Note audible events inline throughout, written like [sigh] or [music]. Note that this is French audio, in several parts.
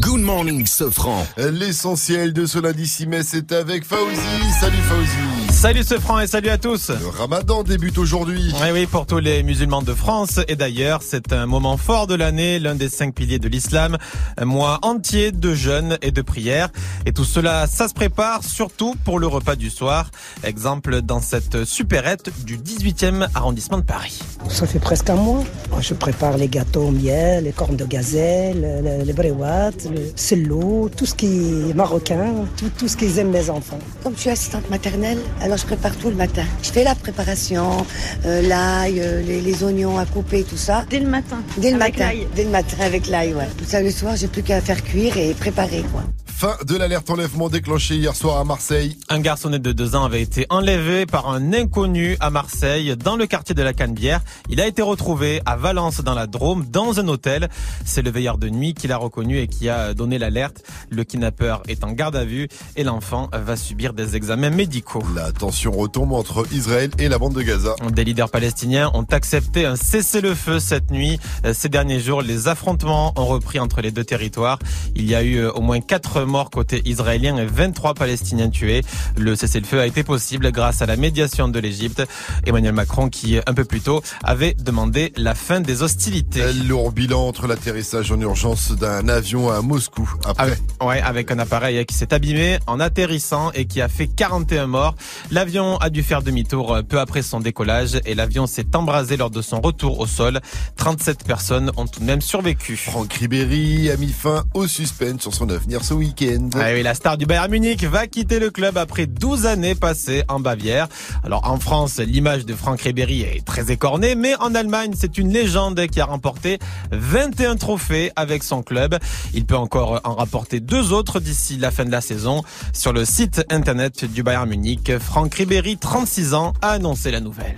Good morning, Sofran. L'essentiel de ce lundi 6 mai, c'est avec Fauzi. Salut Fauzi. Salut ce franc et salut à tous. Le ramadan débute aujourd'hui. Oui, oui, pour tous les musulmans de France. Et d'ailleurs, c'est un moment fort de l'année, l'un des cinq piliers de l'islam. Un mois entier de jeûne et de prière. Et tout cela, ça se prépare surtout pour le repas du soir. Exemple dans cette supérette du 18e arrondissement de Paris. Ça fait presque un mois. Je prépare les gâteaux au miel, les cornes de gazelle, les, les bréouates, le cello, tout ce qui est marocain, tout, tout ce qu'ils aiment mes enfants. Comme je suis assistante maternelle, alors je prépare tout le matin. Je fais la préparation, euh, l'ail, euh, les, les oignons à couper, tout ça. Dès le matin. Dès le Avec matin. Dès le matin avec l'ail, ouais. Tout ça le soir, j'ai plus qu'à faire cuire et préparer, quoi. Fin de l'alerte enlèvement déclenchée hier soir à Marseille. Un garçonnet de deux ans avait été enlevé par un inconnu à Marseille, dans le quartier de la Canebière. Il a été retrouvé à Valence, dans la Drôme, dans un hôtel. C'est le veilleur de nuit qui l'a reconnu et qui a donné l'alerte. Le kidnappeur est en garde à vue et l'enfant va subir des examens médicaux. La tension retombe entre Israël et la bande de Gaza. Des leaders palestiniens ont accepté un cessez-le-feu cette nuit. Euh, Ces derniers jours, les affrontements ont repris entre les deux territoires. Il y a eu euh, au moins 4 morts côté israélien et 23 Palestiniens tués. Le cessez-le-feu a été possible grâce à la médiation de l'Égypte. Emmanuel Macron, qui un peu plus tôt avait demandé la fin des hostilités. Lourd bilan entre l'atterrissage en urgence d'un avion à Moscou. Après, Avec, ouais, avec un appareil qui s'est abîmé en atterrissant et qui a fait 41 morts. L'avion a dû faire demi-tour euh, peu après son décollage et l'avion s'est embrasé lors de son retour au sol. 37 personnes ont tout de même survécu. Franck Ribéry a mis fin au suspense sur son avenir ce week-end. Ah oui, la star du Bayern Munich va quitter le club après 12 années passées en Bavière. Alors en France, l'image de Franck Ribéry est très écornée, mais en Allemagne, c'est une légende qui a remporté 21 trophées avec son club. Il peut encore en rapporter deux autres d'ici la fin de la saison. Sur le site internet du Bayern Munich, Franck Ribéry, 36 ans, a annoncé la nouvelle.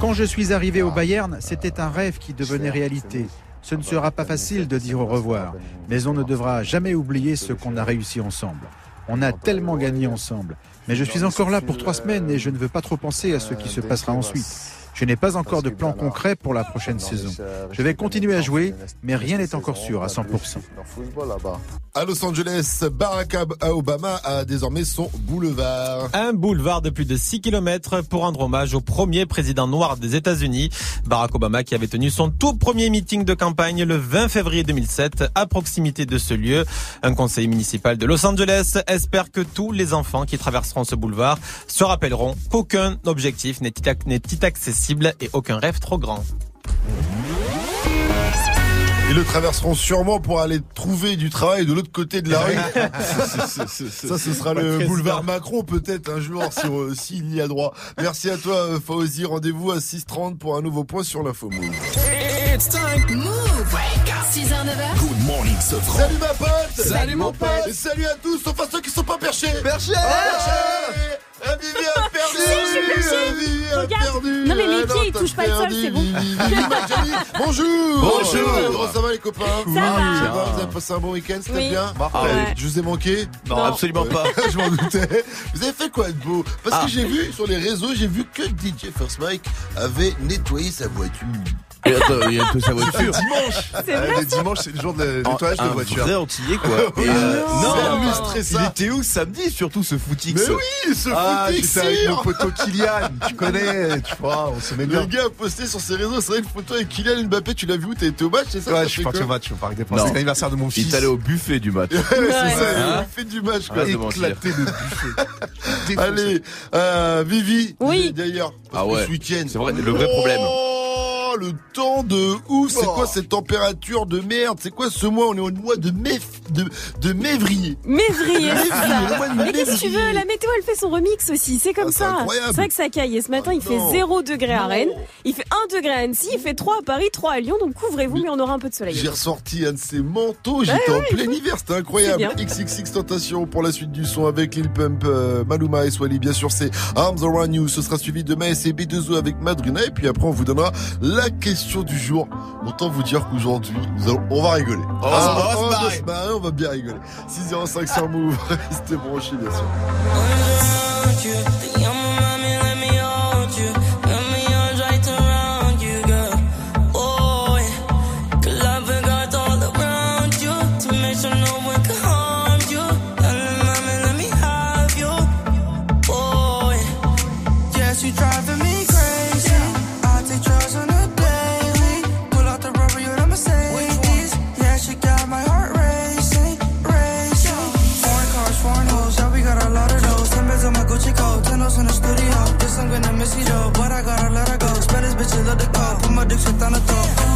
Quand je suis arrivé au Bayern, c'était un rêve qui devenait réalité. Ce ne sera pas facile de dire au revoir, mais on ne devra jamais oublier ce qu'on a réussi ensemble. On a tellement gagné ensemble. Mais je suis encore là pour trois semaines et je ne veux pas trop penser à ce qui se passera ensuite. Je n'ai pas encore de plan concret pour la prochaine saison. Je vais continuer à jouer, mais rien n'est encore sûr à 100%. À Los Angeles, Barack Obama a désormais son boulevard. Un boulevard de plus de 6 km pour rendre hommage au premier président noir des États-Unis, Barack Obama, qui avait tenu son tout premier meeting de campagne le 20 février 2007 à proximité de ce lieu. Un conseiller municipal de Los Angeles espère que tous les enfants qui traverseront ce boulevard se rappelleront qu'aucun objectif n'est n'est et aucun rêve trop grand. Ils le traverseront sûrement pour aller trouver du travail de l'autre côté de la rue. [laughs] Ça, ce sera le boulevard Macron peut-être un jour si, euh, s'il y a droit. Merci à toi euh, Fauzi. Rendez-vous à 6h30 pour un nouveau point sur l'info. It's time. Move. Wake up. 6h, 9h. Good morning, Sofran. Salut ma pote Salut, mon pote. Et salut à tous, sauf à ceux qui sont pas perchés Perché Ah, Vivi a perdu Si, je suis perché. Ah, Vivi a perdu Non, mais mes Ah, pieds, ils touchent pas le sol, perdu, c'est bon. Bonjour Bonjour. Comment ça va les copains Ça va. Ça va, vous avez passé un bon week-end, c'était Oui. bien Parfait. Ouais. Je vous ai manqué Non, Non. absolument pas. [laughs] je m'en doutais. Vous avez fait quoi de beau Parce Ah. que j'ai vu sur les réseaux, j'ai vu que DJ First Mike avait nettoyé sa voiture. Et attends, il y a un peu sa voiture. Dimanche C'est vrai, Le dimanche, c'est le jour de nettoyage un de voiture. vrai antillais, quoi. [laughs] Et, euh, non. Non, il était où samedi, surtout, ce footix Mais oui, ce Ah, footix j'étais avec mon poteau Kylian, tu connais, tu vois, on se met Le bien. gars a posté sur ses réseaux, c'est vrai, une photo avec Kylian Mbappé, tu l'as vu où T'as été au match, c'est ça Ouais, je suis parti au match au Parc des Princes. C'est l'anniversaire de mon Il fils. est allé au buffet du match. Ouais, c'est Ouais. ça, Hein il fait du match, quoi. Éclaté de buffet. [laughs] Allez, euh, Vivi. Oui. D'ailleurs, Ah ce week-end. C'est vrai, le vrai problème. Oh, le temps de ouf. C'est Oh. quoi cette température de merde? C'est quoi ce mois? On est au mois de mai, de, de. Mévrier, [laughs] c'est ça. de Mais qu'est-ce que tu veux? La météo, elle fait son remix aussi. C'est comme Ah, c'est ça. C'est vrai que ça caille. Et ce matin, il fait non. 0 degré à. Rennes. Il fait 1 degré à Annecy. Il fait 3 à Paris, 3 à Lyon. Donc couvrez-vous, mais on aura un peu de soleil. J'ai ressorti un de ces manteaux, j'étais Ouais, en ouais, il plein hiver, c'était incroyable. C'est XXX Tentation pour la suite du son avec Lil Pump, euh, Maluma et Swally. Bien sûr, c'est Arms Around You. Ce sera suivi demain et B2O avec Madrina. Et puis après, on vous donnera la question du jour. Autant vous dire qu'aujourd'hui, nous allons- on va rigoler. On va se- on va marrer, on va bien rigoler. 605 sur Move. [laughs] Restez branchés, bien sûr. de décor, pour me dire que c'est un.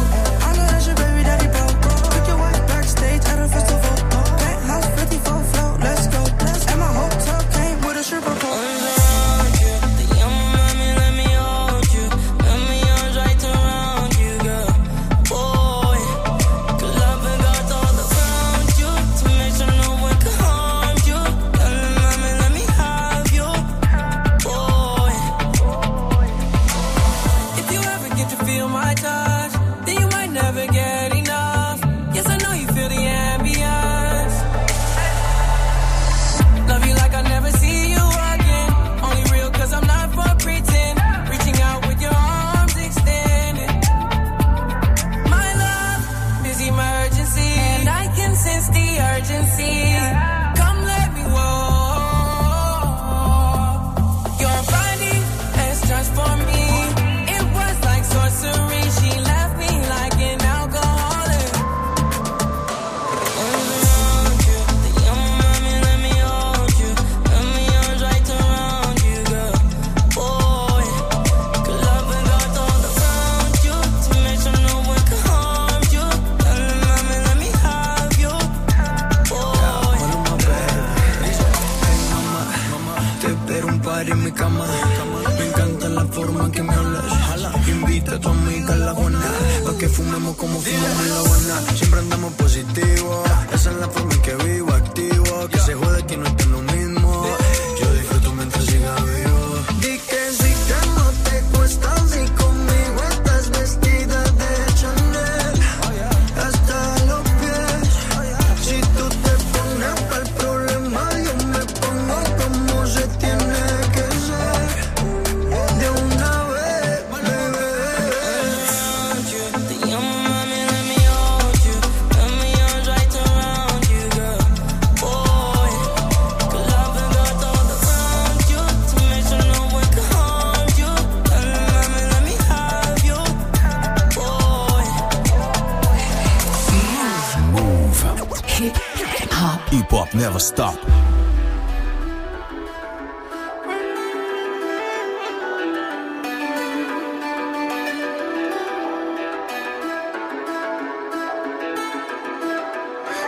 Stop.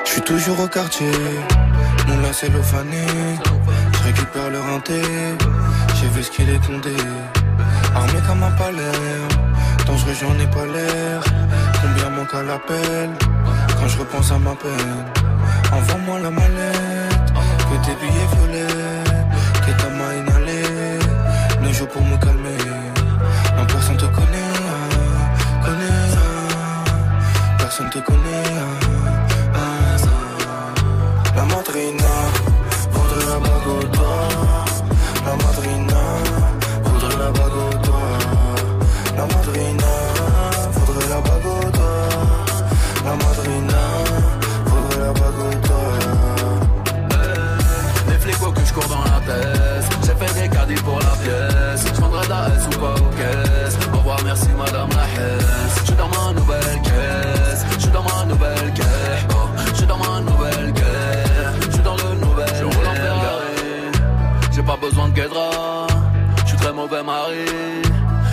Je suis toujours au quartier, mon lacet. Je récupère le renté, j'ai vu ce qu'il est condé. Armé comme un palais, dangereux j'en ai pas l'air. Combien manque à l'appel? Quand je repense à ma peine. Envoie-moi la mallette, que tes billets violets, que ta main inhalée. Ne joue pour me calmer, non personne te connaît, connaît. Personne te connaît.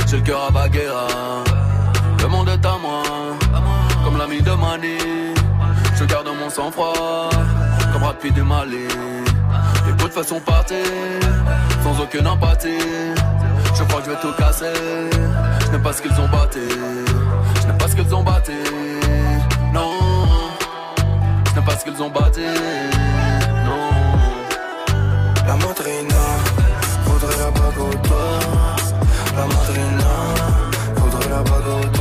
J'ai le cœur à Baguera. Le monde est à moi. Comme l'ami de Mani. Je garde mon sang-froid. Comme rapide du Mali. Les de façon sans aucune empathie. Je crois que je vais tout casser. Je n'aime pas ce qu'ils ont batté. Je n'aime pas ce qu'ils ont batté. Non, je n'aime pas ce qu'ils ont batté. Non. La madrina voudrait la bague au. La madrina voudrait la bague.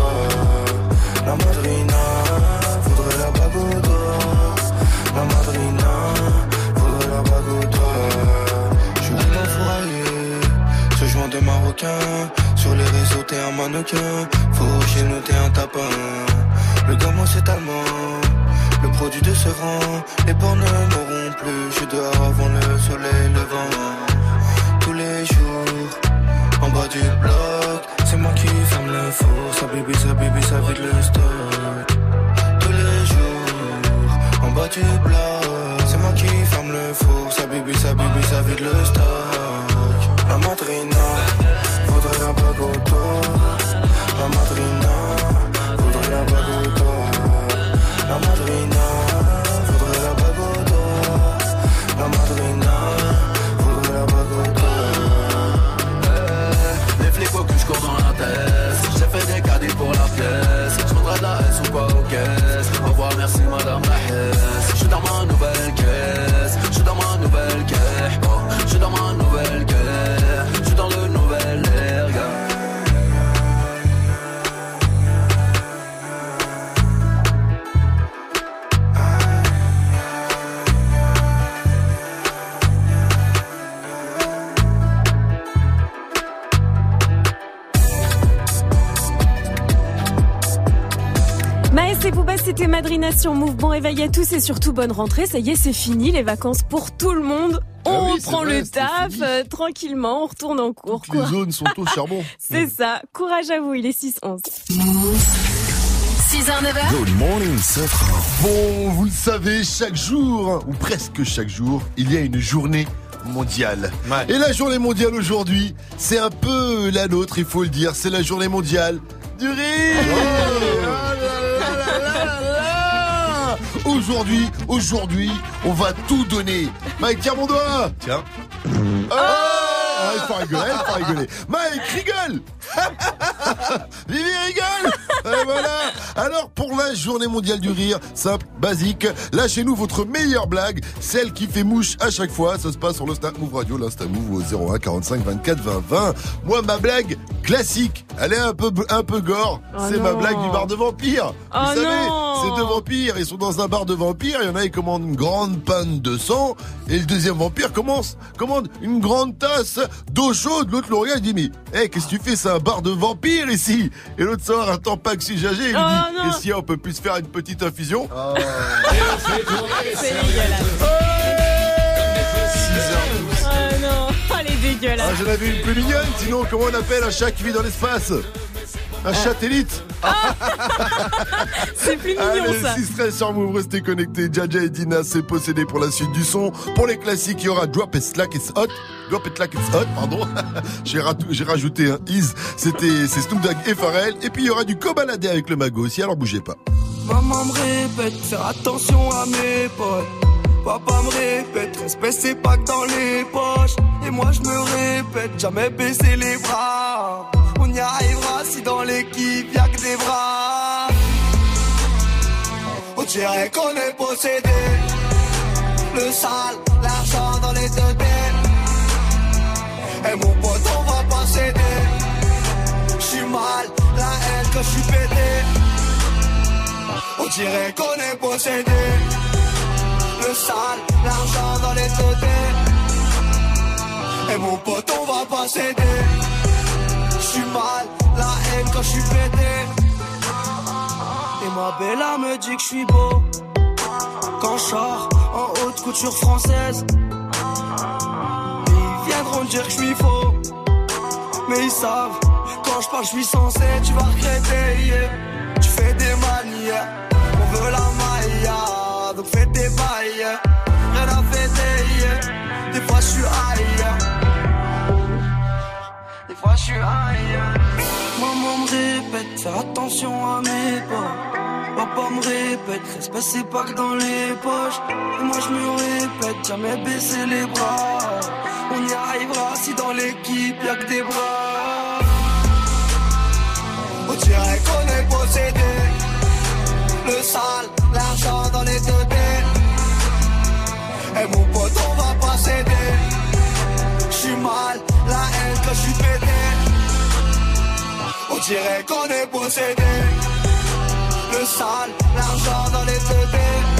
La madrina voudrait la bague. La madrina voudrait la bague. Je suis dans fourraillé, ce joint de marocain. Sur les réseaux, t'es un mannequin. Faut chez nous, t'es un tapin. Le gamin, c'est allemand. Le produit de ce rang, les porcs ne mourront plus. Je dehors avant le soleil levant. Tous les jours, du bloc. C'est moi qui ferme le four. Sa bibi, sa bibi, ça vide le stock. Tous les jours, en bas du bloc. C'est moi qui ferme le four. Sa bibi, sa bibi, ça vide le stock. La madrina voudrait un bagoto. La madrina voudrait un bagoto. La madrina. someone who better Bon réveil à tous et surtout bonne rentrée. Ça y est, c'est fini, les vacances pour tout le monde. On Ah oui, reprend vrai, le taf euh, tranquillement, on retourne en cours. Les zones sont au charbon. [laughs] C'est ça. Courage à vous, il est 6-11. 6h, 9h. Good morning, Bon, vous le savez, chaque jour, ou presque chaque jour, il y a une journée mondiale. Et la journée mondiale aujourd'hui, c'est un peu la nôtre, il faut le dire. C'est la journée mondiale du rire. Aujourd'hui, aujourd'hui, on va tout donner. Mike, tiens mon doigt. Tiens. Ah, il faut rigoler, il faut rigoler. Mike, rigole [laughs] Vivi rigole Et voilà Alors pour la journée mondiale du rire, simple, basique, lâchez-nous votre meilleure blague, celle qui fait mouche à chaque fois. Ça se passe sur le Snap Move Radio, l'Insta Move au 01 45 24 20 20. Moi, ma blague classique, elle est un peu, un peu gore. Oh c'est ma blague du bar de vampires. Oh Vous savez, non. c'est deux vampires. Ils sont dans un bar de vampires. Il y en a, ils commandent une grande panne de sang. Et le deuxième vampire commence, commande une grande tasse d'eau chaude. L'autre le regarde, il dit, mais, hey, qu'est-ce que tu fais? C'est un bar de vampires ici. Et l'autre sort un tampax oxygéné. Il lui Oh dit, non. et si on peut plus se faire une petite infusion? C'est dégueulasse. Oh non, elle est Ah, dégueulasse. j'en avais une plus mignonne. Sinon, comment on appelle un chat qui vit dans l'espace? Un satellite C'est plus mignon Allez, ça. si stress sur Move, restez connectés. Jaja et Dina, c'est possédé pour la suite du son. Pour les classiques, il y aura Drop It Slack It's Hot. Drop It Like It's Hot, pardon. [laughs] J'ai rajouté un is. C'était, c'est Snoop Dogg et Pharrell. Et puis il y aura du cobaladé avec le mago aussi, alors bougez pas. Maman me répète, faire attention à mes potes. Papa me répète, respect c'est pas que dans les poches. Et moi je me répète, jamais baisser les bras. On y arrivera si dans l'équipe y'a que des bras. On dirait qu'on est possédé. Le sale, l'argent dans les deux. Et mon pote, on va pas céder. J'suis mal, la haine que j'suis pété. On dirait qu'on est possédé. Le sale, l'argent dans les côtés. Et mon pote, on va pas céder. J'suis mal, la haine quand j'suis pété. Et ma bella me dit que j'suis beau. Quand j'sors en haute couture française. Ils viendront dire que j'suis faux. Mais ils savent, quand je parle, je suis censé, tu vas regretter. yeah. Tu fais des manières, on veut la maille, donc fais tes bails. Rien à fêter, des fois je suis ailleurs. Des fois je suis ailleurs. Maman me répète, faire attention à mes pas. Papa me répète, respect c'est pas que dans les poches. Et moi je me répète, jamais baisser les bras. On y arrivera si dans l'équipe y'a que des bras. On dirait qu'on est possédé. Le sale, l'argent dans les deux têtes. Et mon pote, on va pas céder. J'suis mal, la haine que j'suis pété. On dirait qu'on est possédé. Le sale, l'argent dans les deux têtes.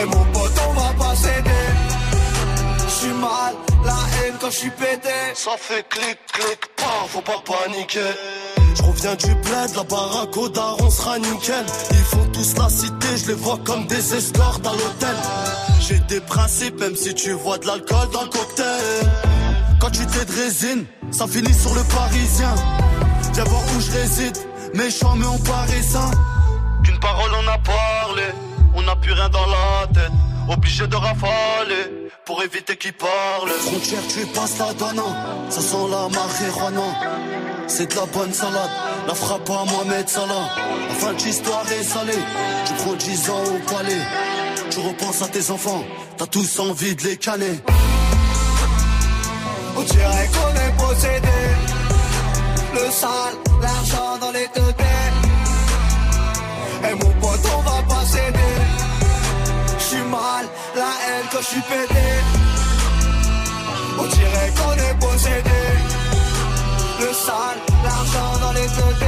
Et mon pote, on va pas céder. J'suis mal, quand j'suis pété. Ça fait clic, clic, pas, faut pas paniquer. Je reviens du bled, la baraque au daron sera nickel. Ils font tous la cité, je les vois comme des escortes à l'hôtel. J'ai des principes, même si tu vois de l'alcool dans le cocktail. Quand tu t'es de résine, ça finit sur le parisien. Viens voir où je réside, méchant mais on paraît sain. Qu'une parole on a parlé, on n'a plus rien dans la tête. Obligé de rafaler pour éviter qu'ils parlent. Frontière, tu passes la donne, ça sent la marijuana. C'est de la bonne salade, la frappe à Mohamed Salah. La fin de l'histoire est salée, tu prends 10 ans au palais. Tu repenses à tes enfants, t'as tous envie de les caler. On dirait qu'on est possédé. Le sale, l'argent dans les deux têtes. Et mon pote, la haine quand j'suis pété. On dirait qu'on est possédé. Le sale, l'argent dans les têtes.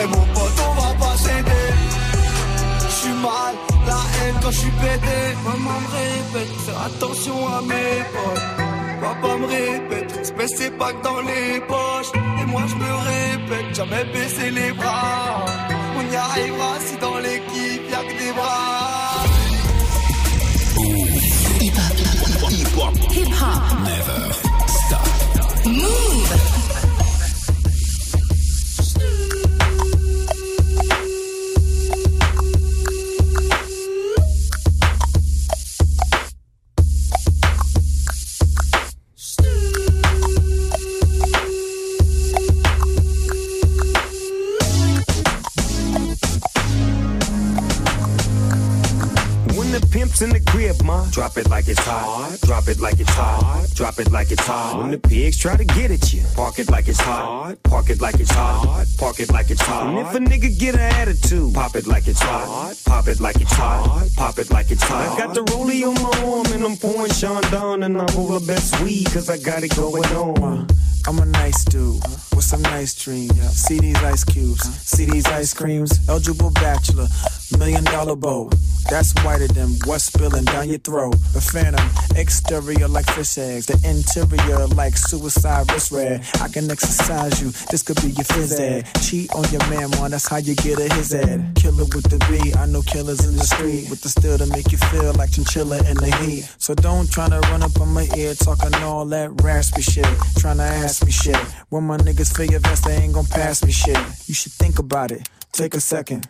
Et mon pote, on va pas céder. J'suis mal, la haine quand j'suis pété. Maman me répète, faire attention à mes potes. Papa me répète, espèce c'est pas que dans les poches. Et moi je me répète, jamais baisser les bras. On y arrivera si dans l'équipe y'a que des bras. Pimp's in the crib, ma, drop it like it's hot. Drop it like it's hot. Drop it like it's hot. When the pigs try to get at you, park it like it's hot. Park it like it's hot. Park it like it's hot. And if a nigga get an attitude, pop it like it's hot. Pop it like it's hot. Pop it like it's hot. I got the rollie on my arm and I'm pouring Sean down and I roll the best weed cause I got it going on. I'm a nice dude with some nice dreams. See these ice cubes, see these ice creams. Eligible bachelor, million dollar bow. That's whiter than what's spilling down your throat. A phantom, exterior like fish eggs, the interior like suicide wrist red. I can exercise you, this could be your phys ed. Cheat on your man, man, that's how you get a his ed. Killer with the B, I know killers in the street with the steel to make you feel like chinchilla in the heat. So don't try to run up on my ear talking all that raspy shit. Trying to ask me shit. When my niggas feel your vest, they ain't gon' pass me shit. You should think about it. Take a second.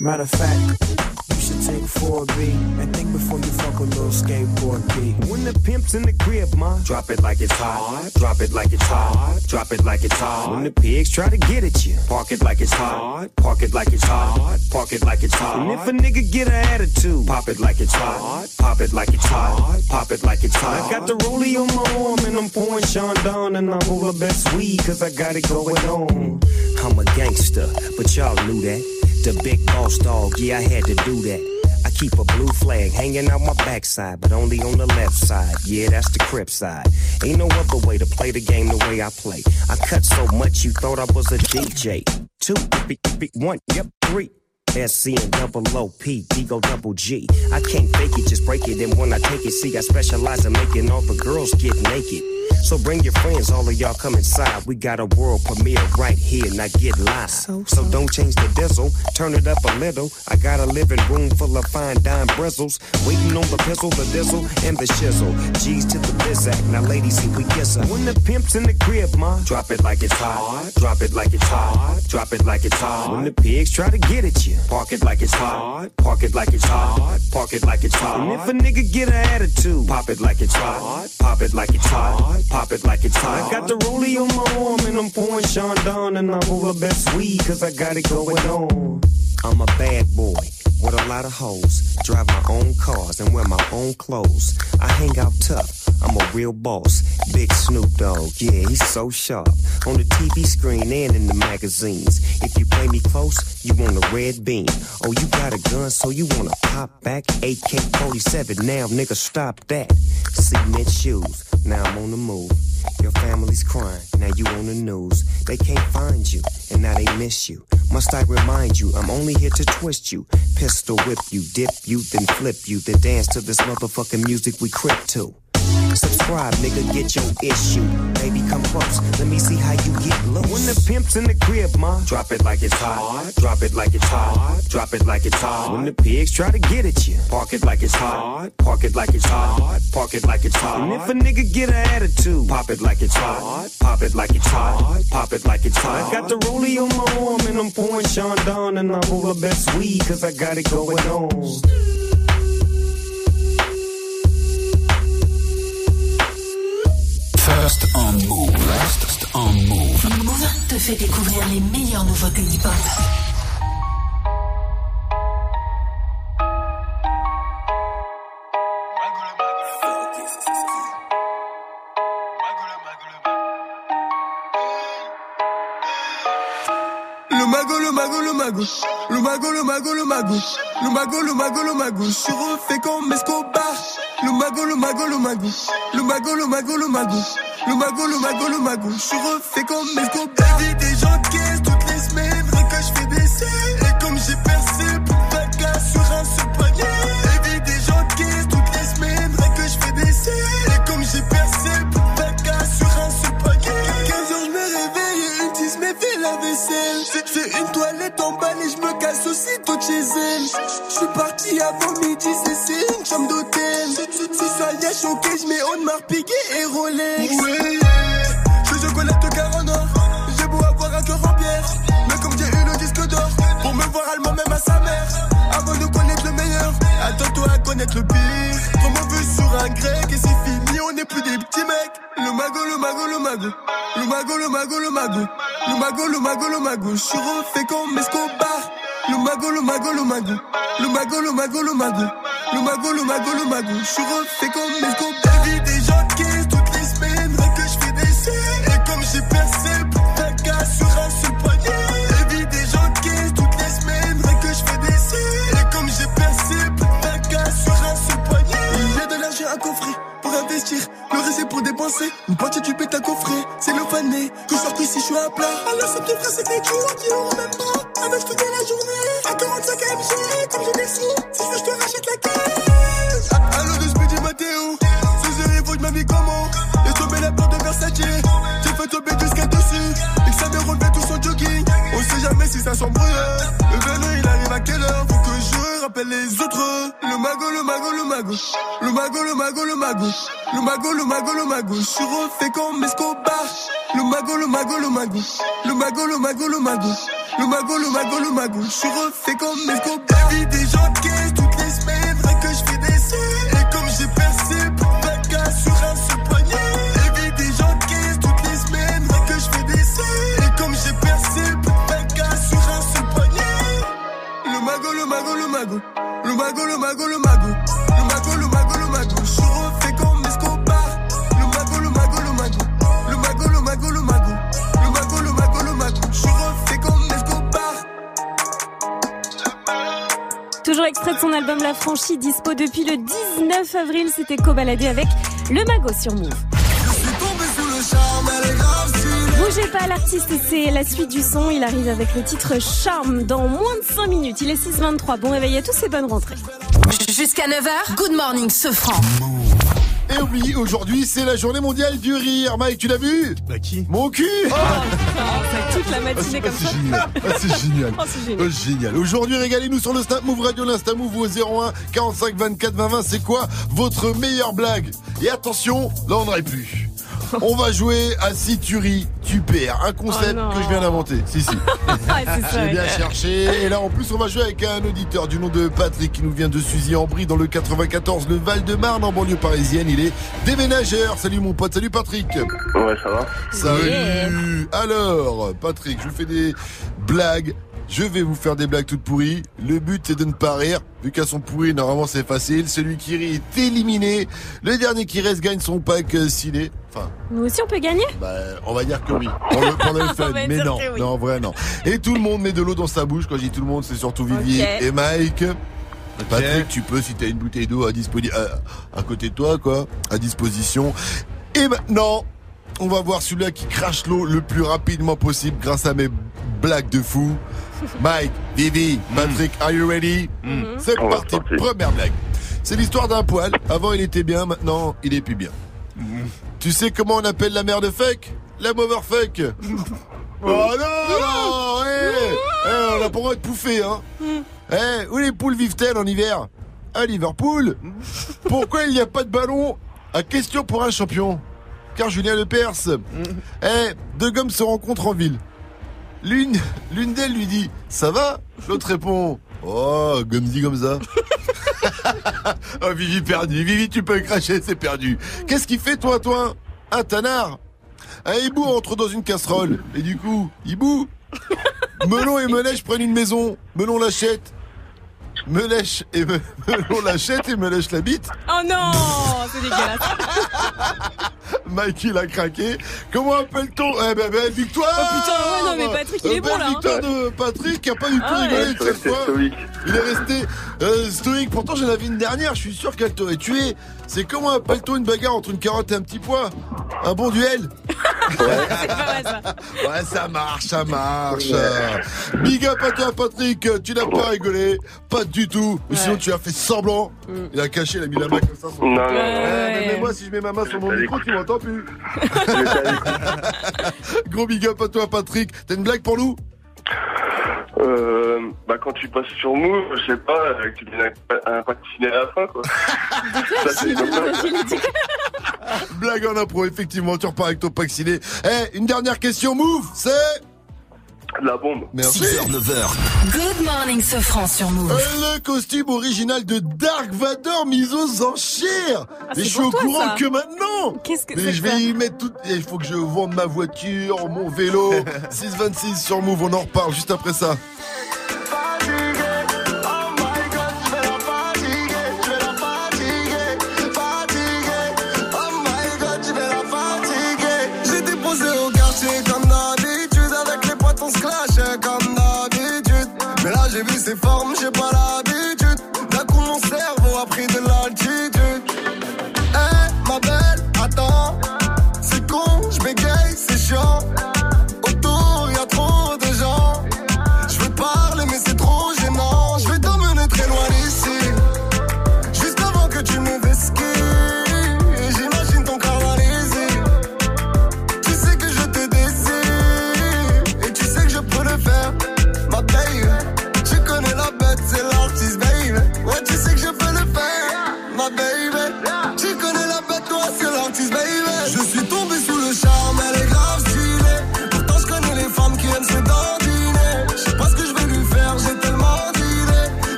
Matter of fact, should take 4B and think before you fuck a little skateboard P. When the pimp's in the crib, ma, drop it like it's hot. Drop it like it's hot. Drop it like it's hot. When the pigs try to get at you, park it like it's hot. Park it like it's hot. Park it like it's hot. And if a nigga get an attitude, pop it like it's hot. Pop it like it's hot. Pop it like it's hot. I got the rollie on my arm and I'm pouring Sean down and I roll the best weed cause I got it going on. I'm a gangster, but y'all knew that. The big boss dog, yeah, I had to do that. I keep a blue flag hanging out my backside, but only on the left side. Yeah, that's the crip side. Ain't no other way to play the game the way I play. I cut so much you thought I was a DJ. Two, three, three, one, yep, three. SC and double O P, D go double G. I can't fake it, just break it. And when I take it, see, I specialize in making all the girls get naked. So bring your friends, all of y'all come inside. We got a world premiere right here, now get live. So, don't change the diesel, turn it up a little. I got a living room full of fine dime bristles. Waiting on the pistol, the diesel, and the shizzle. G's to the bizac, now ladies, here we kiss her. When the pimp's in the crib, ma, drop it like it's hot. Drop it like it's hot. Drop it like it's hot. When the pigs try to get at you, park it like it's hot. Park it like it's hot. Park it like it's hot. And if a nigga get an attitude, pop it like it's hot. Pop it like it's hot. Pop it like it's hot. I got the rollie on my arm and I'm pouring Sean down and I roll the best weed cause I got it going on. I'm a bad boy with a lot of hoes. Drive my own cars and wear my own clothes. I hang out tough. I'm a real boss. Big Snoop Dogg, yeah, he's so sharp. On the TV screen and in the magazines. If you play me close, you want a red beam. Oh, you got a gun, so you wanna pop back? AK 47, now nigga, stop that. Cement shoes, now I'm on the move. Your family's crying, now you on the news. They can't find you, and now they miss you. Must I remind you, I'm only here to twist you. Pistol whip you, dip you, then flip you, then dance to this motherfucking music we crip to. Subscribe, nigga, get your issue. Baby, come close. Let me see how you get low. When the pimp's in the crib, ma, drop it like it's hot. Drop it like it's hot. Drop it like it's hot. When the pigs try to get at you, park it like it's hot. Park it like it's hot. Park it like it's hot. And if a nigga get an attitude, pop it like it's hot. Pop it like it's hot. Pop it like it's hot. I got the rollie on my arm and I'm pouring Sean down and I roll the best weed cause I got it going on. First on Move. First on Move. Move te fait découvrir les meilleures nouveautés hip-hop. Le mago, le mago, le mago. Le mago, le mago, le mago. Le mago, le mago, le mago. Je suis refait comme Escobar. Le mago, le mago, le mago. Le mago, le mago, le mago. Le mago, le mago, le mago. Je suis refait comme Escobar. Chez elle. Je suis parti avant midi, c'est une chambre d'hôtel. Si ça y a choqué, je mets Audemars Piguet et Rolex. Je suis chocolat de car en or. J'ai beau avoir un cœur en pierre. Mais comme j'ai eu le disque d'or, pour me voir allemand même à sa mère. Avant de connaître le meilleur, attends-toi à connaître le pire. Trop mauvais sur un grec et c'est fini, on n'est plus des petits mecs. Le mago, le mago, le mago. Le mago, le mago, le mago. Le mago, le mago, le mago. Je suis refait comme Escobar. Le mago, le mago, le mago. Le mago, le mago, le mago. Le mago, le mago, le mago. Je suis refait comme Escobar. Le reste pour dépenser. Une poignée tu pètes à coffret. C'est le fané. Que je sorte ici, je suis à plat. Alors c'est petit frère, c'est des jours qui auront même pas. Avec toute la journée. À 45 MG, comme je décide. Si je te rachète la caisse. Allo de Speedy Matteo. Soir, il faut que je m'habille comment. Et tomber la porte de Versace. J'ai fait tomber jusqu'à dessus. Et que ça me relevait tout son jogging. On sait jamais si ça s'embrouille. Les autres. Le mago, le mago, le mago. Le mago, le mago, le mago. Le mago, le mago, le mago. Je suis refait comme Escobar. Le mago, le mago, le mago. Le mago, le mago, le mago. Le mago, le mago, le mago. Je suis refait comme Escobar. Vie des gens Franchie, dispo depuis le 19 avril. C'était co-baladé avec le Mago sur Move. Bougez pas, l'artiste, c'est la suite du son. Il arrive avec le titre Charme dans moins de 5 minutes. Il est 6h23. Bon réveil à tous et bonne rentrée. Jusqu'à 9h, good morning, ce franc. Et oui, aujourd'hui, c'est la journée mondiale du rire. Mike, tu l'as vu? Bah qui? Mon cul [laughs] Toute la matinée comme ça. c'est [laughs] génial. C'est génial. Oh, génial. Aujourd'hui, régalez-nous sur le Snap Move Radio, l'Insta Move au 01 45 24 20 20. C'est quoi votre meilleure blague? Et attention, là, on n'aurait plus. [laughs] On va jouer à si tu ris, tu perds. Un concept Oh que je viens d'inventer. Si, si. [laughs] Ouais, c'est ça, J'ai bien cherché. Et là, en plus, on va jouer avec un auditeur du nom de Patrick qui nous vient de Suzy-en-Brie dans le 94, le Val-de-Marne en banlieue parisienne. Il est déménageur. Salut mon pote. Salut Patrick. Ouais, ça va. Salut. Alors, Patrick, je vous fais des blagues. Je vais vous faire des blagues toutes pourries. Le but, c'est de ne pas rire. Vu qu'à son pourri, normalement, c'est facile. Celui qui rit est éliminé. Le dernier qui reste gagne son pack euh, ciné. Enfin, Nous aussi, on peut gagner? bah, on va dire que oui. Pour le, pour le [laughs] fun. Mais non, oui. non, en vrai, non. Et tout le monde met de l'eau dans sa bouche. Quand je dis tout le monde, c'est surtout Vivi Ok. et Mike. Patrick, tu peux, si t'as une bouteille d'eau à, à, à côté de toi, quoi, à disposition. Et maintenant, on va voir celui-là qui crache l'eau le plus rapidement possible grâce à mes blagues de fou. Mike, Vivi, Patrick, are you ready? C'est On va parti, partir. première blague. C'est l'histoire d'un poil. Avant, il était bien, maintenant, il est plus bien. Tu sais comment on appelle la mère de fuck La motherfuck [laughs] Oh non, non eh, eh, On a le droit de pouffer, hein. Eh, où les poules vivent-elles en hiver? À Liverpool. Pourquoi il n'y a pas de ballon? À question pour un champion. Car Julien Lepers. Eh, deux gommes se rencontrent en ville. L'une, l'une d'elles lui dit Ça va? L'autre répond Oh, comme dit comme ça. [laughs] oh, Vivi perdu. Vivi, tu peux cracher, c'est perdu. Qu'est-ce qu'il fait, toi, toi? Un tanard Un hibou entre dans une casserole. Et du coup, hibou Melon et Melèche prennent une maison. Melon l'achète. Melèche et Me- [laughs] Melon l'achète et Melèche la bite. Oh non C'est dégueulasse. [laughs] Mike il a craqué. Comment appelle-t-on Eh ben, ben, victoire Oh putain, ouais, non, mais Patrick, il est Euh, bon, là, hein. victoire de Patrick qui a pas du tout Ah ouais. rigolé de suis cette resté fois. stoïque. Il est resté euh, stoïque. Pourtant, j'en avais une dernière. Je suis sûr qu'elle t'aurait tué. C'est comment appelle-t-on une bagarre entre une carotte et un petit pois Un bon duel pas ça. [laughs] Ouais, ça marche, ça marche. Big up à toi, Patrick. Tu n'as pas rigolé. Pas du tout. Ou Sinon, tu as fait semblant. Il a caché, il a mis la main comme ça. sur- Non, non, Ouais. mais moi, si je mets ma main sur mon micro, tu m'entends plus. [laughs] [laughs] Gros big up à toi, Patrick. T'as une blague pour nous? Euh, bah quand tu passes sur Move, je sais pas, euh, que tu deviens un, un vacciné à la fin quoi. [laughs] Ça, c'est Blague en impro, effectivement, tu repars avec ton pack ciné. Eh, une dernière question, move, c'est la bombe. Merci. 6h, 9h. Good morning, ce franc sur Move. Euh, Le costume original de Dark Vador mis aux enchères. Ah, Mais c'est je suis au toi, courant ça. que maintenant. Qu'est-ce que c'est je vais y mettre tout. Il faut que je vende ma voiture, mon vélo. [laughs] 626 sur Move, on en reparle juste après ça. Ses formes, j'ai pas l'habitude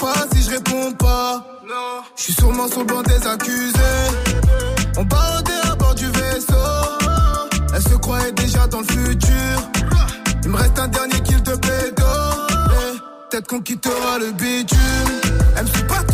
pas si je réponds pas. Je suis sûrement sur le banc des accusés. On barodait à bord du vaisseau. Elle se croyait déjà dans le futur. Il me reste un dernier kill de pédo Peut-être qu'on quittera le bitume. Elle me suit partout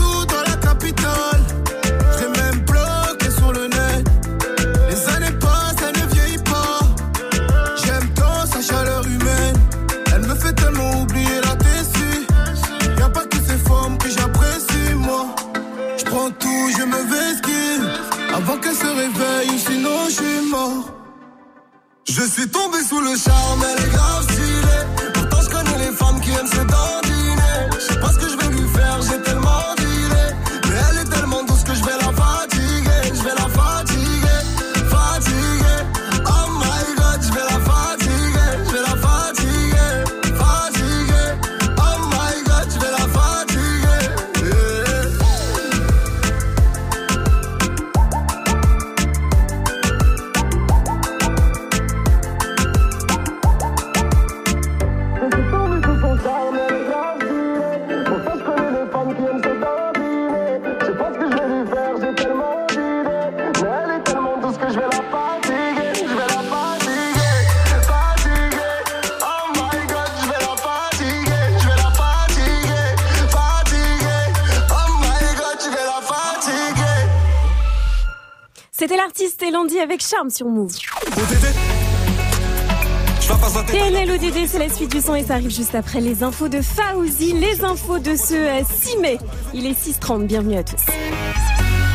suis tombé sous le charme, elle est grave stylée. Pourtant, je connais les femmes qui aiment se dandiner. Elandi avec charme sur Move. TNL ODD, c'est la suite du son et ça arrive juste après les infos de Faouzi, les infos de ce euh, 6 mai. Il est 6h30, bienvenue à tous.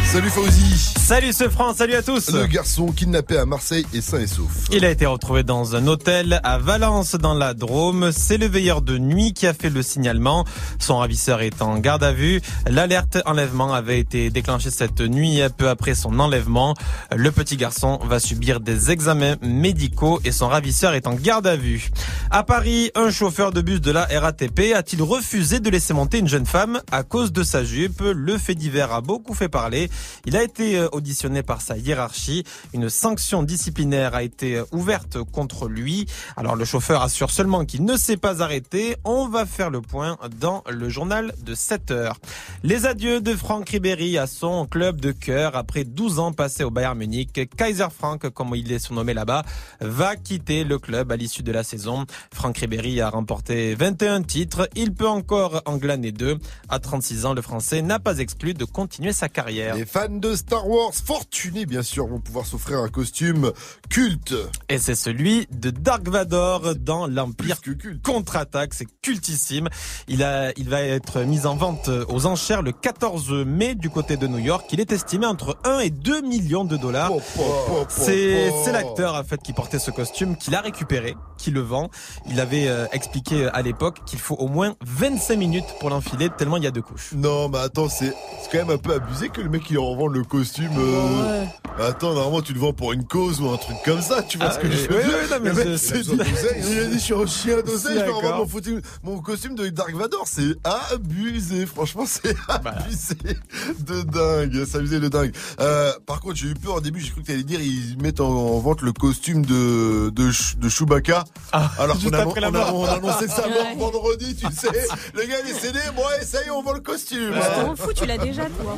Salut Fauzi. Salut ce franc, salut à tous. Le garçon kidnappé à Marseille est sain et sauf. Il a été retrouvé dans un hôtel à Valence dans la Drôme. C'est le veilleur de nuit qui a fait le signalement. Son ravisseur est en garde à vue. L'alerte enlèvement avait été déclenchée cette nuit peu après son enlèvement. Le petit garçon va subir des examens médicaux et son ravisseur est en garde à vue. À Paris, un chauffeur de bus de la RATP a-t-il refusé de laisser monter une jeune femme à cause de sa jupe? Le fait divers a beaucoup fait parler. Il a été euh, auditionné par sa hiérarchie. Une sanction disciplinaire a été euh, ouverte contre lui. Alors le chauffeur assure seulement qu'il ne s'est pas arrêté. On va faire le point dans le journal de 7 heures. Les adieux de Franck Ribéry à son club de cœur après 12 ans passés au Bayern Munich. Kaiser Frank, comme il est surnommé là-bas, va quitter le club à l'issue de la saison. Franck Ribéry a remporté 21 titres. Il peut encore en glaner deux. À 36 ans, le Français n'a pas exclu de continuer sa carrière. fans de Star Wars fortunés, bien sûr, vont pouvoir s'offrir un costume culte. Et c'est celui de Dark Vador dans l'Empire contre-attaque. C'est cultissime. Il a, il va être mis en vente aux enchères le 14 mai du côté de New York. Il est estimé entre 1 et 2 millions de dollars. C'est, c'est l'acteur, en fait, qui portait ce costume, qui l'a récupéré, qui le vend. Il avait euh, expliqué à l'époque qu'il faut au moins 25 minutes pour l'enfiler, tellement il y a deux couches. Non, mais attends, c'est c'est quand même un peu abusé que le mec il revend le costume. Euh, Attends, normalement tu le vends pour une cause ou un truc comme ça, tu vois Ah, ce que je veux oui, dire oui, non, mais Le mec, je- c'est- je- Il a dit je suis un chien d'oseille, je vais revendre mon, foutu- mon costume de Dark Vador, c'est abusé, franchement c'est Bah. abusé de dingue, c'est abusé de dingue. Euh, par contre j'ai eu peur au début, j'ai cru que t'allais dire ils mettent en, en vente le costume de, de, Ch- de Chewbacca. Alors Ah, juste qu'on a, on a- mort. on a annoncé sa mort Ouais. vendredi, tu sais. Le gars est cédé, bon ouais, ça y est on vend le costume. Je t'en fous, tu l'as déjà, toi.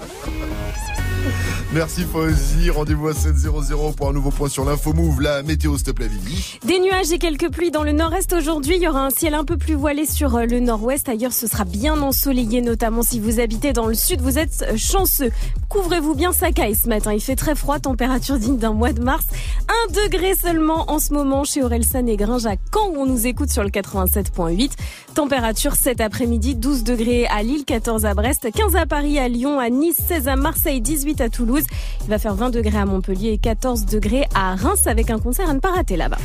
Merci Fauzi, rendez-vous à 7.00 pour un nouveau point sur l'info move, la météo s'il te plaît Vivi. Des nuages et quelques pluies dans le nord-est aujourd'hui. Il y aura un ciel un peu plus voilé sur euh, le nord-ouest. Ailleurs, ce sera bien ensoleillé, notamment si vous habitez dans le sud. Vous êtes euh, chanceux. Couvrez-vous bien sa caille ce matin. Il fait très froid, température digne d'un mois de mars. Un degré seulement en ce moment chez Orelsan et Gringe à Caen où on nous écoute sur le 87.8. Température cet après-midi, 12 degrés à Lille, 14 à Brest, 15 à Paris, à Lyon, à Nice, 16 à Marseille, 18 à Toulouse. Il va faire 20 degrés à Montpellier et 14 degrés à Reims avec un concert à ne pas rater là-bas.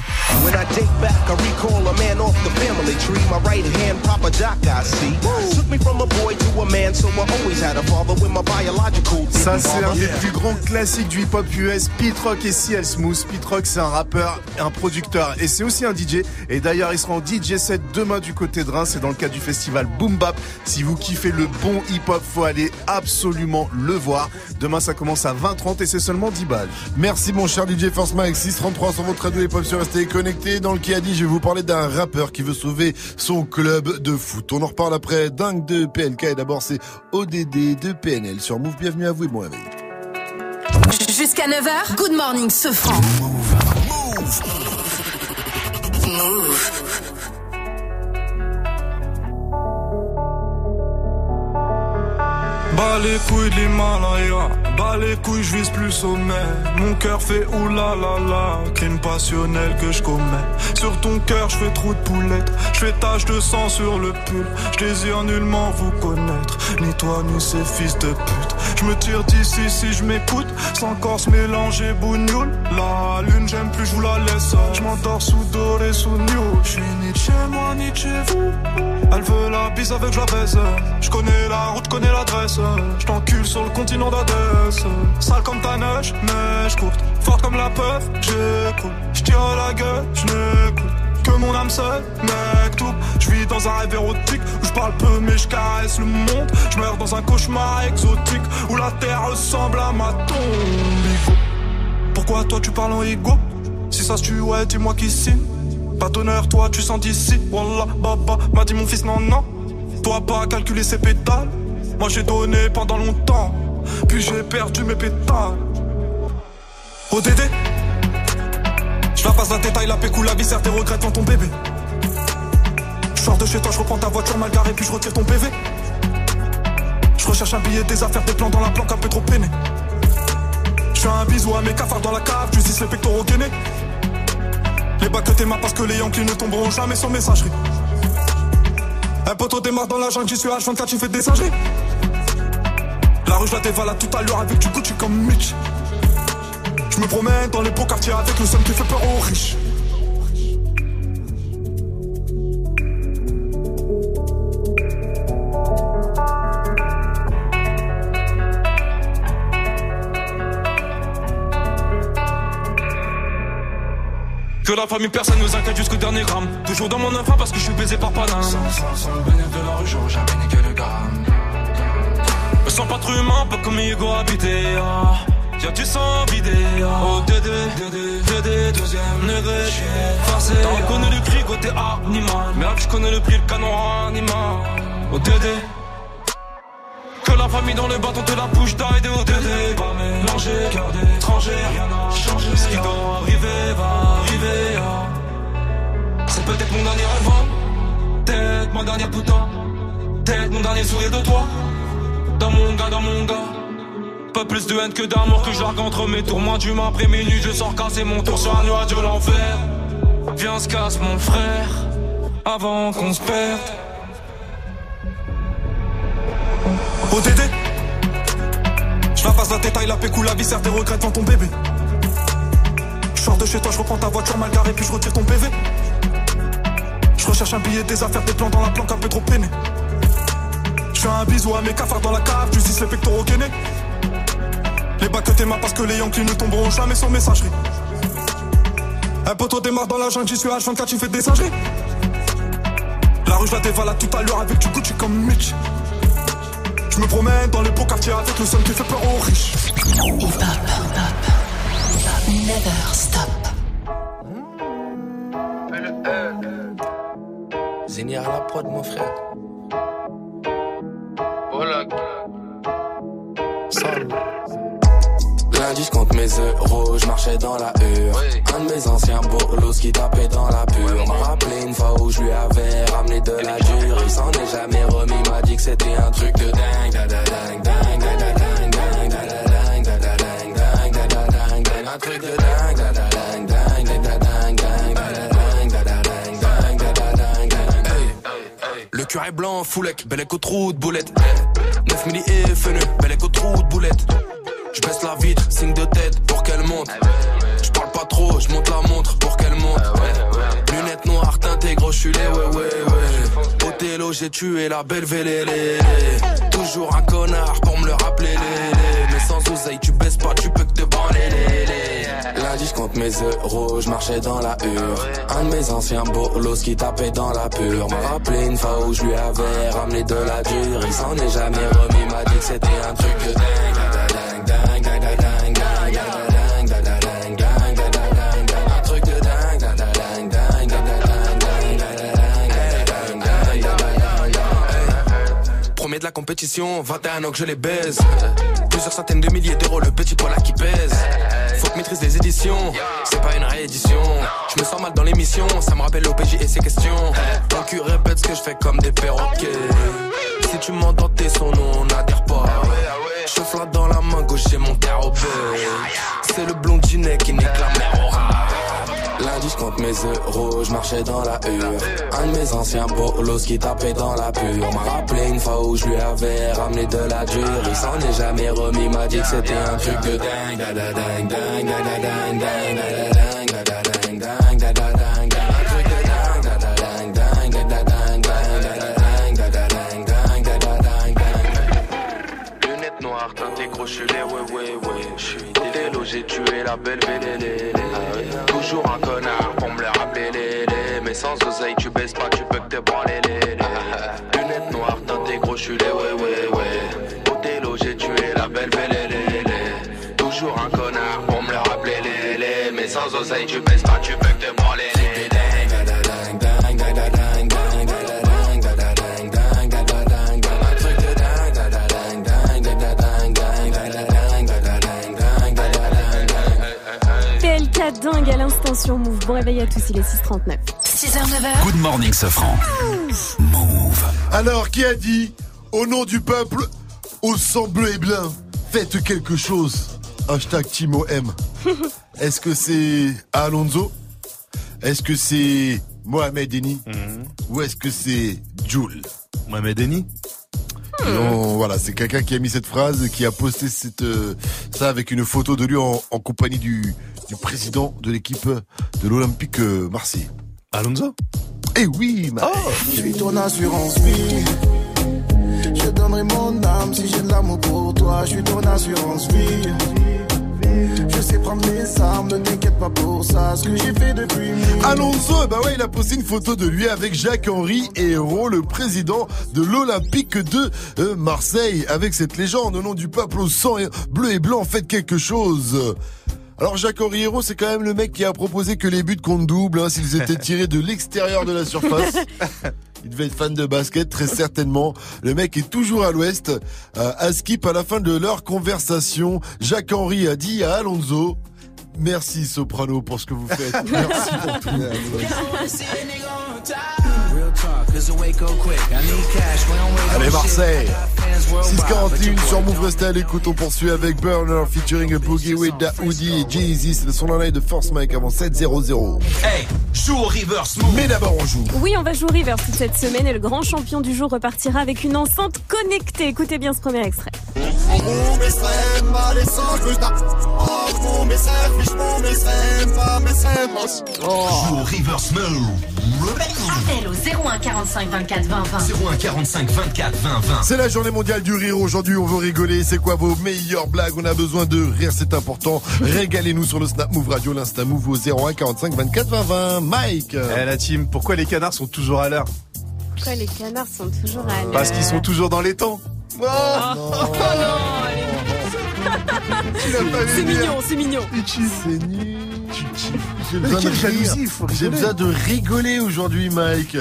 When I date back, I recall a man off the family tree. My right hand, Papa Doc, I see. Took me from a boy to a man, so I always had a father with my biological. Ça, c'est un des plus grands classiques du hip-hop US. Pete Rock et CL Smooth. Pete Rock, c'est un rappeur, un producteur et c'est aussi un DJ. Et d'ailleurs, il sera en DJ set demain du côté de Reims. C'est dans le cadre du festival Boom Bap. Si vous kiffez le bon hip-hop, faut aller absolument le voir. Demain, ça commence à 20h30 et c'est seulement 10 balles. Merci mon cher DJ Force Mike 633 sur votre radio et pop sur restez connectés. Dans le qui a dit, je vais vous parler d'un rappeur qui veut sauver son club de foot. On en reparle après dingue de PLK et d'abord c'est ODD de PNL sur Move. Bienvenue à vous et bon réveil. Jusqu'à 9h, good morning, ce franc. Bas les couilles de l'Himalaya, bas les couilles, je vise plus sommet. Mon cœur fait oulala, crime passionnel que je commets. Sur ton cœur, je fais trop de poulettes, je fais tache de sang sur le pull. Je désire nullement vous connaître, ni toi ni ces fils de pute. Je me tire d'ici si je m'écoute, sans corps se mélanger bougnoule. La lune, j'aime plus, je vous la laisse. Je m'endors sous doré, sous new. Je suis ni chez moi, ni chez vous. Elle veut la bise avec je la baise. Je connais la route, connais l'adresse. Je t'encule sur le continent d'Adès. Sale comme ta neige, neige courte. Forte comme la peur, j'écoute. Je tire la gueule, je n'écoute. Que mon âme seule, mec, tout. Je vis dans un rêve érotique où je parle peu mais je caresse le monde. Je meurs dans un cauchemar exotique où la terre ressemble à ma tombe. Pourquoi toi tu parles en ego Si ça se tue, ouais, dis-moi qui signe. Pas d'honneur, toi tu sens d'ici. Wallah, baba, m'a dit mon fils, non, non. Toi pas calculer ses pétales. Moi j'ai donné pendant longtemps. Puis j'ai perdu mes pétales. ODD Je la passe la détail, la pécou, la viscère, tes regrets devant ton bébé. Je sors de chez toi, je reprends ta voiture mal garée, puis je retire ton PV. Je recherche un billet, des affaires, des plans dans la planque, un peu trop peiné. Je fais un bisou à mes cafards dans la cave, tu dis les pectoraux gainés. Les bacs que t'es parce que les Yankees ne tomberont jamais sur messagerie. Un poteau démarre dans la jungle, j'y suis H24, tu fais des singeries. La rue, je la dévale à tout à l'heure avec du Gucci comme Mitch. Je me promène dans les beaux quartiers avec le seum qui fait peur aux riches. Que la famille, personne nous inquiète jusqu'au dernier gramme. Toujours dans mon enfant parce que je suis baisé par Paname. Sans, sans, sans le bénéfice de la rue, j'aurais jamais niqué sens pas trop humain, pas comme Hugo habité. Ah. Y'a du sang vidé. Ah. Oh, Dédé, Dédé, Dédé, deuxième degré. Forcé. T'as reconnu le cri côté animal. Merde, je connais le prix, le canon animal. Oh, Dédé. Que la famille dans le bâton te la bouche d'aider au Dédé. Pas mélangé, cœur d'étranger, rien n'a changé. Ce qui doit arriver va arriver. ah. C'est peut-être mon dernier rêve, hein. peut-être mon dernier putain, peut-être mon dernier sourire de toi. Dans mon gars, dans mon gars, Pas plus de haine que d'amour que je entre mes tours. Moins d'humain après minuit, je sors casser mon tour sur un nuage de l'enfer. Viens, se casse mon frère, avant qu'on se perde. ODD Je la passe la détail, la pécou, la viscère, tes regrets devant ton bébé. Je sors de chez toi, je reprends ta voiture mal garée, puis je retire ton PV. Je recherche un billet, des affaires, des plans dans la planque, un peu trop peiné. Je fais un bisou à mes cafards dans la cave, tu les pectoraux gainés. Les bacs que parce que les Yankees ne tomberont jamais sur messagerie. Un poteau démarre dans la jungle, j'y suis H24, tu fais des singeries. La rue, je la dévalade tout à l'heure avec du Gucci comme Mitch. Je me promène dans les beaux quartiers avec le seul qui fait peur aux riches. Never stop. Zénir à la prod, mon frère. Lundi, je compte mes euros, je marchais dans la hure. Un de mes anciens bolos qui tapait dans la pure. M'a rappelé une fois où je lui avais ramené de la dure. Il s'en est jamais remis, m'a dit que c'était un truc de dingue. da, da, dingue, dingue, dingue, dingue, dingue, est blanc, foulec, bel écho trou de boulette. 9 milli et feneux, bel écho trou de boulette. Je baisse la vitre, signe de tête pour qu'elle monte. Je parle pas trop, je monte la montre pour qu'elle monte. Lunettes noires, teintées, gros, je les ouais, ouais. Othello, j'ai tué la belle vélélé. Toujours un connard pour me le rappeler. Mais sans oseille, tu baisses pas, tu peux que te branler. Lundi, je compte mes euros, je marchais dans la hure. Un de mes anciens bolos qui tapait dans la pure. M'a rappelé une fois où je lui avais ramené de la dure. Il s'en est jamais remis, m'a dit que c'était un truc de dingue. dingue, dingue, dingue, de la compétition, 21 ans que je les baise. Plusieurs centaines de milliers d'euros, le petit poids là qui pèse. Faut que maîtrise les éditions, c'est pas une réédition. Je me sens mal dans l'émission, ça me rappelle l'OPJ et ses questions. Ton cul répète ce que je fais comme des perroquets. Si tu m'entends tes sons, nous on n'adhère pas. Je flatte dans la main gauche, j'ai mon tarot C'est le blondinet qui nique la mer au. Lundi, je compte mes euros, je marchais dans la hure. Un de mes anciens bolos qui tapait dans la pure. M'a rappelé une fois où je lui avais ramené de la dure. Il s'en est jamais remis, m'a dit que c'était un truc de dingue. Dingue, dingue, dingue, je suis les ouais, ouais, ouais. Je suis délo, j'ai tué la belle vélélé. Toujours un connard pour me le rappeler, les, les. Mais sans oseille, tu baisses pas, tu peux que te branler, les, les. Lunettes noires, teintées gros, je les ouais, ouais, ouais. Othello, j'ai tué la belle vélélé. Toujours un connard pour me le rappeler, les, les. Mais sans oseille, tu baisses pas, tu peux que te branler, sur Move. Bon réveil à tous, il est 6h39. 6h, 9h. Good morning, Safran. Alors, qui a dit Au nom du peuple, au sang bleu et blanc, faites quelque chose. Hashtag Timo M. [laughs] Est-ce que c'est Alonso? Est-ce que c'est Mohamed Eni Ou est-ce que c'est Jules Mohamed Eni Non, voilà, c'est quelqu'un qui a mis cette phrase, qui a posté cette, euh, ça avec une photo de lui en, en compagnie du, du président de l'équipe de l'Olympique euh, Marseille. Alonso Eh oui, ma... Je suis ton assurance vie. Je donnerai mon âme si j'ai de l'amour pour toi. Je suis ton assurance vie. Je sais prendre mes armes, ne t'inquiète pas pour ça. Ce que j'ai fait depuis. Alonso, bah ouais, il a posté une photo de lui avec Jacques-Henri Hérault, le président de l'Olympique de euh, Marseille, avec cette légende au nom du peuple au sang et- bleu et blanc, faites quelque chose. Alors Jacques-Henri Hérault, c'est quand même le mec qui a proposé que les buts comptent double, hein, s'ils étaient tirés de l'extérieur de la surface. [laughs] Il devait être fan de basket, très certainement. Le mec est toujours à l'ouest. Euh, à Skip, à la fin de leur conversation, Jacques-Henri a dit à Alonso, merci Soprano pour ce que vous faites. [laughs] Merci pour tout. Allez Marseille shit. I got fans worldwide, but you 641 sur Move, restez à l'écoute, on poursuit avec Burner featuring Boogie with Daoudi et Jay-Z, c'est le son en live de Force Mike avant 7-0-0. Hey, joue au reverse move. Mais d'abord on joue. Oui, on va jouer au Reverse toute cette semaine et le grand champion du jour repartira avec une enceinte connectée. Écoutez bien ce premier extrait. Joue au reverse move. Appel au 01 45 24 20 20. 01 45 24 20 20. C'est la journée mondiale du rire aujourd'hui, on veut rigoler. C'est quoi vos meilleures blagues? On a besoin de rire, c'est important. Régalez-nous sur le Snap Move Radio, l'Insta Move au 01 45 24 20 20. Mike Eh la team, pourquoi les canards sont toujours à l'heure? Pourquoi les canards sont toujours à l'heure? Parce qu'ils sont toujours dans les temps. Oh, non, allez. C'est mignon, c'est mignon. C'est nul. J'ai besoin, de rigoler. besoin de rigoler aujourd'hui, Mike.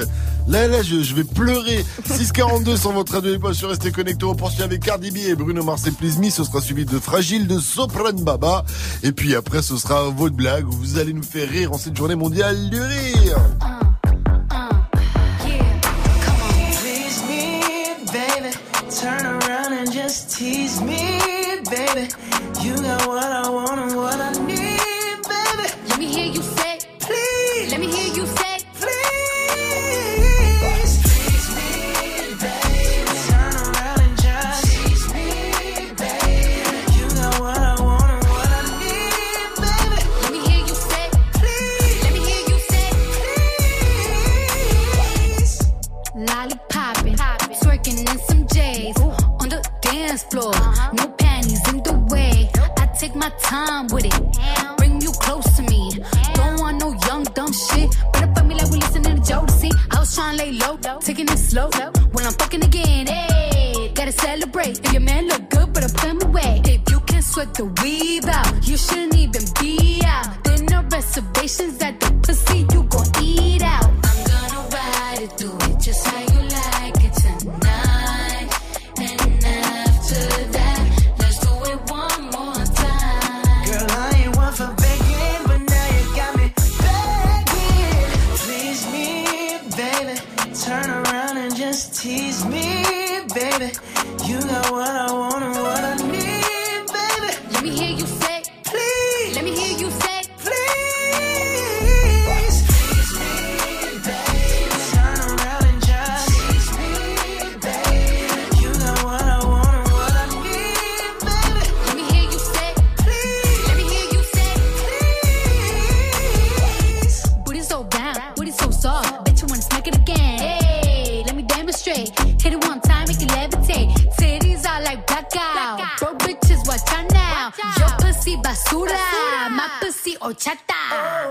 Là, là, je, je vais pleurer. [laughs] 642 sur votre radio et pas sur Restez connectés. On poursuit avec Cardi B et Bruno Mars et Please Me. Ce sera suivi de Fragile de Sopran Baba. Et puis après, ce sera votre blague. où Vous allez nous faire rire en cette journée mondiale du rire. Please me, baby. Turn around and just tease me, baby. You got what I want and what I need, hear you say, Please, let me hear you say, please. Please me, baby. Turn around and just tease me, baby. You got what I want and what I need, baby. let me hear you say, Please, let me hear you say, please. Lollipopping, twerking in some J's on the dance floor. Uh-huh. No panties in the way. I take my time with it. Bring low, taking it slow. When I'm fucking again, hey, gotta celebrate. If your man look good, better put him away. If you can sweat the weave out, you shouldn't even be out. There no reservations at the tease me, baby. You got what I want Matusi Ochata. Oh.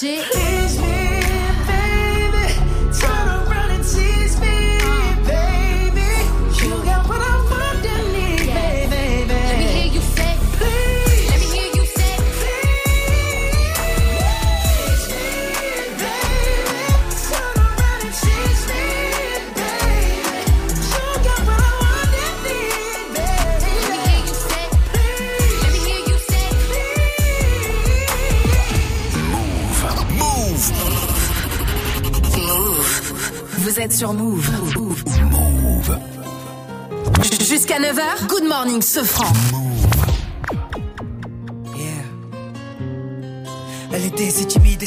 Shit. Êtes sur Move. Jusqu'à 9h, Good Morning Yeah. Sofran. Elle était si timide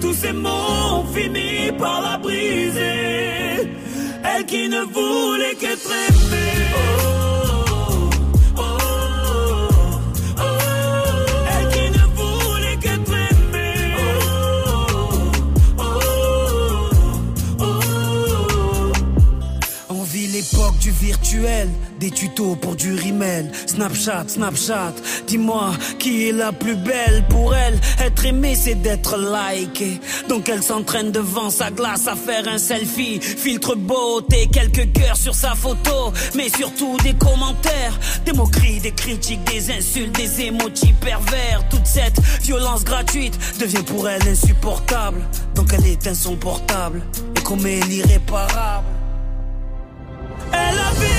tous ces mots ont fini par la briser. Elle qui ne voulait voulait qu'être aimée. On vit l'époque du virtuel, des tutos pour du rimel. Snapchat, Snapchat, dis-moi qui est la plus belle pour elle. Être aimée, c'est d'être liké. Donc elle s'entraîne devant sa glace à faire un selfie. Filtre beauté, quelques cœurs sur sa photo. Mais surtout des commentaires, des moqueries, des critiques, des insultes, des émojis pervers. Toute cette violence gratuite devient pour elle insupportable. Donc elle éteint son portable et commet l'irréparable. Elle avait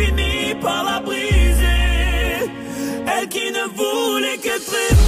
fini par la briser. Elle qui ne voulait qu'être aimée.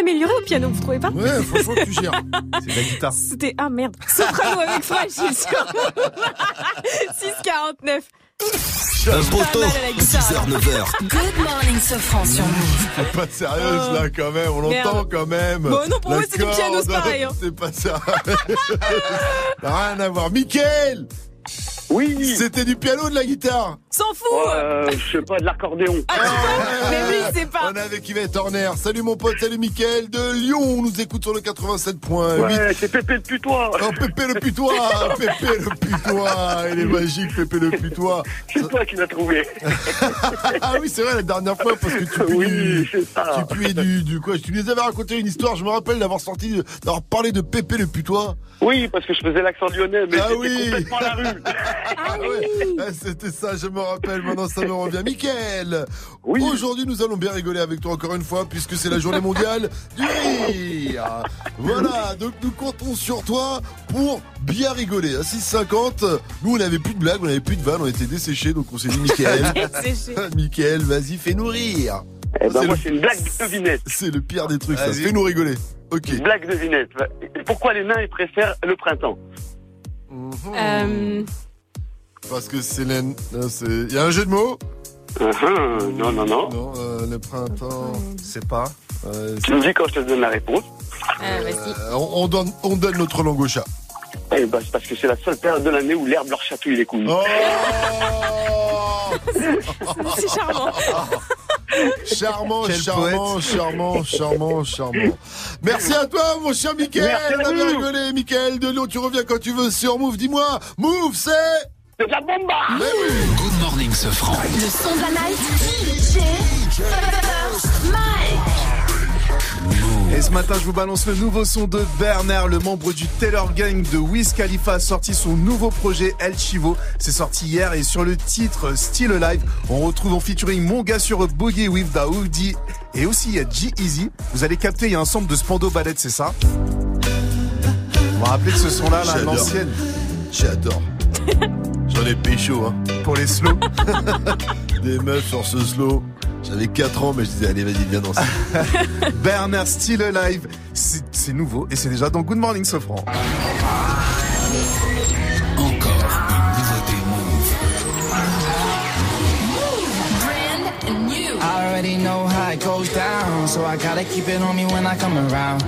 Améliorée au piano, vous trouvez pas Ouais, franchement, tu gères. [laughs] C'est la guitare. C'était ah merde, soprano avec fragile sur 649. Un poteau, mal à la guitare. 6h, 9h. Good morning, Sofran sur Move. [laughs] C'est pas sérieuse là quand même, on l'entend quand même. Bon, non, pour La moi, c'est du piano, c'est pareil, hein. C'est pas ça. [laughs] Rien à voir. Mickaël Oui C'était du piano ou de la guitare S'en fout Euh, je sais pas, de l'accordéon. Mais oui, c'est pas. On est avec Yvette Horner. Salut mon pote, salut Mickaël de Lyon. On nous écoute sur le 87.8. Ouais, c'est Pépé le putois. Oh, Pépé le putois Pépé le putois Il est magique, Pépé le putois. C'est toi qui l'as trouvé. [laughs] ah oui, c'est vrai, la dernière fois, parce que tu pues du, tu puais du, du quoi? Tu nous avais raconté une histoire, je me rappelle d'avoir sorti, d'avoir parlé de Pépé le putois. Oui, parce que je faisais l'accent lyonnais, mais Ah c'était oui. complètement la rue. Ah ouais, Ah, C'était ça, je me rappelle, maintenant ça me revient. Mickaël Aujourd'hui, nous allons bien rigoler avec toi encore une fois, puisque c'est la journée mondiale du rire. Voilà, donc nous comptons sur toi pour bien rigoler. À 6,50, nous on n'avait plus de blagues, on n'avait plus de vannes, on était desséchés, donc on s'est dit, Mickaël. [laughs] Mickaël, vas-y, fais-nous rire. Eh ben, moi, le- c'est une blague de devinette. C'est le pire des trucs, ça. Fais-nous rigoler. Ok. Une blague de devinette. Et Pourquoi les nains, ils préfèrent le printemps? Euh, Parce que c'est Il y a un jeu de mots Uh-huh. Non, non, non. Non, euh, le printemps. C'est pas. Tu me dis quand je te donne la réponse. euh, vas-y. Euh, on, on donne, on donne notre langue au chat. Eh ben, c'est parce que c'est la seule période de l'année où l'herbe leur chatouille les couilles. Oh [laughs] C'est charmant. Charmant, Quel charmant, charmant, charmant, charmant. Merci à toi, mon cher Mickaël. On a bien rigolé, Mickaël de Lyon. Tu reviens quand tu veux sur Move. Dis-moi, Move, c'est. C'est de la bomba Mais oui. Good morning, ce franc. Le son de la night. DJ First Mike. Et ce matin, je vous balance le nouveau son de Bernard, le membre du Taylor Gang de Wiz Khalifa, a sorti son nouveau projet El Chivo. C'est sorti hier et sur le titre Still Alive, on retrouve en featuring mon gars sur Boogie with Daoudi et aussi il y a G-Easy. Vous allez capter, il y a un sample de Spando Ballet, c'est ça? Vous vous rappelez de ce son-là, là, l'ancienne J'adore. J'en ai pécho, hein. Pour les slow. [laughs] Des meufs sur ce slow. J'avais 4 ans, mais je disais, allez, vas-y, viens danser. [laughs] Bernard Still Alive, c'est c'est nouveau et c'est déjà dans Good Morning Sofran. Encore une nouveauté Move. Brand new. I already know how it goes down, so I gotta keep it on me when I come around.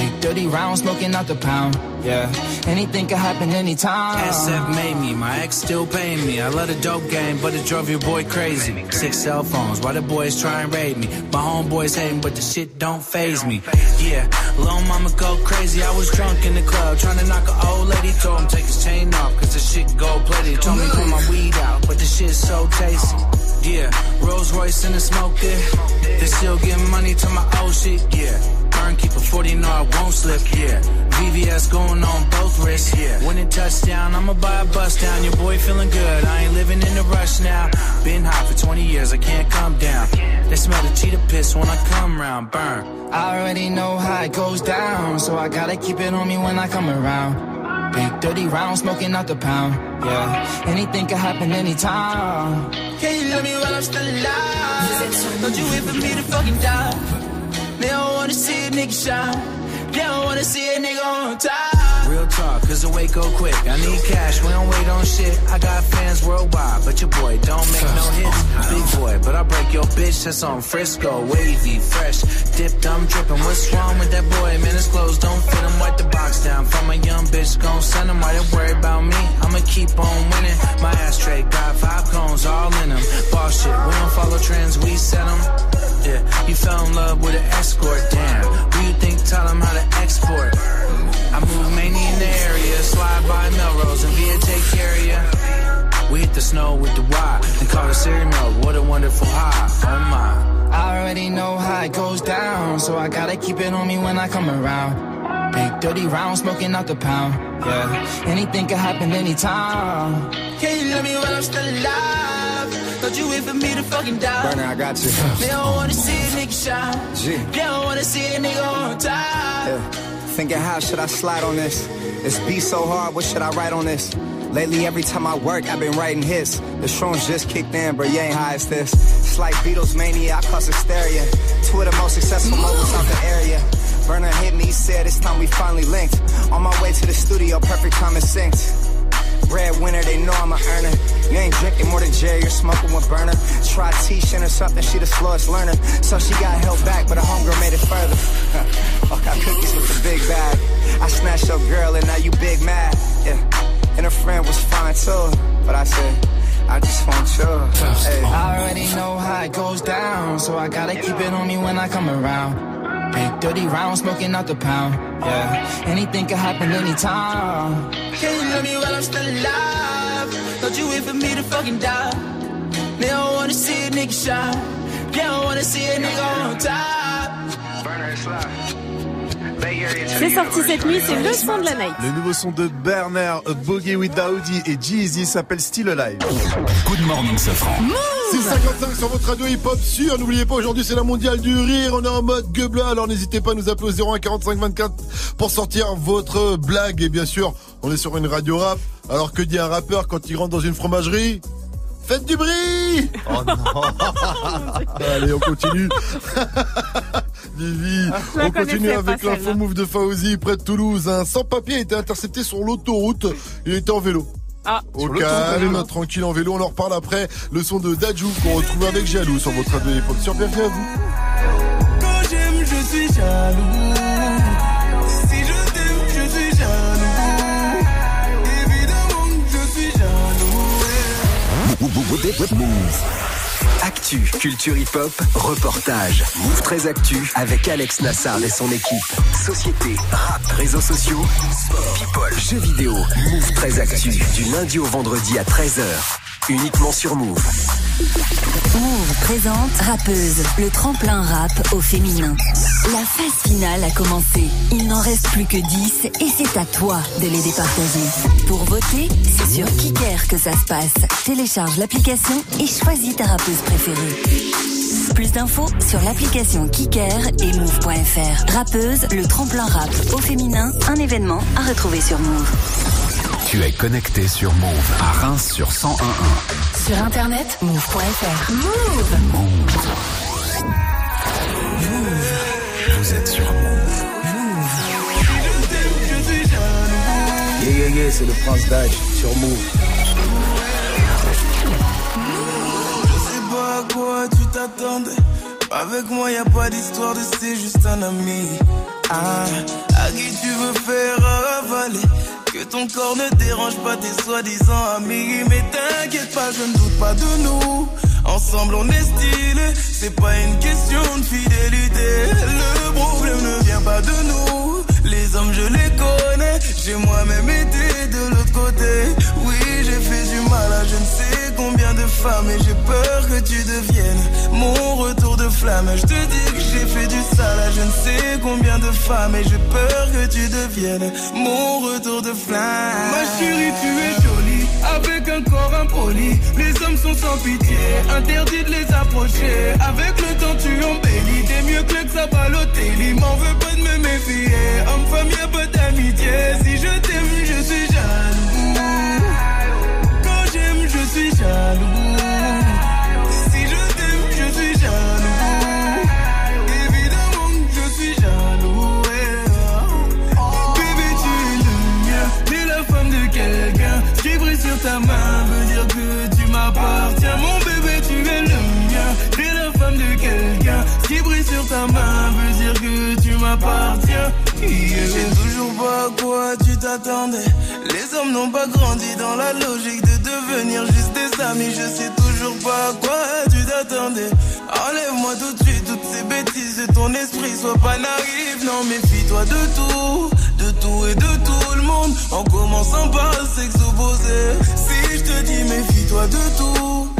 Big dirty round, smoking out the pound. Yeah, anything can happen anytime. SF made me, my ex still paying me. I love the dope game, but it drove your boy crazy. Six cell phones, why the boys try and raid me? My homeboys hating, but the shit don't phase me. Yeah, little mama go crazy. I was drunk in the club, trying to knock an old lady. Told him take his chain off, cause the shit gold plated. Told me put my weed out, but the shit's so tasty. Yeah, Rolls Royce in the smoke it. They still getting money to my old shit, yeah. Keep a 40, no, I won't slip, yeah. VVS going on both wrists, yeah. When it touchdown, I'ma buy a bus down. Your boy feeling good, I ain't living in the rush now. Been hot for 20 years, I can't come down. They smell the cheetah piss when I come round, burn. I already know how it goes down, so I gotta keep it on me when I come around. Big dirty round, smoking out the pound. Yeah, anything can happen anytime. Can you love me while I'm still alive? Don't you wait for me to fucking die? They don't wanna see a nigga shine. They don't wanna see a nigga on top. Real talk, cause the wait go quick. I need cash, we don't wait on shit. I got fans worldwide, but your boy don't make no hits. Big boy, but I break your bitch, that's on Frisco. Wavy, fresh, dipped, I'm dripping. What's wrong with that boy? Man, his clothes don't fit him. Wipe the box down from a young bitch, gon' send him. Why they worry about me? I'ma keep on winning. My ashtray got five cones all in them. Boss shit, we don't follow trends, we set them. Yeah, you fell in love with an escort, damn. Who you think taught him how to export? I move mainly in the area, slide by Melrose and VA take care of ya. We hit the snow with the Y and call it cereal milk. What a wonderful high, oh my. I already know how it goes down, so I gotta keep it on me when I come around. Big dirty round, smoking out the pound. Yeah, anything can happen anytime. Can you love me while I'm still alive? Don't you wait for me to fucking die? Burner, I got you. They don't wanna see a nigga shine. They don't wanna see a nigga on top. Yeah. Thinking how should I slide on this? This beat so hard, what should I write on this? Lately, every time I work, I've been writing hits. The shrooms just kicked in, but you ain't high as this. It's like Beatles mania, I cause hysteria. Two of the most successful moguls out the area. Burner hit me, said it's time we finally linked. On my way to the studio, perfect time is synced. Breadwinner, they know I'm a earner. You ain't drinking more than Jerry, you're smoking with burner. Try teaching or something, she the slowest learner. So she got held back, but a homegirl made it further. [laughs] Fuck, got cookies with the big bag. I snatched your girl and now you big mad. Yeah, and her friend was fine too. But I said, I just want you. Hey. I already know how it goes down, so I gotta keep it on me when I come around. Big dirty round, smoking out the pound. Yeah, anything can happen anytime. Can you love me while I'm still alive? Don't you wait for me to fucking die? They don't wanna see a nigga shine. They don't wanna see a nigga on top. C'est sorti cette nuit, c'est le son de la night. Le nouveau son de Bernard, Boogie with Daoudi et Jeezy s'appelle Still Alive. Good morning, ce franc. 655 sur votre radio hip-hop sûr. N'oubliez pas, aujourd'hui c'est la mondiale du rire. On est en mode gueule alors n'hésitez pas à nous appeler au 01 45 24 pour sortir votre blague. Et bien sûr, on est sur une radio rap. Alors que dit un rappeur quand il rentre dans une fromagerie? Faites du bruit Oh non [laughs] Allez, on continue. [laughs] Vivi, Je la on continue avec l'info move de Fauzi près de Toulouse. Un sans-papier a été intercepté sur l'autoroute. Il était en vélo. Ah, Au calme, tranquille en vélo, on en reparle après. Le son de Dajou qu'on retrouve avec Jaloux sur votre radio hip-hop. Sur bienvenue à vous. Quand j'aime, je suis jaloux. Move. Culture hip-hop, reportage. Move très Actu avec Alex Nassar et son équipe. Société, rap, réseaux sociaux, people, jeux vidéo. Move très Actu du lundi au vendredi à 13h. Uniquement sur Move. Move présente Rappeuse, le tremplin rap au féminin. La phase finale a commencé. Il n'en reste plus que 10 et c'est à toi de les départager. Pour voter, c'est sur Kicker que ça se passe. Télécharge l'application et choisis ta rappeuse préférée. Plus d'infos sur l'application Kicker et move.fr. Rappeuse, le tremplin rap au féminin, un événement à retrouver sur Move. Tu es connecté sur Move à Reims sur 101.1. Sur internet, move.fr. Move Vous êtes sur Move. Yeah, yeah, yeah, c'est le prince d'âge sur Move. À quoi tu t'attendais. Avec moi, y a pas d'histoire de c'est juste un ami. Ah, à qui tu veux faire avaler. Que ton corps ne dérange pas tes soi-disant amis. Mais t'inquiète pas, je ne doute pas de nous. Ensemble, on est stylé. C'est pas une question de fidélité. Le problème ne vient pas de nous. Les hommes, je les connais. J'ai moi-même été de l'autre côté. Oui, j'ai fait du mal à je ne sais combien de femmes. Et j'ai peur que tu deviennes mon retour de flamme. Je te dis que j'ai fait du sale à je ne sais combien de femmes. Et j'ai peur que tu deviennes mon retour de flamme. Ma chérie, tu es jolie. Avec un corps impoli, les hommes sont sans pitié, interdit de les approcher. Avec le temps, tu embellis, t'es mieux que le Balotelli. M'en veux pas de me méfier, homme-femme, y'a pas d'amitié. Si je t'aime, je suis Les hommes n'ont pas grandi dans la logique de devenir juste des amis. Je sais toujours pas à quoi tu t'attendais. Enlève-moi tout de suite toutes ces bêtises de ton esprit. Sois pas naïf, non, méfie-toi de tout. De tout et de tout le monde. En commençant par s'exposer. Si je te dis méfie-toi de tout.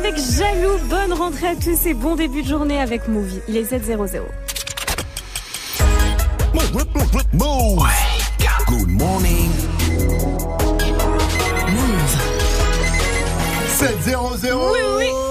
Avec Jaloux. Bonne rentrée à tous et bon début de journée avec Movie. Il est 7.00. Move. Good morning. 7-0-0 Oui, oui.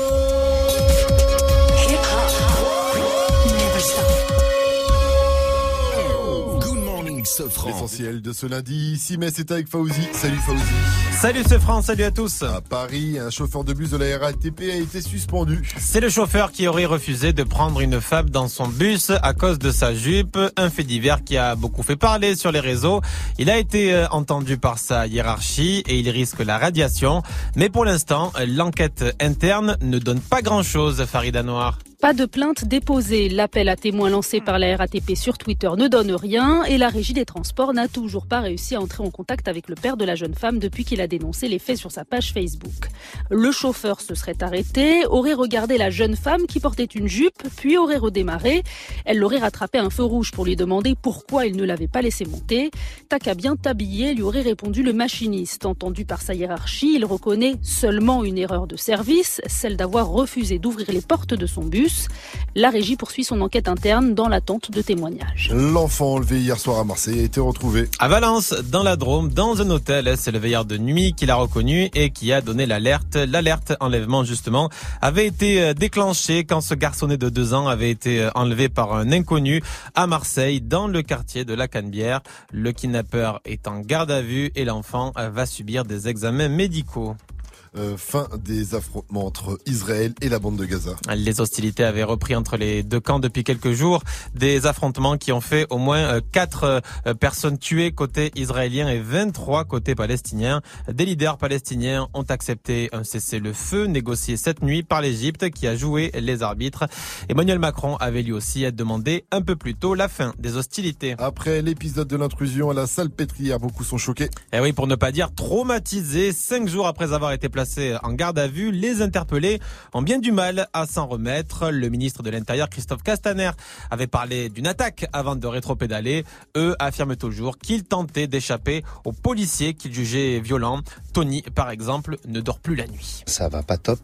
Morning, L'essentiel de ce lundi, 6 mai, c'est avec Fauzi. Salut Fauzi. Salut ce France, salut à tous. À Paris, un chauffeur de bus de la RATP a été suspendu. C'est le chauffeur qui aurait refusé de prendre une femme dans son bus à cause de sa jupe. Un fait divers qui a beaucoup fait parler sur les réseaux. Il a été euh, entendu par sa hiérarchie et il risque la radiation. Mais pour l'instant, l'enquête interne ne donne pas grand chose, Farida Noir. Pas de plainte déposée. L'appel à témoins lancé par la RATP sur Twitter ne donne rien et la régie des transports n'a toujours pas réussi à entrer en contact avec le père de la jeune femme depuis qu'il a dénoncé les faits sur sa page Facebook. Le chauffeur se serait arrêté, aurait regardé la jeune femme qui portait une jupe, puis aurait redémarré. Elle l'aurait rattrapé à un feu rouge pour lui demander pourquoi il ne l'avait pas laissé monter. T'as qu'à bien t'habiller, lui aurait répondu le machiniste. Entendu par sa hiérarchie, il reconnaît seulement une erreur de service, celle d'avoir refusé d'ouvrir les portes de son bus. La régie poursuit son enquête interne dans l'attente de témoignages. L'enfant enlevé hier soir à Marseille a À Valence, dans la Drôme, dans un hôtel, c'est le veilleur de nuit qui l'a reconnu et qui a donné l'alerte. L'alerte enlèvement, justement, avait été euh, déclenchée quand ce garçonnet de deux ans avait été euh, enlevé par un inconnu à Marseille, dans le quartier de la Canebière. Le kidnappeur est en garde à vue et l'enfant euh, va subir des examens médicaux. Euh, fin des affrontements entre Israël et la bande de Gaza. Les hostilités avaient repris entre les deux camps depuis quelques jours. Des affrontements qui ont fait au moins euh, quatre euh, personnes tuées côté israélien et 23 côté palestinien. Des leaders palestiniens ont accepté un cessez-le-feu négocié cette nuit par l'Égypte qui a joué les arbitres. Emmanuel Macron avait lui aussi demandé un peu plus tôt la fin des hostilités. Après l'épisode de l'intrusion à la salle pétrière, beaucoup sont choqués. Et oui, pour ne pas dire traumatisés, cinq jours après avoir été placés en garde à vue, les interpellés ont bien du mal à s'en remettre. Le ministre de l'Intérieur, Christophe Castaner, avait parlé d'une attaque avant de rétropédaler. Eux affirment toujours qu'ils tentaient d'échapper aux policiers qu'ils jugeaient violents. Tony, par exemple, ne dort plus la nuit. Ça va pas top.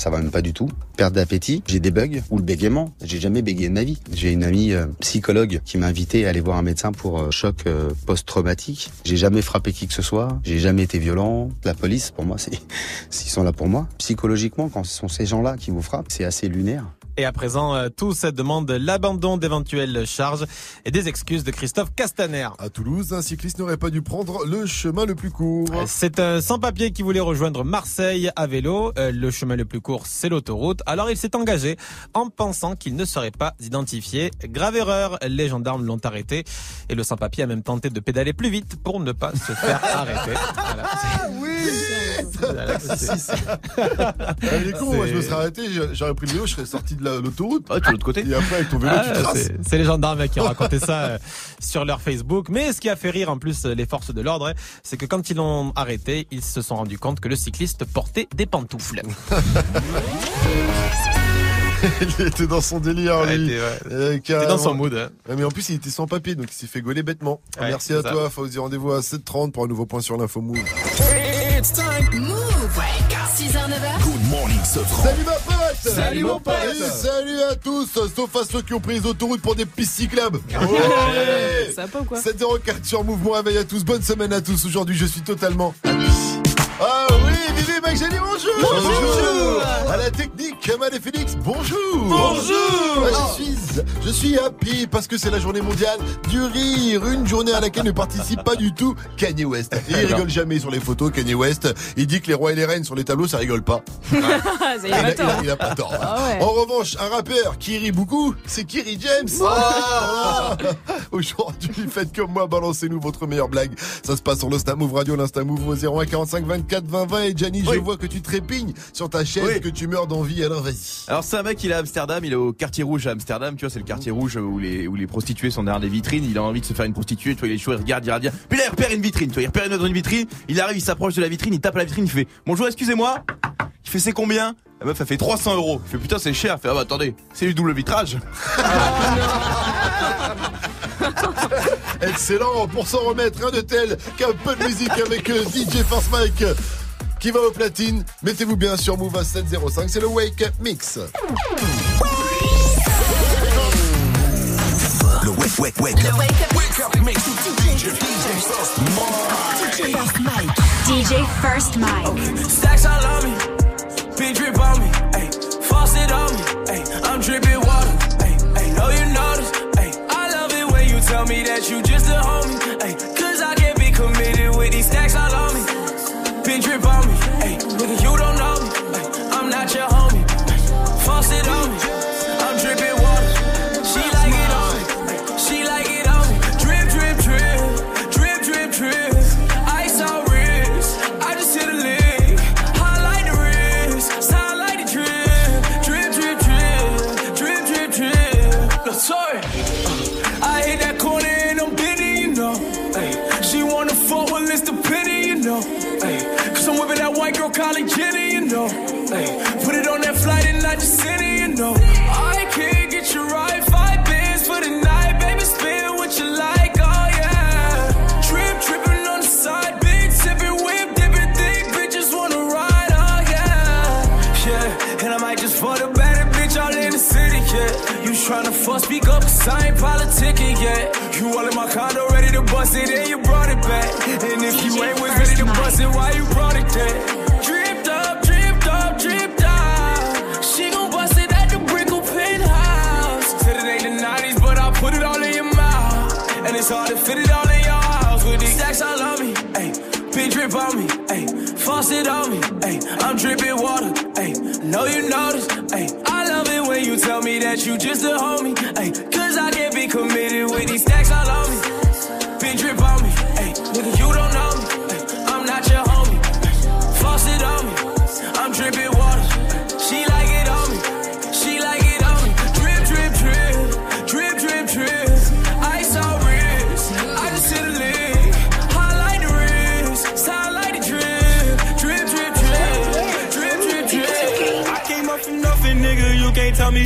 Ça va même pas du tout. Perte d'appétit, j'ai des bugs ou le bégaiement. J'ai jamais bégayé de ma vie. J'ai une amie euh, psychologue qui m'a invité à aller voir un médecin pour euh, choc euh, post-traumatique. J'ai jamais frappé qui que ce soit. J'ai jamais été violent. La police, pour moi, c'est [laughs] s'ils sont là pour moi. Psychologiquement, quand ce sont ces gens-là qui vous frappent, c'est assez lunaire. Et à présent, euh, tous demandent l'abandon d'éventuelles charges et des excuses de Christophe Castaner. À Toulouse, un cycliste n'aurait pas dû prendre le chemin le plus court. C'est un sans-papier qui voulait rejoindre Marseille à vélo. Euh, Le chemin le plus court, c'est l'autoroute. Alors il s'est engagé en pensant qu'il ne serait pas identifié. Grave erreur, les gendarmes l'ont arrêté. Et le sans-papier a même tenté de pédaler plus vite pour ne pas se faire [laughs] arrêter. Voilà. oui Ah, il est con, moi je me serais arrêté, j'aurais pris le vélo, je serais sorti de la- l'autoroute. Ah, tu de l'autre côté. Et après avec ton vélo, Ah, tu traces. c'est- C'est les gendarmes qui ont raconté ça euh, sur leur Facebook. Mais ce qui a fait rire en plus les forces de l'ordre, c'est que quand ils l'ont arrêté, ils se sont rendus compte que le cycliste portait des pantoufles. [laughs] il était dans son délire, Ouais, lui. il était, ouais. Euh, Il était dans son mood. hein. Mais en plus, il était sans papier, donc il s'est fait gauler bêtement. Ouais, Merci à ça. toi, Fauzi. Rendez-vous à 7h30 pour un nouveau point sur l'info Move. It's time. Move. 6h, 9h. Good morning, Salut ma pote Salut, mon pote. Et salut à tous, sauf à ceux qui ont pris les autoroutes pour des pistes cyclables. Ouais. Ça pas ou quoi 704 sur Move, bon réveil à tous, bonne semaine à tous. Aujourd'hui, je suis totalement. Ah oui, Vivi Magélie, bonjour Bonjour. À la technique, Kamal et Félix, bonjour Bonjour. Ah, je, suis, je suis happy parce que c'est la journée mondiale du rire, une journée à laquelle ne participe pas du tout Kanye West. Et il rigole jamais sur les photos, Kanye West. Il dit que les rois et les reines sur les tableaux, ça rigole pas. [laughs] Ça Il a, pas il tort. a- il a pas tort. hein. Ah ouais. En revanche, un rappeur qui rit beaucoup, c'est Kiri James. Ah. [laughs] Aujourd'hui, faites comme moi, balancez-nous votre meilleure blague. Ça se passe sur le Insta Move Radio, l'Insta Move au 01 45 24 20 20. Et Je vois que tu trépignes sur ta chaise, Oui. que tu meurs d'envie. Alors vas-y. Alors c'est un mec, il est à Amsterdam, il est au quartier rouge à Amsterdam, tu vois, c'est le quartier rouge où les, où les prostituées sont derrière des vitrines, il a envie de se faire une prostituée, tu vois, il est chaud, il regarde, il regarde, puis là il repère une vitrine, tu vois, il repère une autre une vitrine, il arrive, il s'approche de la vitrine, il tape à la vitrine, il fait Bonjour, excusez-moi Il fait c'est combien? La meuf, elle fait 300 euros. Il fait putain, c'est cher. Il fait ah bah attendez, c'est du double vitrage. [laughs] Excellent, pour s'en remettre, rien de tel qu'un peu de musique avec euh, DJ First Mike qui va au platine. Mettez-vous bien sur Move à 705, c'est le Wake Up Mix. Le wake, wake, wake. Le wake up, wake up mix. DJ, DJ First Mike. DJ First Mike. Stacks all on me, big drip on me, ayy. Faucet on me, ayy. I'm dripping water, ayy. Ayy, know you notice, ayy. I love it when you tell me that you just a homie. Big drip on me. Hey, nigga, you don't know me. Ay, I'm not your homie. Ay, faucet on me. I'm dripping water. She like it on me. She like it on me. Drip, drip, drip. Drip, drip, drip. Ice on wrist. I just hit a lick. Highlight the wrist. Sound like the drip. Drip, drip, drip. Drip, drip, drip. No, sorry. Uh, I hit that corner and I'm bitter, you know. Ay, she wanna fuck, well, it's the pity, you know. Kylie Jenner, you know. Ay, put it on that flight and I just sent you know. I can't get you right, five bands for the night, baby. Spin what you like, oh yeah. Trip, tripping on the side, big sipping, whip, dipping, thick bitches wanna ride, oh yeah. Yeah, and I might just for the better bitch all in the city, yeah. You tryna fuss, speak up, 'cause I ain't politicking yet. You all in my condo, ready to bust it, and you brought it back. And if you ain't was ready to bust it, why you faucet on me. Ayy, I'm dripping water. Ayy, know you notice. Ayy, I love it when you tell me that you just a homie. Ayy, cause I can't be committed with these stacks all on me. Big drip on me. Ayy, nigga, you don't know me. Ayy, I'm not your homie. Ayy, faucet on me. I'm dripping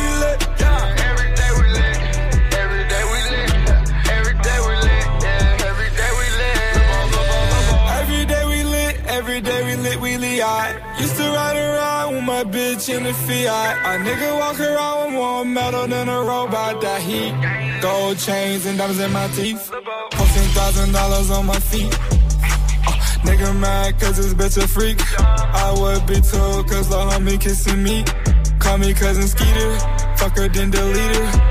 we used to ride around with my bitch in the Fiat. A nigga walk around with more metal than a robot. That heat, gold chains and diamonds in my teeth. Posting thousand dollars on my feet. Uh, nigga mad cause this bitch a freak. I would be too cause the homie kissing me. Call me cousin Skeeter. Fuck her then delete her.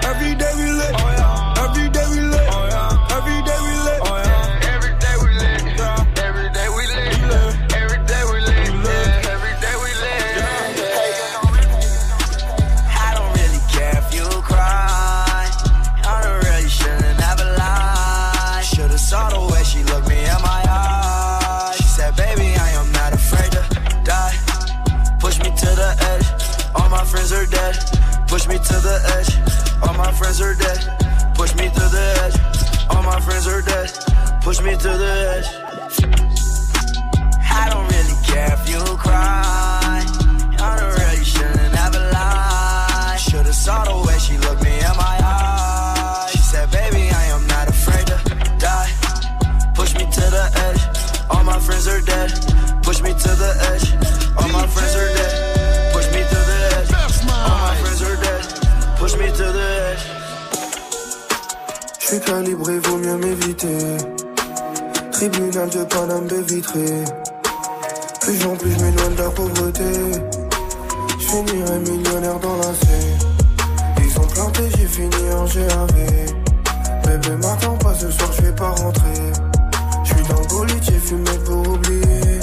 Push me to the edge. All my friends are dead. Push me to the edge. All my friends are dead. Push me to the edge. I don't really care if you cry. I don't really shouldn't ever lie. Should've saw the way she looked me in my eyes. She said, baby, I am not afraid to die. Push me to the edge. All my friends are dead. Push me to the edge. All my friends are dead. Push me to the edge. All my friends Je suis calibré, vaut mieux m'éviter. Tribunal de Paname de vitré. Plus en plus je m'éloigne de la pauvreté. Je finirai millionnaire dans la C. Ils ont planté, j'ai fini en GAV. Bébé m'attends pas ce soir, je vais pas rentrer. Je suis dans le bolide, j'ai fumé pour oublier.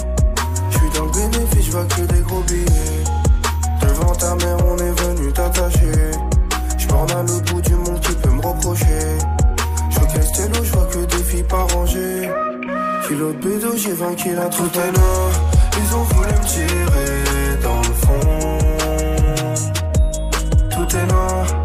Je suis dans le bénéfice, je vois que des gros billets. Devant ta mère, on est venu t'attacher. Borne à l'autre bout du monde qui peut me reprocher. Je tes lots, je vois que des filles pas rangées. Kilo de bédo, j'ai 20 kilos est noir. Ils ont voulu me tirer dans le fond. Tout est noir.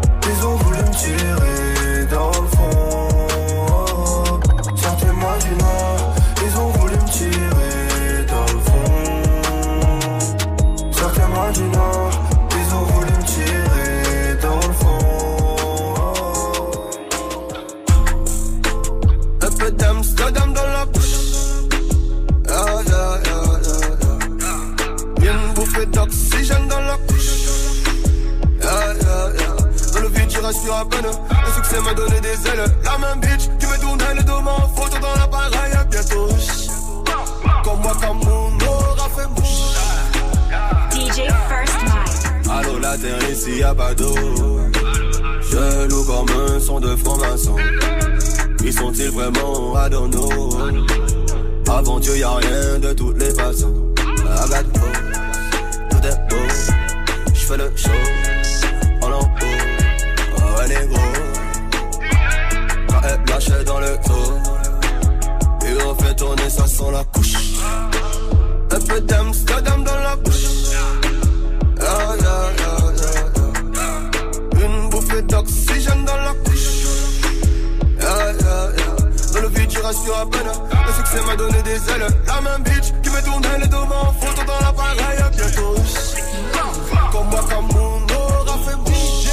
À peine. Le succès m'a donné des ailes. La même bitch qui me tournait le dos en photo dans l'appareil. À bientôt. Comme moi, comme mon aura fait mouche. DJ First Mike. Allô, la terre ici pas d'eau. Je loue comme un son de franc-maçon. Ils sont-ils vraiment à Dono Avant Dieu, y'a rien de toutes les façons. Go, tout est beau. J'fais le show des ailes. La même bitch qui me tournait les dos en photo dans l'appareil. À bientôt. Comme moi, comme mon aura fait bouger.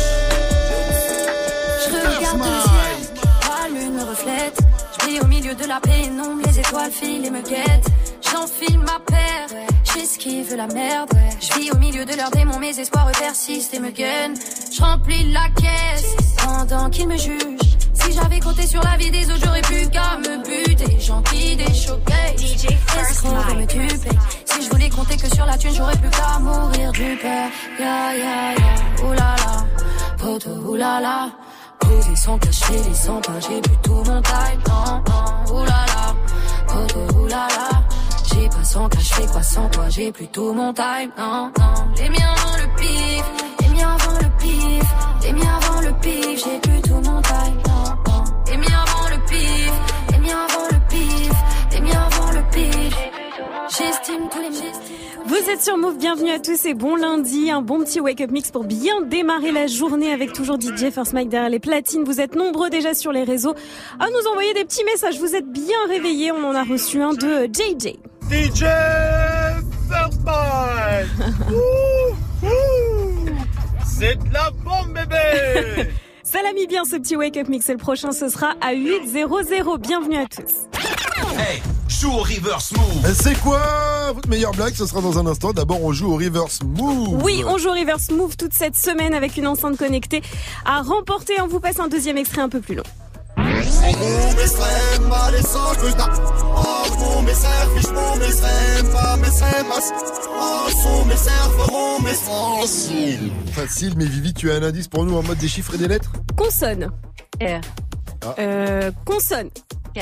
Je regarde le ciel, la lune me reflète. Je brille au milieu de la pénombre, les étoiles filent et me guettent. J'enfile ma paire, j'esquive la merde. Je vis au milieu de leurs démons, mes espoirs persistent et me gagnent. Je remplis la caisse pendant qu'ils me jugent. Si j'avais compté sur la vie des autres, j'aurais plus qu'à me buter. Gentil des choquets, escrocs de me duper. Si je voulais compter que sur la thune, j'aurais plus qu'à mourir du père. Ya ya ya, oulala, poto oulala. Posé sans cacher les 100 pas, j'ai plus tout mon time. Non, non, oulala, poto oulala. J'ai pas sans fais quoi sans toi, j'ai plus tout mon time. Non, non, les miens avant le pif, les miens avant le pif, les miens avant le pif, j'ai plus tout mon time. J'estime tous les Vous êtes sur Move, bienvenue à tous et bon lundi, un bon petit wake-up mix pour bien démarrer la journée avec toujours DJ First Mike derrière les platines. Vous êtes nombreux déjà sur les réseaux à nous envoyer des petits messages. Vous êtes bien réveillés, on en a reçu un de JJ. DJ First [laughs] C'est de la bombe, bébé Ça l'a mis bien ce petit wake-up mix et le prochain ce sera à 8.00. Bienvenue à tous. Hey, joue au reverse move. C'est quoi votre meilleure blague? Ce sera dans un instant. D'abord, on joue au reverse move. Oui, on joue au Reverse Move toute cette semaine avec une enceinte connectée à remporter. On vous passe un deuxième extrait un peu plus long. Facile, mais Vivi, tu as un indice pour nous en mode des chiffres et des lettres? Consonne. R. Ah. Euh, consonne. K.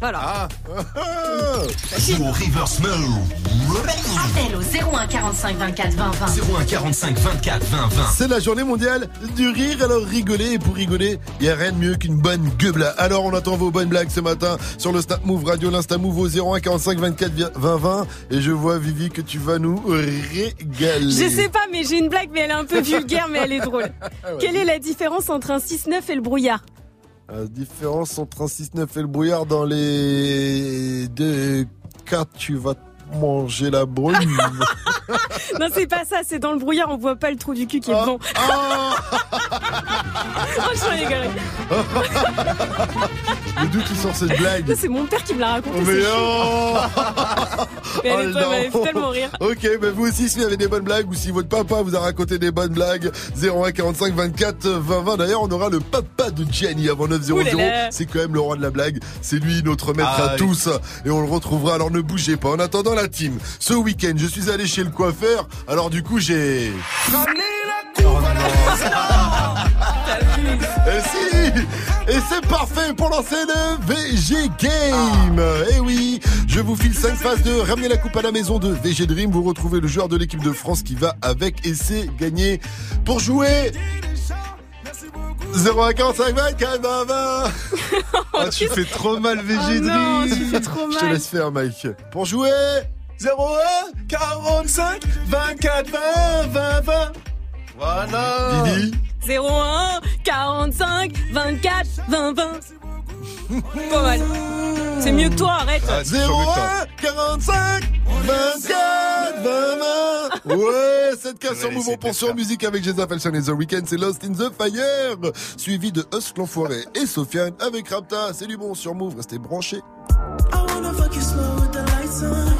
Voilà. Ah. [laughs] Joue au reverse. Appel au 01 45 24 20 20. 01 45 24 20 20. C'est la journée mondiale du rire, alors rigolez, et pour rigoler, il n'y a rien de mieux qu'une bonne gueule. Alors on attend vos bonnes blagues ce matin sur le Snap Move Radio, l'Insta Move au 01 45 24 20 20. Et je vois Vivi que tu vas nous régaler. Je sais pas, mais j'ai une blague, mais elle est un peu [laughs] vulgaire, mais elle est drôle. Quelle est la différence entre un 6-9 et le brouillard? La différence entre un 6-9 et le brouillard dans les deux cas, tu vas manger la brume. [laughs] Non, c'est pas ça, c'est dans le brouillard, on voit pas le trou du cul qui est devant. [laughs] Oh, je rigole. [laughs] Mais d'où tu sors cette blague C'est mon père qui me l'a raconté. Mais oh Mais elle, Oh, elle fait non. tellement rire. Ok, ben vous aussi, si vous avez des bonnes blagues ou si votre papa vous a raconté des bonnes blagues, 01 45 24 20 20. D'ailleurs, on aura le papa de Jenny avant 9 0 Ouh là là. C'est quand même le roi de la blague. C'est lui, notre maître Ah à oui. tous. Et on le retrouvera. Alors ne bougez pas. En attendant la team, ce week-end, je suis allé chez le coiffeur. Alors du coup, j'ai... Et si Et c'est parfait pour lancer le VG Game Eh oui, je vous file 5 phases de ramener la coupe à la maison de VG Dream. Vous retrouvez le joueur de l'équipe de France qui va avec et c'est gagné. Pour jouer 0,45 24 20 20 Ah, tu fais trop mal VG Oh tu fais trop Je te mal. laisse faire Mike. Pour jouer 01 45 24 20 20 20. Voilà Didi 01 45 24 20 20. Pas mal. C'est mieux que toi, arrête. 01 45 24 20 Ouais, cette casse sur Mouvement pour sur musique avec Jeza Felson et The Weeknd, c'est Lost in the Fire. Suivi de Husk l'Enfoiré et Sofiane avec Rapta. C'est du bon sur Move, restez branchés. I wanna fuck you slow with the. Lights on,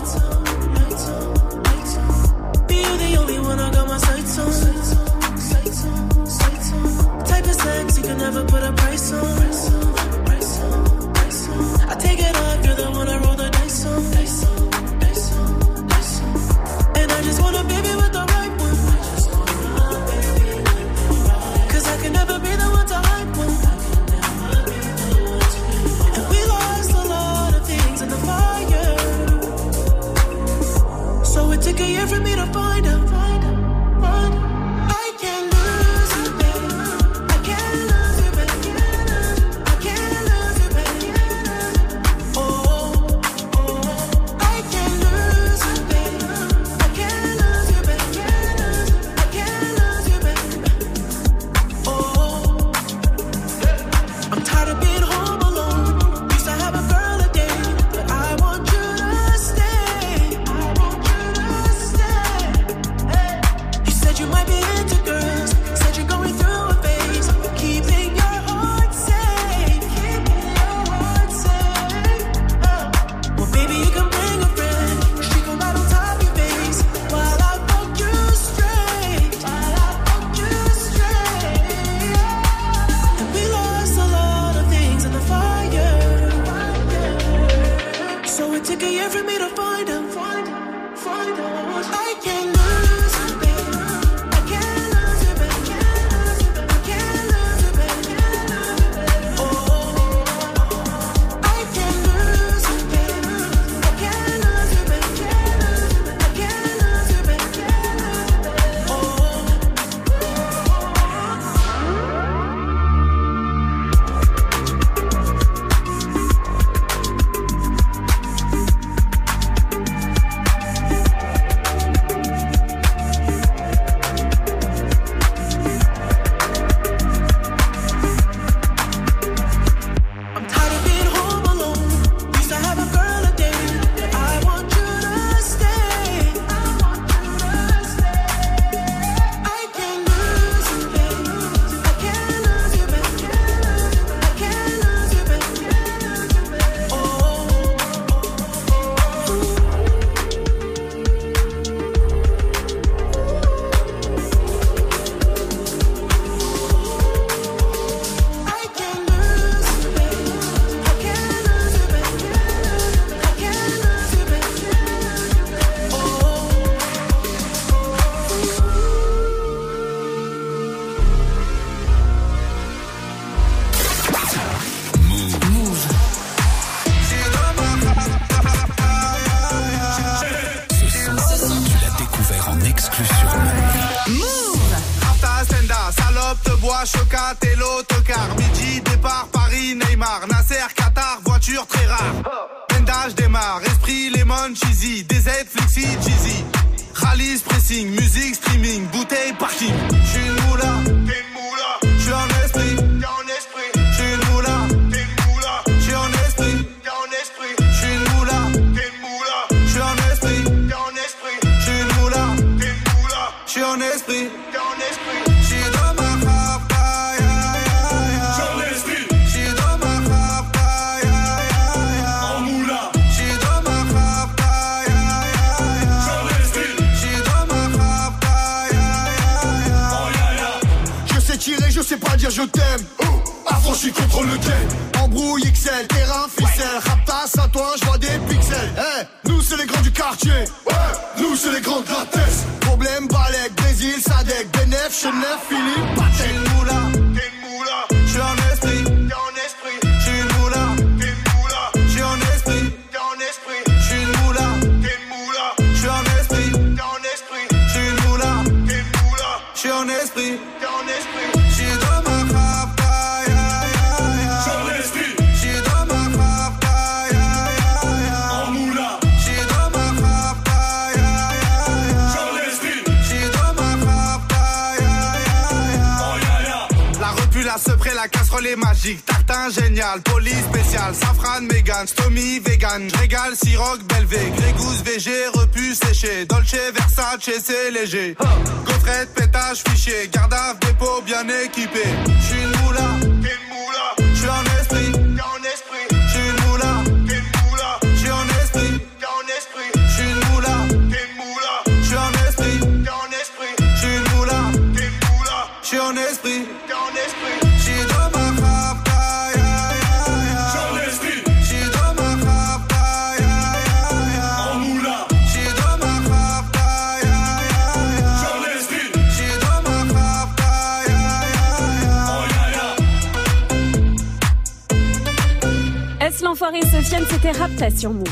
Sofiane, c'était Rapta sur Move.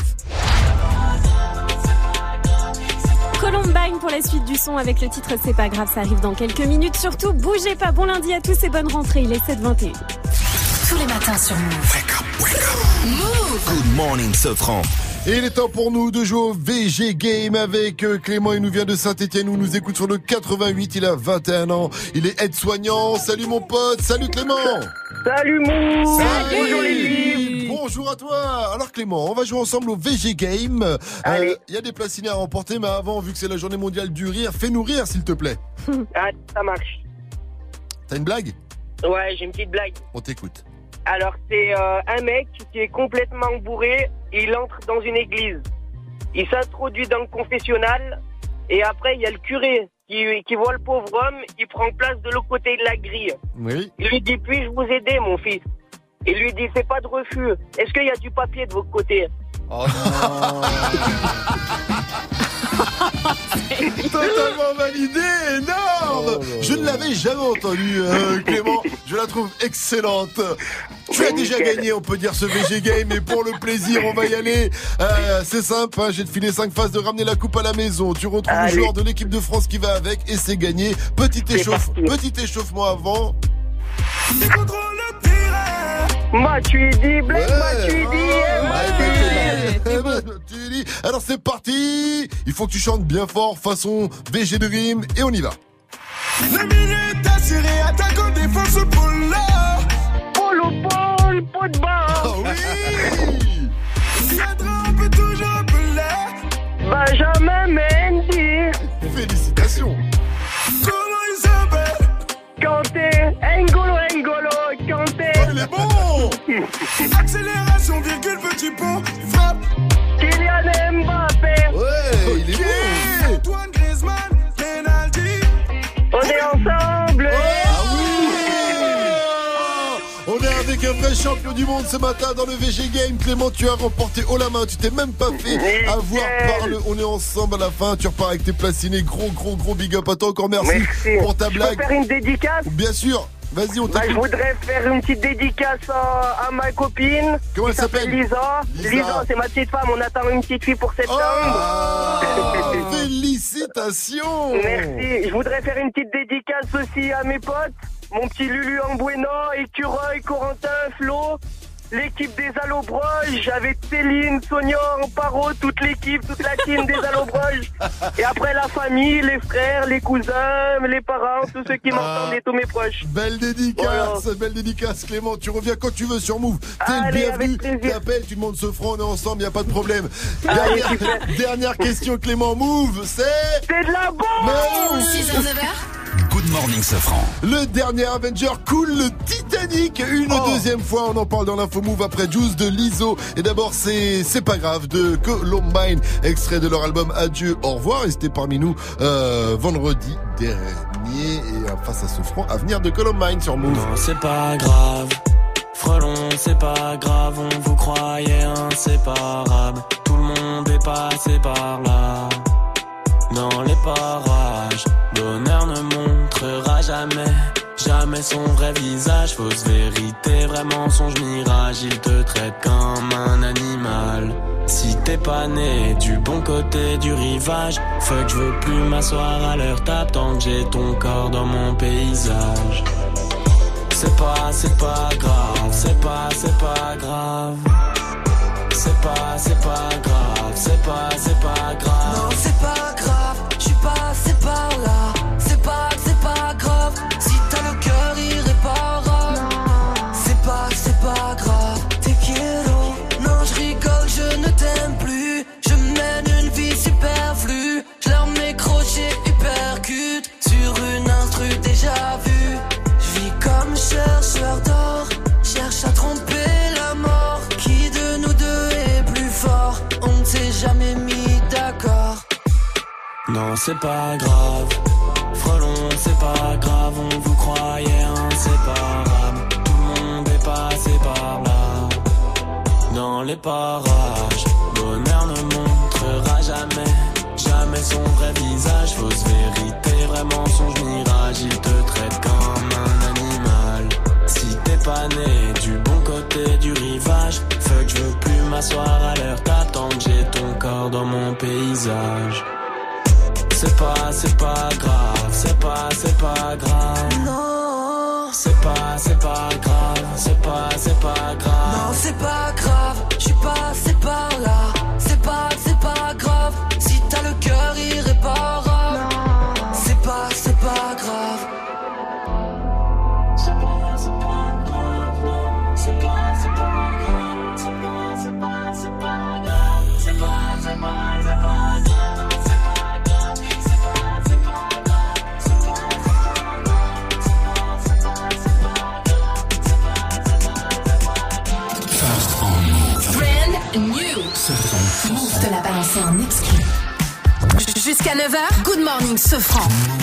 pour la suite du son avec le titre C'est pas grave, ça arrive dans quelques minutes. Surtout, bougez pas. Bon lundi à tous et bonne rentrée. Il est 7h21. Tous les matins sur Move. Good morning, Sofran. Et il est temps pour nous de jouer au VG Game avec euh, Clément. Il nous vient de Saint-Etienne où il nous écoute sur le 88. Il a 21 ans. Il est aide-soignant. Salut mon pote. Salut Clément. Salut Mou Salut. Bonjour les Bonjour à toi. Alors Clément, on va jouer ensemble au VG Game. Euh, Il y a des places ciné à remporter, mais avant, vu que c'est la journée mondiale du rire, fais-nous rire s'il te plaît. [laughs] Ah, ça marche. T'as une blague? Ouais, j'ai une petite blague. On t'écoute. Alors, c'est euh, un mec qui est complètement bourré. Il entre dans une église. Il s'introduit dans le confessionnal. Et après, il y a le curé qui, qui voit le pauvre homme. Il prend place de l'autre côté de la grille. Oui. Il lui dit Puis-je vous aider, mon fils? Il lui dit C'est pas de refus. Est-ce qu'il y a du papier de votre côté Oh [laughs] Totalement validé, énorme Je ne l'avais jamais entendu, euh, [laughs] Clément. Je la trouve excellente. Tu as déjà Nickel. gagné, on peut dire, ce VG Game. Et pour le plaisir, on va y aller. Euh, c'est simple, hein, j'ai filé 5 phases de ramener la coupe à la maison. Tu retrouves Allez. le joueur de l'équipe de France qui va avec et c'est gagné. Petit, échauffe, petit échauffement avant. Ben, tu dis. Alors c'est parti Il faut que tu chantes bien fort façon VG de rime et on y va. La minute assurée, attaque en défense pour là. Polo, polo, pot de barre. Oh oui Viendra, on peut toujours appeler. Benjamin Mendy. Félicitations Comment il s'appelle? Kanté, Engolo, Engolo, est bon Accélération, virgule, petit pont. Frappe. Kylian Mbappé. Ouais, il est bon Antoine Griezmann, penalty. On est ensemble. On est avec un vrai champion du monde ce matin dans le VG Game. Clément, tu as remporté haut la main. Tu t'es même pas fait Nickel. avoir par le. On est ensemble à la fin. Tu repars avec tes placinés. Gros, gros, gros big up à toi. Encore merci, Merci. pour ta Je peux blague. faire une dédicace? Bien sûr. Vas-y, on Bah, je voudrais faire une petite dédicace à, à ma copine. Comment elle s'appelle Lisa. Lisa. Lisa, c'est ma petite femme. On attend une petite fille pour septembre. Ah, [laughs] félicitations Merci. Je voudrais faire une petite dédicace aussi à mes potes. Mon petit Lulu en Bueno, Écureuil, Corentin, Flo. L'équipe des Allobroges avec Céline, Sonia, Amparo, toute l'équipe, toute la team des Allobroges. Et après la famille, les frères, les cousins, les parents, tous ceux qui m'entendent et tous mes proches. Belle dédicace, belle dédicace Clément, tu reviens quand tu veux sur Move. T'es le Allez, bienvenu, t'appelles, tu demandes ce franc, on est ensemble, y a pas de problème. Allez, Dernière, question Clément, Move, c'est... C'est de la bombe 6h, 9h. Good morning, Sofran. Le dernier Avenger coule le Titanic une Oh. deuxième fois. On en parle dans l'info move après Juice de Lizo. Et d'abord, c'est c'est pas grave de Columbine, extrait de leur album Adieu, au revoir. Et c'était parmi nous euh, vendredi dernier. Et euh, face à ce franc à venir de Columbine sur Move. Non, c'est pas grave. Frelon, c'est pas grave, on vous croyait inséparables. Tout le monde est passé par là. Dans les parages, bonheur ne montrera jamais, jamais son vrai visage. Fausse vérité, vrai mensonge, mirage. Il te traite comme un animal. Si t'es pas né du bon côté du rivage, fuck, je veux plus m'asseoir à leur table tant que j'ai ton corps dans mon paysage. C'est pas, c'est pas grave, c'est pas, c'est pas grave. C'est pas, c'est pas grave, c'est pas, c'est pas grave. Non, c'est pas Non, c'est pas grave. Frelon, c'est pas grave, on vous croyait inséparables. Tout le monde est passé par là. Dans les parages, bonheur ne montrera jamais, jamais son vrai visage. Fausse vérité, vrai mensonge, mirage. Il te traite comme un animal. Si t'es pas né du bon côté du rivage, fuck, je veux plus m'asseoir à tant que j'ai ton corps dans mon paysage. C'est pas, c'est pas grave, c'est pas, c'est pas grave. Non. C'est pas, c'est pas grave, c'est pas, c'est pas grave. Non, c'est pas morning Sofran.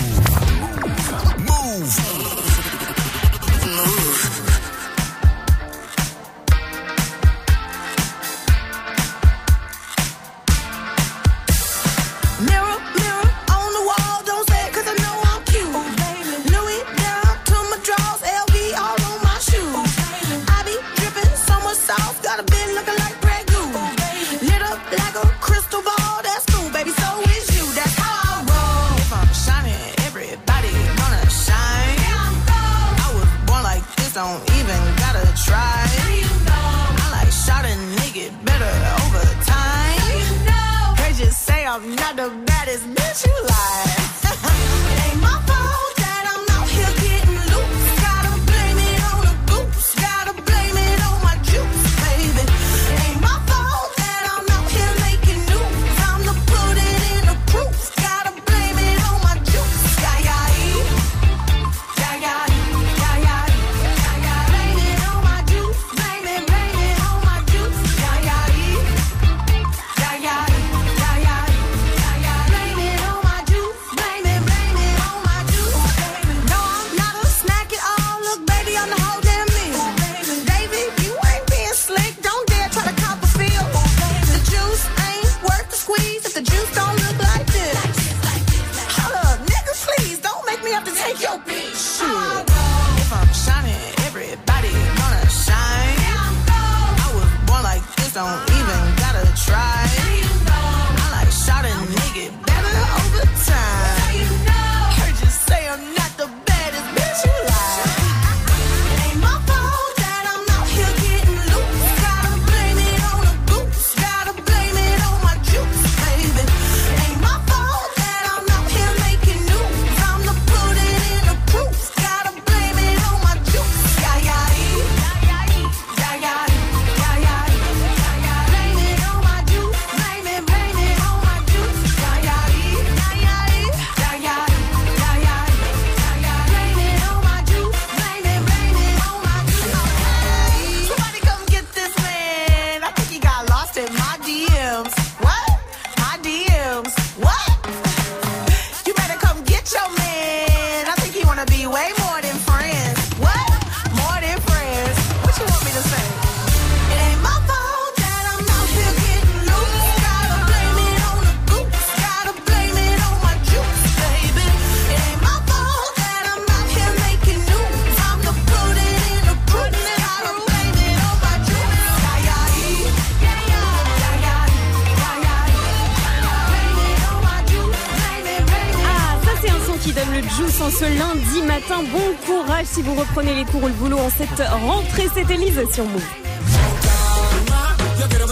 cette rentrée. C'était Lise sur Move.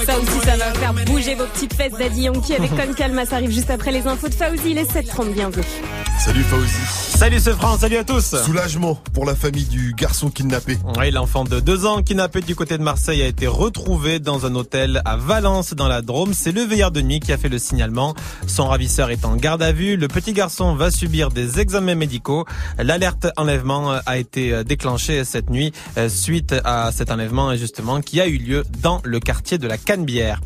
Ça aussi, ça va faire bouger vos petites fesses d'Adi Yankee avec Con Calma. Ça arrive juste après les infos de Fauzi. Les 7h30, bienvenue. Salut Fauzi. Salut ce salut à tous Soulagement pour la famille du garçon kidnappé. Oui, l'enfant de 2 ans kidnappé du côté de Marseille a été retrouvé dans un hôtel à Valence dans la Drôme. C'est le veillard de nuit qui a fait le signalement. Son ravisseur est en garde à vue. Le petit garçon va subir des examens médicaux. L'alerte enlèvement euh, a été euh, déclenchée cette nuit euh, suite à cet enlèvement justement qui a eu lieu dans le quartier de la Canebière.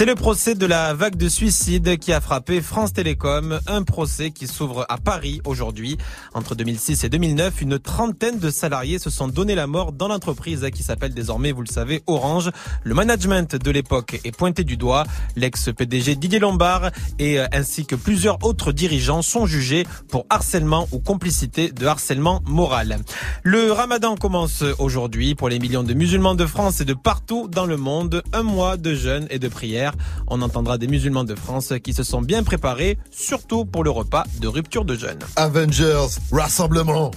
C'est le procès de la vague de suicides qui a frappé France Télécom, un procès qui s'ouvre à Paris aujourd'hui. Entre 2006 et 2009, une trentaine de salariés se sont donné la mort dans l'entreprise qui s'appelle désormais, vous le savez, Orange. Le management de l'époque est pointé du doigt. L'ex-PDG Didier Lombard et euh, ainsi que plusieurs autres dirigeants sont jugés pour harcèlement ou complicité de harcèlement moral. Le ramadan commence aujourd'hui pour les millions de musulmans de France et de partout dans le monde. Un mois de jeûne et de prière on entendra des musulmans de France qui se sont bien préparés, surtout pour le repas de rupture de jeûne. Avengers, rassemblement.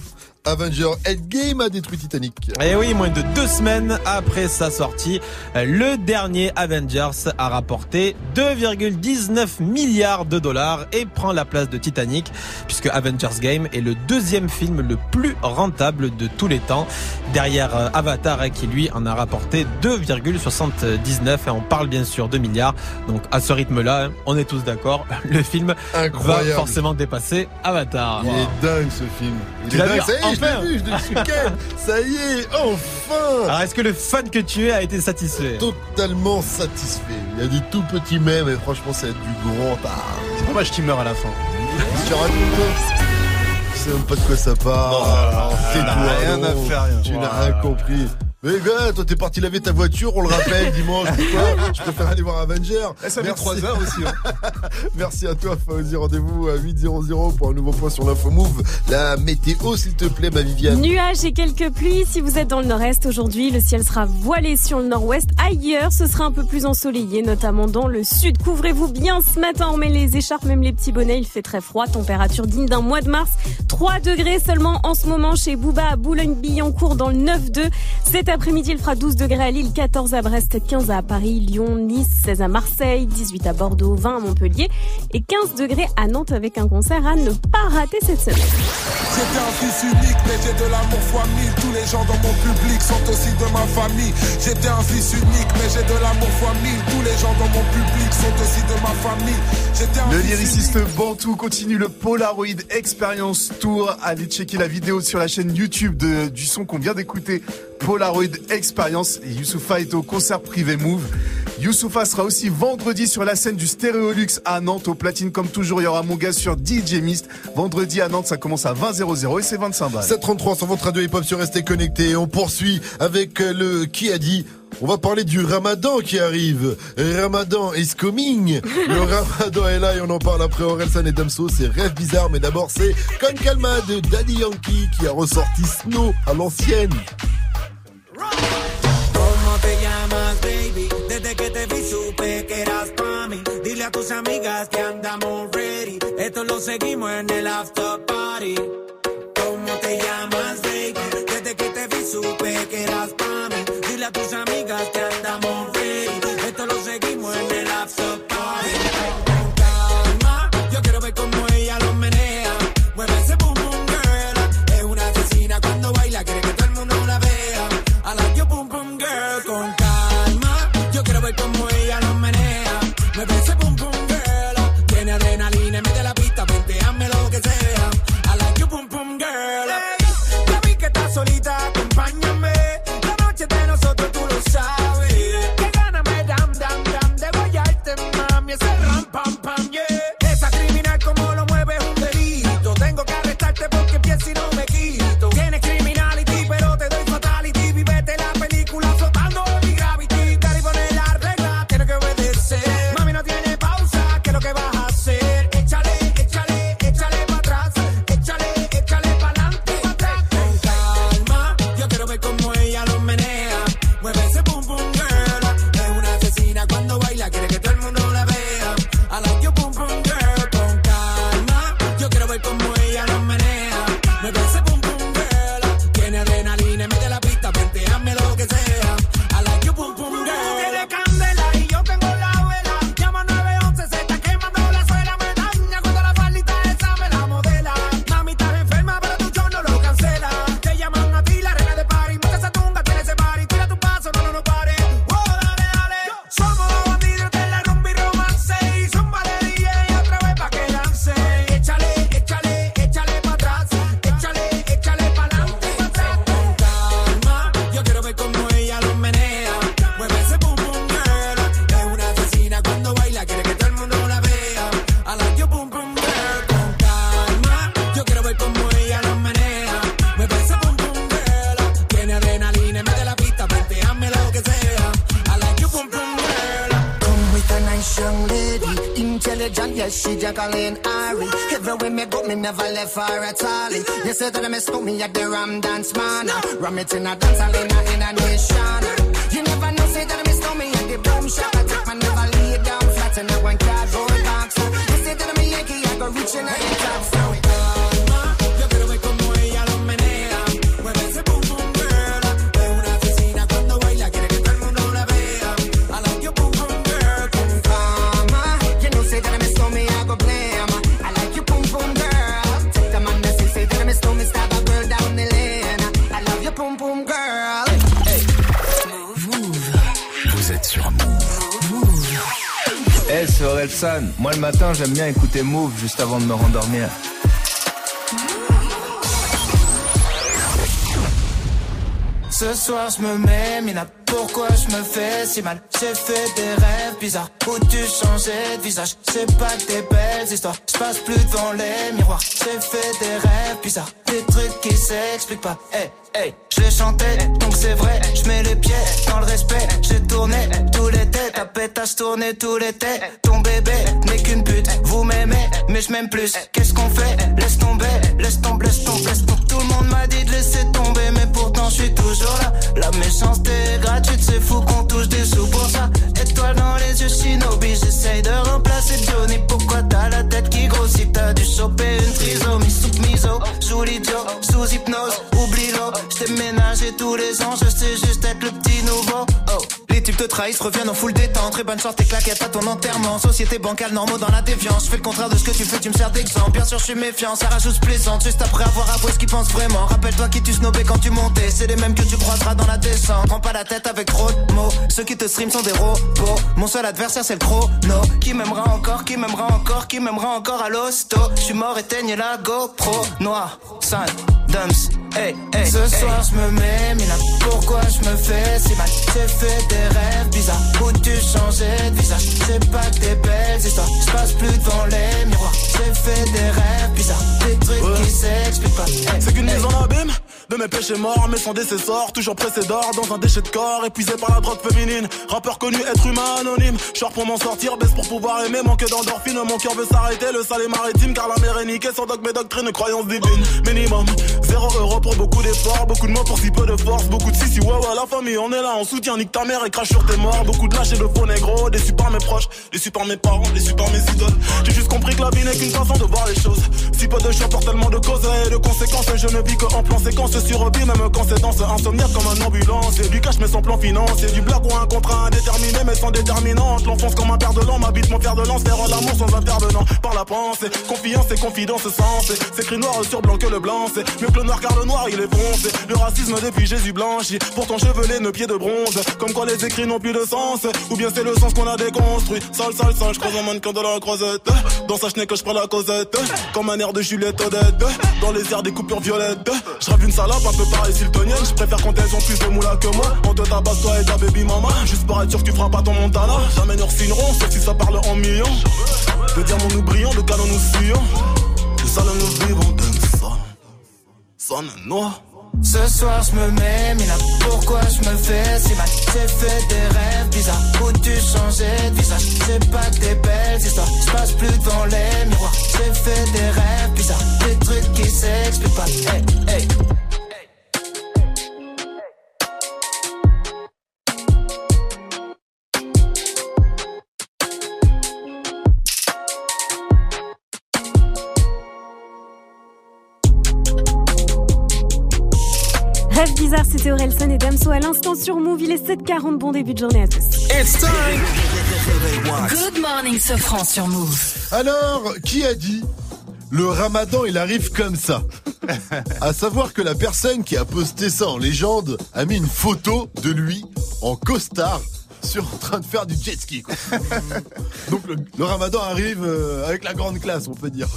Avenger Endgame a détruit Titanic. Et Eh oui, moins de deux semaines après sa sortie, le dernier Avengers a rapporté 2,19 milliards de dollars et prend la place de Titanic, puisque Avengers Game est le deuxième film le plus rentable de tous les temps, derrière euh, Avatar qui lui en a rapporté 2,79 et on parle bien sûr de milliards. Donc à ce rythme-là, on est tous d'accord, le film Incroyable. va forcément dépasser Avatar. Il est dingue ce film. Il Tu est l'as dingue. Vu Ça y est, je enfin l'ai vu, je l'ai [laughs] ken. Ça y est, enfin Alors est-ce que le fan que tu es a été satisfait Totalement satisfait. Il y a du tout petit même et franchement ça va être du grand art. C'est dommage qu'il meurt à la fin. Tu racontes toi Tu sais même pas de quoi ça parle. C'est n'a toi, rien non. à faire, rien. Tu n'as rien compris. Mais gars, toi t'es parti laver ta voiture, on le rappelle, [laughs] dimanche. Pourquoi Je préfère aller voir Avenger. Eh, ça fait Merci. 3 heures aussi. hein. [laughs] Merci à toi, Fauzi. Rendez-vous à 8.00 pour un nouveau point sur l'info Move. La météo, s'il te plaît, ma Viviane. Nuages et quelques pluies. Si vous êtes dans le nord-est aujourd'hui, le ciel sera voilé sur le nord-ouest. Ailleurs, ce sera un peu plus ensoleillé, notamment dans le sud. Couvrez-vous bien ce matin. On met les écharpes, même les petits bonnets. Il fait très froid. Température digne d'un mois de mars. 3 degrés seulement en ce moment chez Bouba à Boulogne-Billancourt dans le 9-2. Cet après-midi, il fera 12 degrés à Lille, 14 à Brest, 15 à Paris, Lyon, Nice, 16 à Marseille, 18 à Bordeaux, 20 à Montpellier et 15 degrés à Nantes avec un concert à ne pas rater cette semaine. J'étais un fils unique, mais j'ai de l'amour fois mille. Les gens dans mon public sont aussi de ma famille. J'étais un fils unique, mais j'ai de l'amour fois mille. Tous les gens dans mon public sont aussi de ma famille. J'étais un Le fils lyriciste Bantou continue le Polaroid Experience Tour. Allez checker la vidéo sur la chaîne YouTube de- du son qu'on vient d'écouter. Polaroid Experience. Et Youssoufa est au concert privé Move. Youssoufa sera aussi vendredi sur la scène du Stéréolux à Nantes. Au platine, comme toujours, il y aura mon gars sur DJ Mist. Vendredi à Nantes, ça commence à 20 00 et c'est 25 balles. 733 sur votre radio hip-hop sur Restez Connectés. On poursuit avec euh, le qui a dit. On va parler du ramadan qui arrive. Ramadan is coming. [laughs] Le ramadan est là et on en parle après Orelsan et Damso. C'est rêve bizarre, mais d'abord c'est Con Calma de Daddy Yankee qui a ressorti Snow à l'ancienne. ¿Cómo te llamas, baby? Desde que te vi supe que eras pa' mí. Dile a tus amigas que andamos ready. Esto lo seguimos en el after party. Say that I miss me at the Ram Dance Man. Ram it in a dance in a, in a nation. Eh. Moi, le matin, j'aime bien écouter Move juste avant de me rendormir. Ce soir je me mets mina pourquoi je me fais si mal? J'ai fait des rêves bizarres. Où tu changeais de visage? C'est pas des belles histoires. Je passe plus devant les miroirs. J'ai fait des rêves bizarres. Des trucs qui s'expliquent pas. Hey hey Je les chantais donc c'est vrai. Je mets les pieds dans le respect. J'ai tourné tous les têtes. Ta pétasse tourné tous les têtes bébé n'est qu'une pute. Vous m'aimez mais je m'aime plus. Qu'est-ce qu'on fait? Laisse tomber Laisse tomber Laisse tomber laisse tomber. Tout le monde m'a dit de laisser tomber Mais pourtant je suis toujours là. La méchanceté est gratuite C'est fou qu'on touche des sous pour ça. Étoile dans les yeux Shinobi J'essaye de remplacer Johnny. Pourquoi t'as la tête qui grossit? T'as dû choper une trisomie. Sous miso Sous l'idiot Sous hypnose. Oublie-le J't'ai ménagé tous les ans Je sais juste être le petit te trahissent, reviennent en full détente. Très bonne chance, tes claquettes à ton enterrement. Société bancale, normaux dans la déviance. Je fais le contraire de ce que tu fais, tu me sers d'exemple. Bien sûr, je suis méfiant, ça rajoute plaisante. Juste après avoir avoué ce qu'ils pensent vraiment. Rappelle-toi qui tu snobais quand tu montais. C'est les mêmes que tu croiseras dans la descente. Prends pas la tête avec trop de mots. Ceux qui te stream sont des robots. Mon seul adversaire, c'est le chrono. Qui m'aimera encore, qui m'aimera encore, qui m'aimera encore à l'hosto. Je suis mort, éteigne la GoPro. Noir, 5. Hey, hey, Ce soir je me mets mina Pourquoi je me fais si mal? J'ai fait des rêves bizarres. Où tu changeais de visage? C'est pas que des belles histoires. Je passe plus devant les miroirs. J'ai fait des rêves bizarres. Des trucs qui s'expliquent pas. C'est qu'une mise en abîme? De mes péchés morts, mais sans décessor, toujours pressé d'or dans un déchet de corps, épuisé par la drogue féminine. Rappeur connu, être humain anonyme. Short pour m'en sortir, baisse pour pouvoir aimer, manque d'endorphine. Mon cœur veut s'arrêter, le sale est maritime, car la mer est niquée sans dogme et doctrine, croyance divine. Minimum, zéro euro pour beaucoup d'efforts, beaucoup de mots pour si peu de force, beaucoup de si si ouais ouais la famille, on est là, on soutient, nique ta mère et crache sur tes morts. Beaucoup de lâches et de faux négro, déçus par mes proches, déçus par mes parents, déçus par mes idoles. J'ai juste compris que la vie n'est qu'une façon de voir les choses. Si peu de choix pour tellement de causes et de conséquences, je ne vis que en plan séquence sur vie, même quand c'est danse insomniaque comme un ambulance. Et du cash mais sans plan financier, du blague ou un contrat indéterminé mais sans déterminante. L'enfonce comme un père de l'an, m'habite mon père de lance, faire l'amour sans intervenant. Par la pensée, confiance et confidence sensée. C'est écrit noir sur blanc que le blanc, c'est mieux que le noir car le noir il est foncé. Le racisme depuis Jésus blanchi, pourtant chevelé, nos pieds de bronze. Comme quoi les écrits n'ont plus de sens, ou bien c'est le sens qu'on a déconstruit. Sale, sale, sale, je croise un mannequin de la croisette. Dans sa chenille que je prends la causette, comme un air de Juliette Odette. Dans les airs des coupures violettes, je une un peu pareil. Je préfère quand elles ont plus de moula que moi. On te tabasse toi et ta baby mama. Juste pour être sûr que tu feras pas ton Montana. Jamais nous refinerons, sauf si ça parle en millions. De diamants nous brillons, de canons nous fuyons. De salon nous vivons, d'un son. Sonne noir. Ce soir je me mets mina Pourquoi je me fais si mal? J'ai fait des rêves bizarres Où tu changeais de visage? C'est pas des belles histoires Je passe plus devant les miroirs J'ai fait des rêves bizarres Des trucs qui s'expliquent pas Hey hey Orelsan et Damso à l'instant sur Move. Il est 7h40. Bon début de journée à tous. It's time. Good morning, Sofran sur Move. Alors, qui a dit le ramadan il arrive comme ça? [laughs] À savoir que la personne qui a posté ça en légende a mis une photo de lui en costard sur en train de faire du jet ski. quoi. [laughs] Donc le, le ramadan arrive euh, avec la grande classe, on peut dire.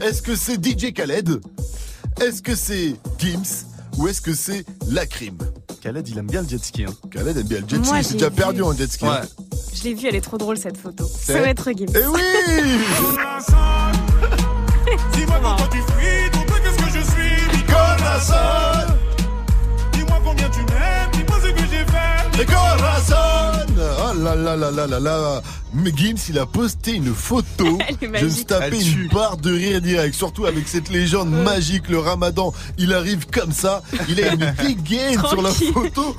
Est-ce que c'est DJ Khaled? Est-ce que c'est Gims? Ou est-ce que c'est la crime Khaled, il aime bien le jet ski. Hein. Khaled aime bien le jet ski, j'ai c'est déjà vu. perdu en jet ski. hein. Je l'ai vue, elle est trop drôle cette photo. C'est- Ça va être Gims. Eh oui [laughs] Dis-moi pourquoi tu fuis, pour toi qu'est-ce que je suis Nicolas Dis-moi combien tu m'aimes, dis-moi ce que j'ai fait Corazon Oh là là là là là là mais Gims, il a posté une photo. [laughs] Je me suis tapé une barre de rire direct, surtout avec cette légende magique, le ramadan. Il arrive comme ça, il a une [laughs] dégaine sur la photo.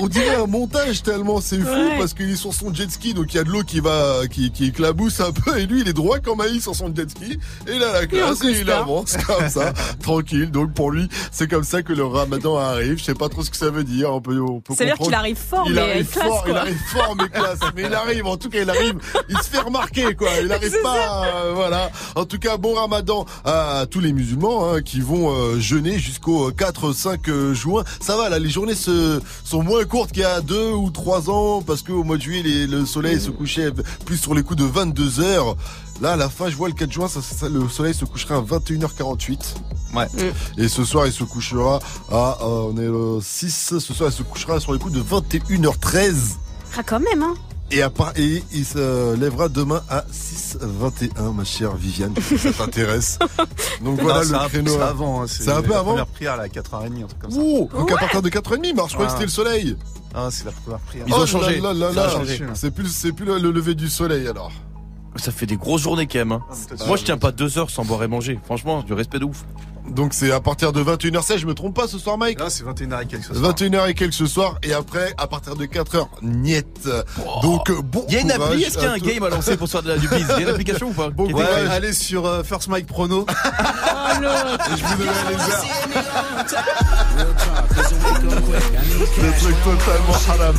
On dirait un montage tellement c'est fou Ouais. parce qu'il est sur son jet ski, donc il y a de l'eau qui va, qui, qui éclabousse un peu, et lui il est droit comme maïs sur son jet ski. Et il a la classe, et il avance comme ça, [laughs] tranquille. Donc pour lui, c'est comme ça que le ramadan arrive. Je sais pas trop ce que ça veut dire. On peut, on peut Ça veut dire comprendre. qu'il arrive fort, il mais arrive classe, fort, il quoi. arrive fort, mais classe. Mais il arrive, en tout cas, il arrive, il se fait remarquer, quoi. Il arrive C'est pas, euh, voilà. En tout cas, bon ramadan à tous les musulmans hein, qui vont euh, jeûner jusqu'au 4-5 euh, juin. Ça va, là, les journées se, sont moins courtes qu'il y a deux ou trois ans parce qu'au mois de juillet, les- le soleil se couchait plus sur les coups de 22 heures. Là, à la fin, je vois le 4 juin, ça, ça- le soleil se couchera à 21h48. Ouais. Et ce soir, il se couchera à, euh, on est le 6, ce soir, il se couchera sur les coups de 21h13. Ah, quand même, hein. Et, à part, et il se lèvera demain à 6h21, ma chère Viviane, si ça t'intéresse. [laughs] Donc voilà Non, le un- créneau. C'est avant. hein, C'est un peu la avant première prière, là, à 4h30, un truc comme ça. Oh, donc à partir de 4h30, Mars, je croyais que Ah. c'était le soleil. Ah, c'est la première prière. Ils ont Oh changé. là là là Ça a là. changé. C'est plus, c'est plus le, le lever du soleil alors. Ça fait des grosses journées quand même. hein. Moi, je tiens pas deux heures sans boire et manger. Franchement, du respect de ouf. Donc c'est à partir de 21h16, je me trompe pas ce soir, Mike Là, c'est 21h et quelques ce soir. 21h et quelques ce soir, et après, à partir de 4h, niet. Donc, euh, bon Il y a une appli, est-ce qu'il y a un game à lancer pour se faire de la- du bise Il y a une application ou pas Bon Ouais, allez sur euh, First Mike Prono. Oh. [laughs] Et je vous donne les heures. Le truc totalement haram.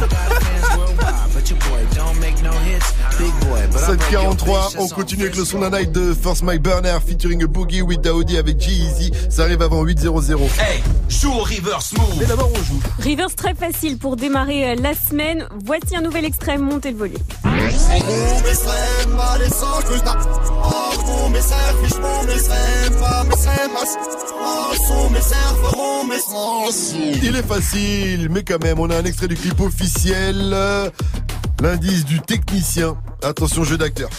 743, on continue avec le son d'un night de First Mike Burner featuring Boogie with Daoudi avec G-Eazy. Ça arrive avant 8.00. Hey, joue au reverse move. Mais d'abord, on joue. Reverse très facile pour démarrer euh, la semaine. Voici un nouvel extrait, montez le volume. Il est facile, mais quand même, on a un extrait du clip officiel. euh, L'indice du technicien. Attention, jeu d'acteur.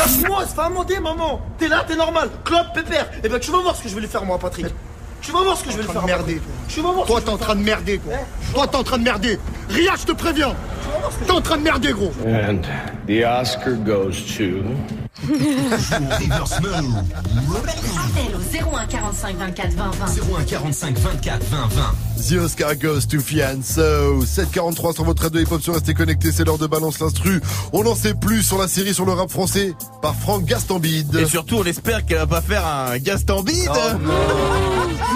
Lâche-moi, c'est pas monter, maman. T'es là, t'es normal. Club, pépère. Eh ben, tu vas voir ce que je vais lui faire, moi, Patrick. Tu vas voir ce que je vais lui faire. merder. Tu vas voir. Toi, t'es en train de merder, quoi. Toi, t'es en train de merder. Ria, je te préviens. T'es en train de merder, gros. And the Oscar goes to. Appel au 01 45 24 20 20. 01 45 24 20 20. The Oscar goes to Fianso. 743 sur votre radio hip-hop sur Restez Connectés, c'est l'heure de Balance l'Instru. On n'en sait plus sur la série sur le rap français par Franck Gastambide. Et surtout, on espère qu'elle va pas faire un Gaston bide.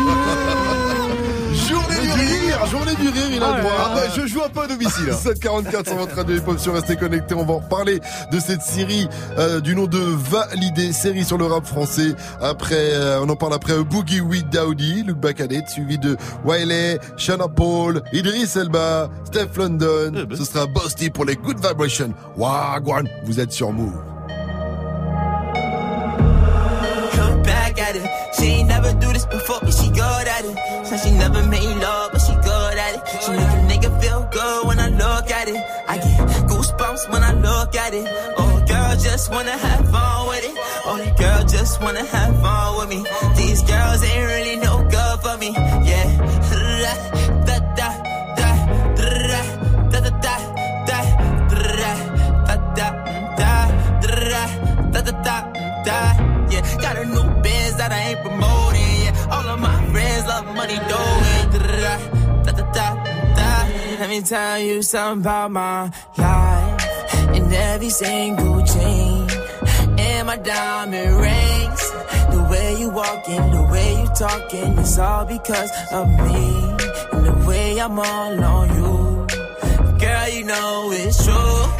[laughs] Journée du rire, journée du rire, il a le droit. Ah bah, je joue un peu à domicile. [laughs] 744 sur votre radio hip-hop sur Restez Connectés. On va en reparler de cette série euh, du nom de Validé, série sur le rap français. Après, euh, on en parle après euh, Boogie with Daoudi, Luc Bacadet, suivi de Wiley, Shana Paul, Idris Elba, Steph London. Ce sera Bosti pour les Good Vibrations. Wagwan, vous êtes sur Move. Never made love, but she good at it. She make a nigga feel good when I look at it. I get goosebumps when I look at it. Oh, girl, just wanna have fun with it. Oh, girl just wanna have fun with me. These girls ain't really no good for me. Yeah. Da da da da da da da da da da da da da da yeah. Got a new biz that I ain't promoting, love money, doing. Let me tell you something about my life. And every single chain, and my diamond rings. The way you walking, the way you talking, it's all because of me. And the way I'm all on you. Girl, you know it's true.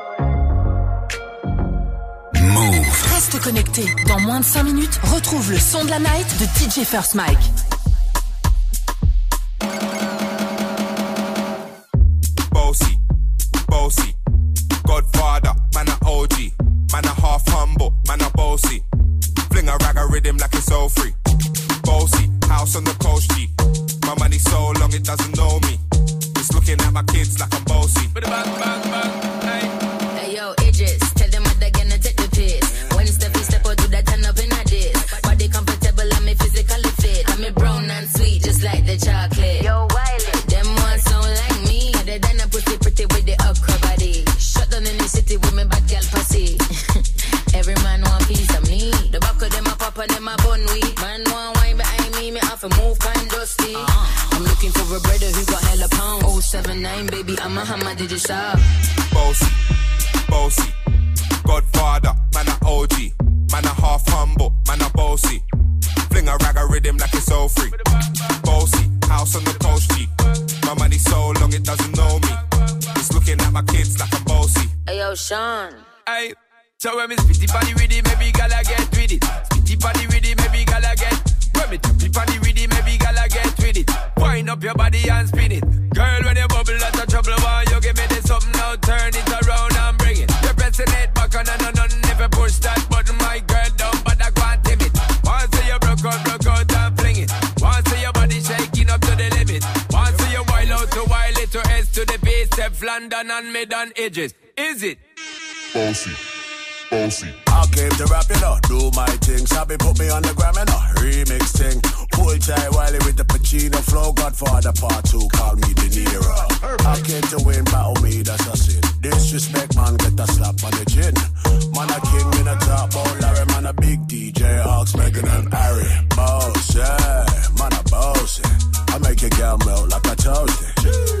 Reste connecté. Dans moins de 5 minutes, retrouve le son de la night de DJ First Mike. bossy, bossy. Godfather, man a OG, man a half humble, man a bossy. Fling a rag a rhythm like it's all free. Bossy, house on the coast G. My money so long it doesn't know me. It's looking at my kids like I'm bossy. You stop? Bossy, bossy. Godfather, man a OG, man a half humble, man a bossy. Fling a rag a rhythm like it's all free. Bossy, house on the coast G. My money so long it doesn't know me. It's looking at my kids like I'm bossy. Hey yo, Sean. Hey, so when me spitty body with it, maybe gala get with it. Spitty body with it, maybe gala get. When me tappy body base, London and mid on edges. Is it? Bossy, bossy. I came to rap, you know, do my thing. Sabi put me on the gram, you know, remix thing. Pull tight Wiley with the Pacino flow. Godfather part two, call me De Niro. I came to win, battle me, that's a sin. Disrespect, man, get a slap on the chin. Man, a king in a top, oh Larry, man, a big DJ, Ox, Megan and Harry. Boss, yeah, man, a boss, yeah. I make your girl melt like a toasty.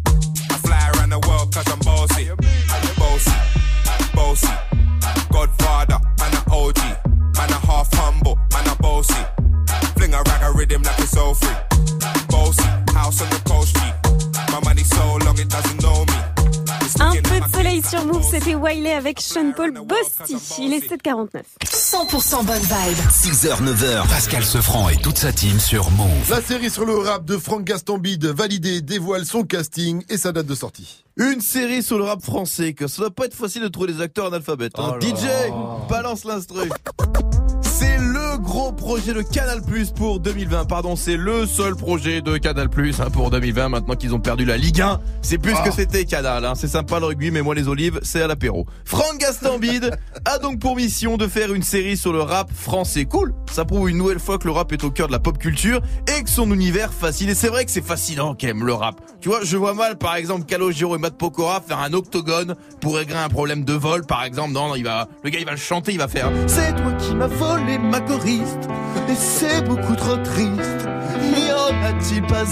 The world cause I'm bossy. Bossy, bossy. Godfather, man a OG, man a half humble, man a bossy. Fling a rag a rhythm like it's all free. C'était Wiley avec Sean Paul Bosti. Il est 7h49. 100% bonne vibe. 6h, 9h, Pascal Sefranc et toute sa team sur Move. La série sur le rap de Franck Gastambide validée dévoile son casting et sa date de sortie. Une série sur le rap français, que ça doit pas être facile de trouver des acteurs analphabètes. hein. Oh DJ, balance l'instru. C'est le gros projet de Canal Plus pour 2020. Pardon, c'est le seul projet de Canal Plus hein, pour 2020. Maintenant qu'ils ont perdu la Ligue 1, c'est plus Ah. que c'était Canal. hein. C'est sympa le rugby, mais moi les olives, c'est à l'apéro. Franck Gastambide a donc pour mission de faire une série sur le rap français. Cool. Ça prouve une nouvelle fois que le rap est au cœur de la pop culture et que son univers fascine. Et c'est vrai que c'est fascinant quand même le rap. Tu vois, je vois mal par exemple Calogero et Matt Pokora faire un octogone pour régler un problème de vol par exemple. Non, non, il va, le gars il va le chanter, il va faire. C'est toi qui m'as volé ma choriste et c'est beaucoup trop triste. N'y en a-t-il pas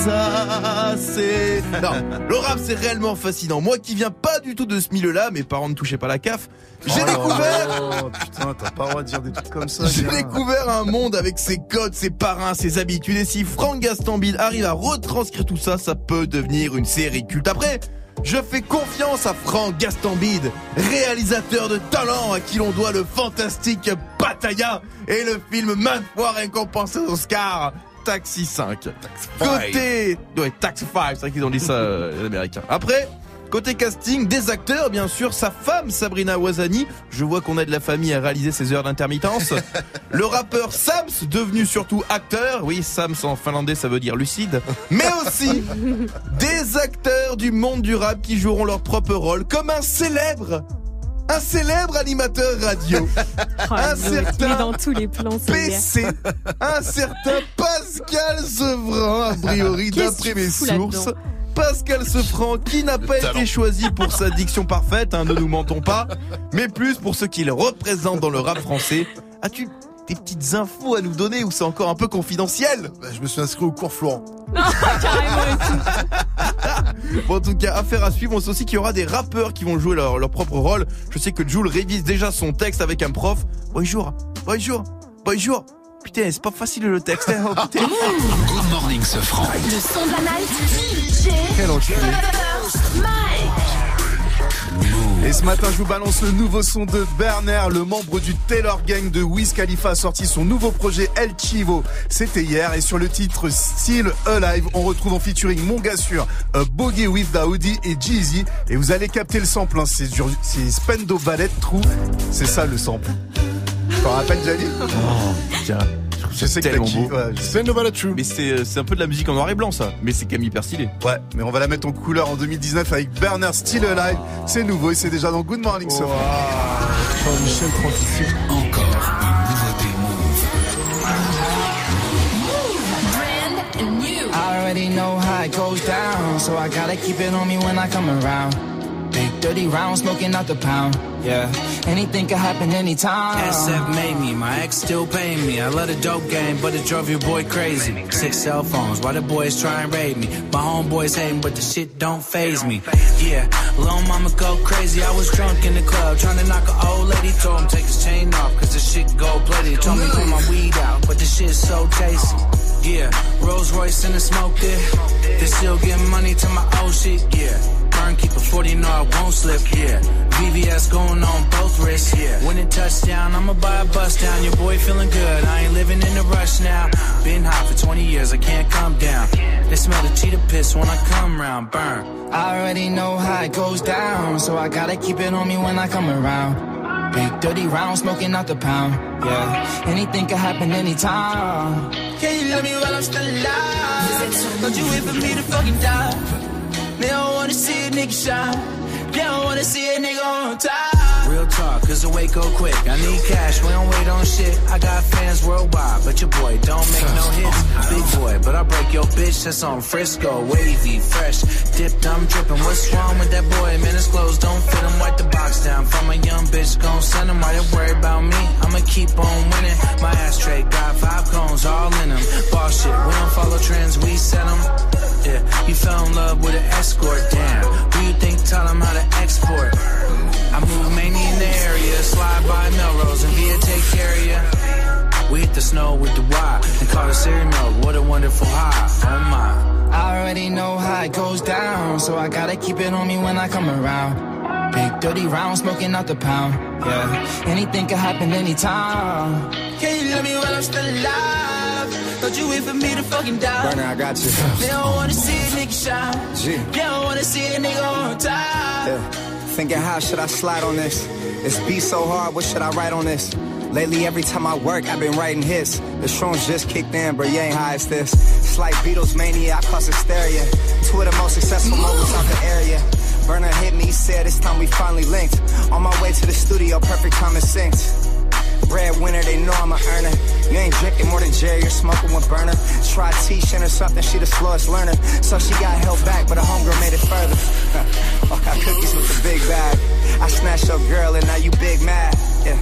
assez? Non, le rap c'est réellement fascinant. Moi qui viens pas du tout de ce milieu-là, mes parents ne touchaient pas la CAF. J'ai Oh découvert là, putain, t'as pas le droit de dire des trucs comme ça. j'ai découvert un monde avec ses codes, ses parrains, ses habitudes. Et si Franck Gastambide arrive à retranscrire tout ça, ça peut devenir une série culte. Après, je fais confiance à Franck Gastambide, réalisateur de talent à qui l'on doit le fantastique Batailla et le film maintes fois récompensé aux Oscar. Taxi 5. Côté... Ouais, Taxi 5, c'est vrai qu'ils ont dit ça, euh, les Américains. Après, Côté casting, des acteurs, bien sûr, sa femme Sabrina Wazani. Je vois qu'on a de la famille à réaliser ses heures d'intermittence. [laughs] Le rappeur Sams, devenu surtout acteur. Oui, Sams en finlandais, ça veut dire lucide. Mais aussi [laughs] des acteurs du monde du rap qui joueront leur propre rôle, comme un célèbre un célèbre animateur radio. [laughs] Oh, un certain dans tous les plans. ce gars. PC. Un certain Pascal Sevran, a priori, d'après mes sources. Pascal Sevran, qui n'a pas été choisi pour sa diction parfaite, hein, ne nous mentons pas, mais plus pour ce qu'il représente dans le rap français. As-tu des petites infos à nous donner ou c'est encore un peu confidentiel? Bah, Je me suis inscrit au cours Florent. [laughs] Bon, en tout cas, affaire à suivre. On sait aussi qu'il y aura des rappeurs qui vont jouer leur, leur propre rôle. Je sais que Jules révise déjà son texte avec un prof. Bonjour, bonjour, bonjour. Putain, c'est pas facile le texte. Hein, oh, putain. Good morning, ce franc. Le son de la night. DJ. Quel enculé. Et ce matin, je vous balance le nouveau son de Berner, le membre du Taylor Gang de Wiz Khalifa a sorti son nouveau projet El Chivo. C'était hier et sur le titre Still Alive, on retrouve en featuring mon gars sûr, euh, Boogie with Daoudi et Jeezy. Et vous allez capter le sample, hein, c'est Spendo Ballet True. C'est ça le sample. Tu t'en rappelles, Jali Tiens. Je sais que t'as qui. beau. Ouais, je sais. Mais c'est euh, c'est un peu de la musique en noir et blanc ça. Mais c'est quand même hyper stylé. Ouais, mais on va la mettre en couleur en 2019 avec Berner Still Alive. C'est nouveau et c'est déjà dans Good Morning Sofran. Jean-Michel Transition. Encore une nouveauté move. I already know how it goes down, so I gotta keep it on me when I come around. Dirty round, smoking out the pound. Yeah, anything can happen anytime. SF made me, my ex still paying me. I love the dope game, but it drove your boy crazy. Six cell phones, why the boys try and raid me? My homeboys hating, but the shit don't phase me. Yeah, little mama go crazy. I was drunk in the club, trying to knock an old lady. Told him take his chain off, cause the shit gold plated. Told me put my weed out, but the shit's so tasty. Yeah, Rolls Royce in the smoke it. They still getting money to my old shit, yeah. Burn, keep a 40, no, I won't slip, yeah. VVS going on both wrists, yeah. When it touchdown, I'ma buy a bus down. Your boy feeling good, I ain't living in a rush now. Been hot for 20 years, I can't come down. They smell the cheetah piss when I come round, burn. I already know how it goes down, so I gotta keep it on me when I come around. Big dirty round, smoking out the pound. Yeah, anything can happen anytime. Can you love me while I'm still alive? Don't you wait for me to fucking die? They don't wanna see a nigga shine. They don't wanna see a nigga on top. Real talk, cause the wait go quick. I need cash, we don't wait on shit. I got fans worldwide, but your boy don't make no hits. Big boy, but I break your bitch, that's on Frisco. Wavy, fresh, dipped, I'm dripping. What's wrong with that boy? Man, his clothes don't fit him. Wipe the box down from a young bitch, gon' send him. Why they worry about me? I'ma keep on winning. My ashtray got five cones all in them. Boss shit, we don't follow trends, we set them. Yeah, you fell in love with an escort, damn. You think taught him how to export? I move mainly in the area, slide by Melrose and Via take care of ya. We hit the snow with the Y and call it cereal milk. What a wonderful high, oh my. I already know how it goes down, so I gotta keep it on me when I come around. Big dirty round, smoking out the pound. Yeah, anything can happen anytime. Can you love me while I'm still alive? Don't you wait for me to fucking die? Burner, I got you. They don't wanna see a nigga shine. G. They don't wanna see a nigga on top. Yeah. Thinking how should I slide on this? This beat so hard, what should I write on this? Lately, every time I work, I've been writing hits. The shrooms just kicked in, but you ain't high as this. It's like Beatles mania, I cause hysteria. Two of the most successful moguls out the area. Burner hit me, said it's time we finally linked. On my way to the studio, perfect time to synced. Breadwinner, they know I'm a earner. You ain't drinking more than Jerry, you're smoking with burner. Try teaching or something, she the slowest learner. So she got held back, but her homegirl made it further. [laughs] I got cookies with the big bag. I snatched your girl and now you big mad. Yeah.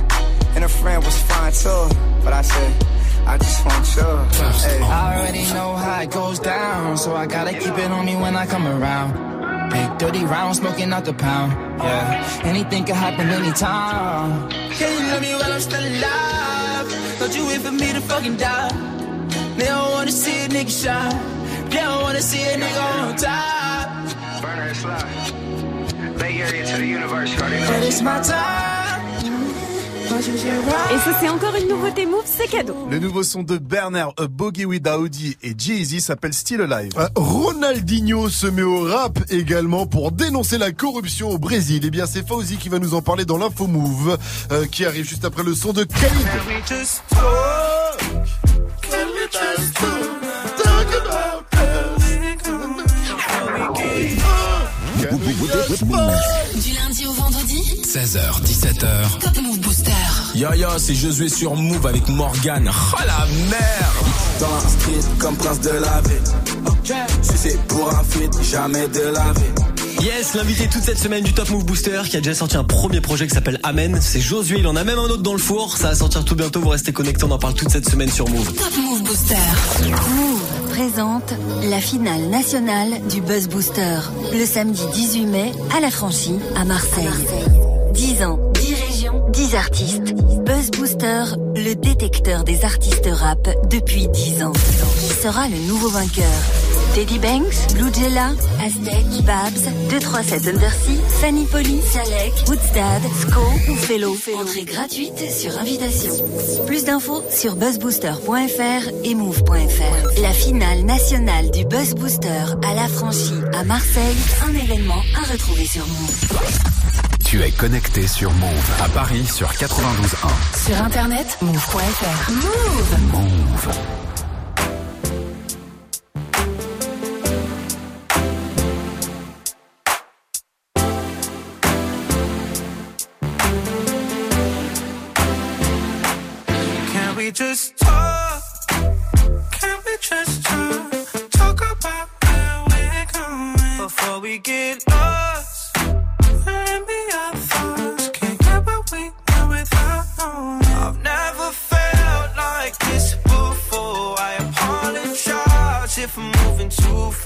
And her friend was fine too. But I said, I just want you. Hey. I already know how it goes down, so I gotta keep it on me when I come around. Big dirty round, smoking out the pound. Yeah, anything can happen anytime. Love me while I'm still alive? Don't you wait for me to fucking die? They don't wanna see a nigga shine. They don't wanna see a nigga on top. Burner is live. Bay Area to the universe, already And it's my time. Et ça, c'est encore une nouveauté Move, c'est cadeau. Le nouveau son de Bernard, A Boogie with Audi et Jay-Z s'appelle Still Alive. Euh, Ronaldinho se met au rap également pour dénoncer la corruption au Brésil. Eh bien, c'est Fauzi qui va nous en parler dans l'info Move, euh, qui arrive juste après le son de Khalid. 16h, 17h. Top Move Booster. Yo yo, c'est Josué sur Move avec Morgan. Oh la merde Dans la street comme prince de la ville. Si c'est pour un feat, jamais de la vie. Yes, l'invité toute cette semaine du Top Move Booster qui a déjà sorti un premier projet qui s'appelle Amen. C'est Josué, il en a même un autre dans le four. Ça va sortir tout bientôt, vous restez connectés, on en parle toute cette semaine sur Move. Top Move Booster. Move présente la finale nationale du Buzz Booster. Le samedi 18 mai à la franchie à Marseille. 10 ans, 10 régions, 10 artistes. Buzz Booster, le détecteur des artistes rap depuis 10 ans. Qui sera le nouveau vainqueur? Teddy Banks, Blue Jella, Aztec, Babs, 237 Undersea, Fanny Polly, Salek, Woodstad, Sco ou Fellow. Entrée gratuite sur invitation. Plus d'infos sur buzzbooster.fr et move.fr. La finale nationale du Buzz Booster à la franchie à Marseille, un événement à retrouver sur Move. Tu es connecté sur Move à Paris sur 92.1. Sur internet, move.fr. Move. Move. Can we just talk? Can we just talk? Talk about where we're going before we get lost.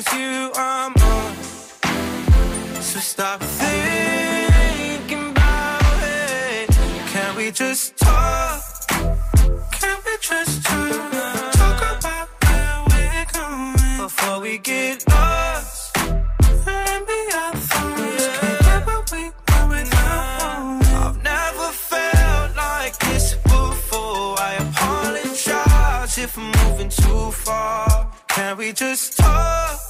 it's you. So stop thinking about it. Can we just talk? Can we just talk? Talk about where we're going before we get lost. Maybe our thoughts can't we want without. I've never felt like this before. I apologize if I'm moving too far. Can we just talk?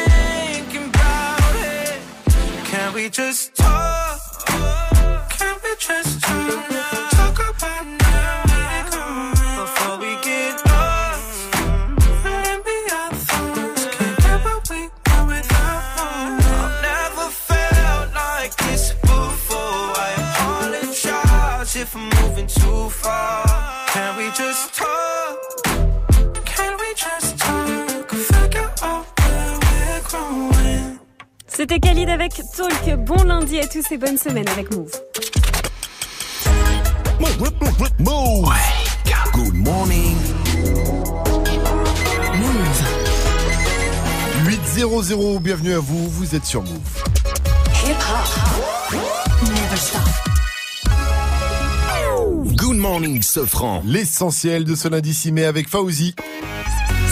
Can we just talk? Can we just talk? Talk about C'était Khalid avec Talk. Bon lundi à tous et bonne semaine avec Move. Move. Good morning. 800, bienvenue à vous, vous êtes sur Move. Hip hop. Never stop. Good morning, Sofran. L'essentiel de ce lundi 6 mai avec Fauzi.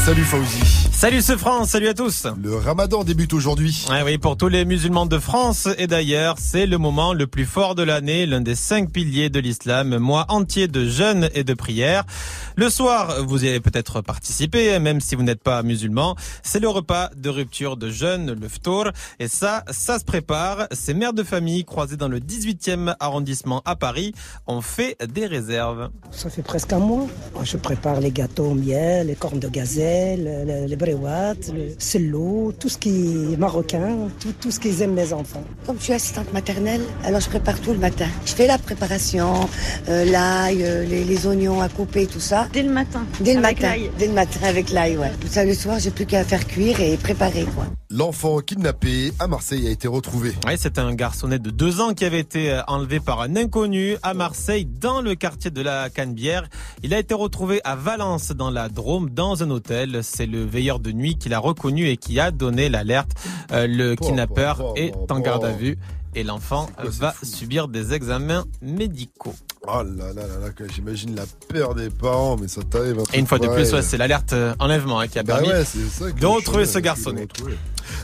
Salut Fauzi. Salut ce France, salut à tous. Le ramadan débute aujourd'hui. Ouais, oui, pour tous les musulmans de France et d'ailleurs, c'est le moment le plus fort de l'année, l'un des cinq piliers de l'islam, mois entier de jeûne et de prière. Le soir, vous y avez peut-être participé, même si vous n'êtes pas musulman. C'est le repas de rupture de jeûne, le ftour. Et ça, ça se prépare. Ces mères de famille croisées dans le 18e arrondissement à Paris ont fait des réserves. Ça fait presque un mois. Je prépare les gâteaux au miel, les cornes de gazelle, le- les bréouates, le cello, tout ce qui est marocain, tout, tout ce qu'ils aiment les enfants. Comme je suis assistante maternelle, alors je prépare tout le matin. Je fais la préparation, euh, l'ail, euh, les, les oignons à couper, tout ça. Dès le matin. Dès le Avec matin. l'ail. Dès le matin avec l'ail, ouais. Tout ça le soir, j'ai plus qu'à faire cuire et préparer, quoi. L'enfant kidnappé à Marseille a été retrouvé. Oui, c'est un garçonnet de deux ans qui avait été euh, enlevé par un inconnu à Marseille, dans le quartier de la Canebière. Il a été retrouvé à Valence, dans la Drôme, dans un hôtel. C'est le veilleur de nuit qui l'a reconnu et qui a donné l'alerte. Euh, le kidnappeur est en garde à vue et l'enfant va subir des examens médicaux. Oh là là là là, j'imagine la peur des parents, mais ça t'arrive un Et une fois de plus, ouais, c'est l'alerte euh, enlèvement hein, qui a Bah permis ouais, c'est ça que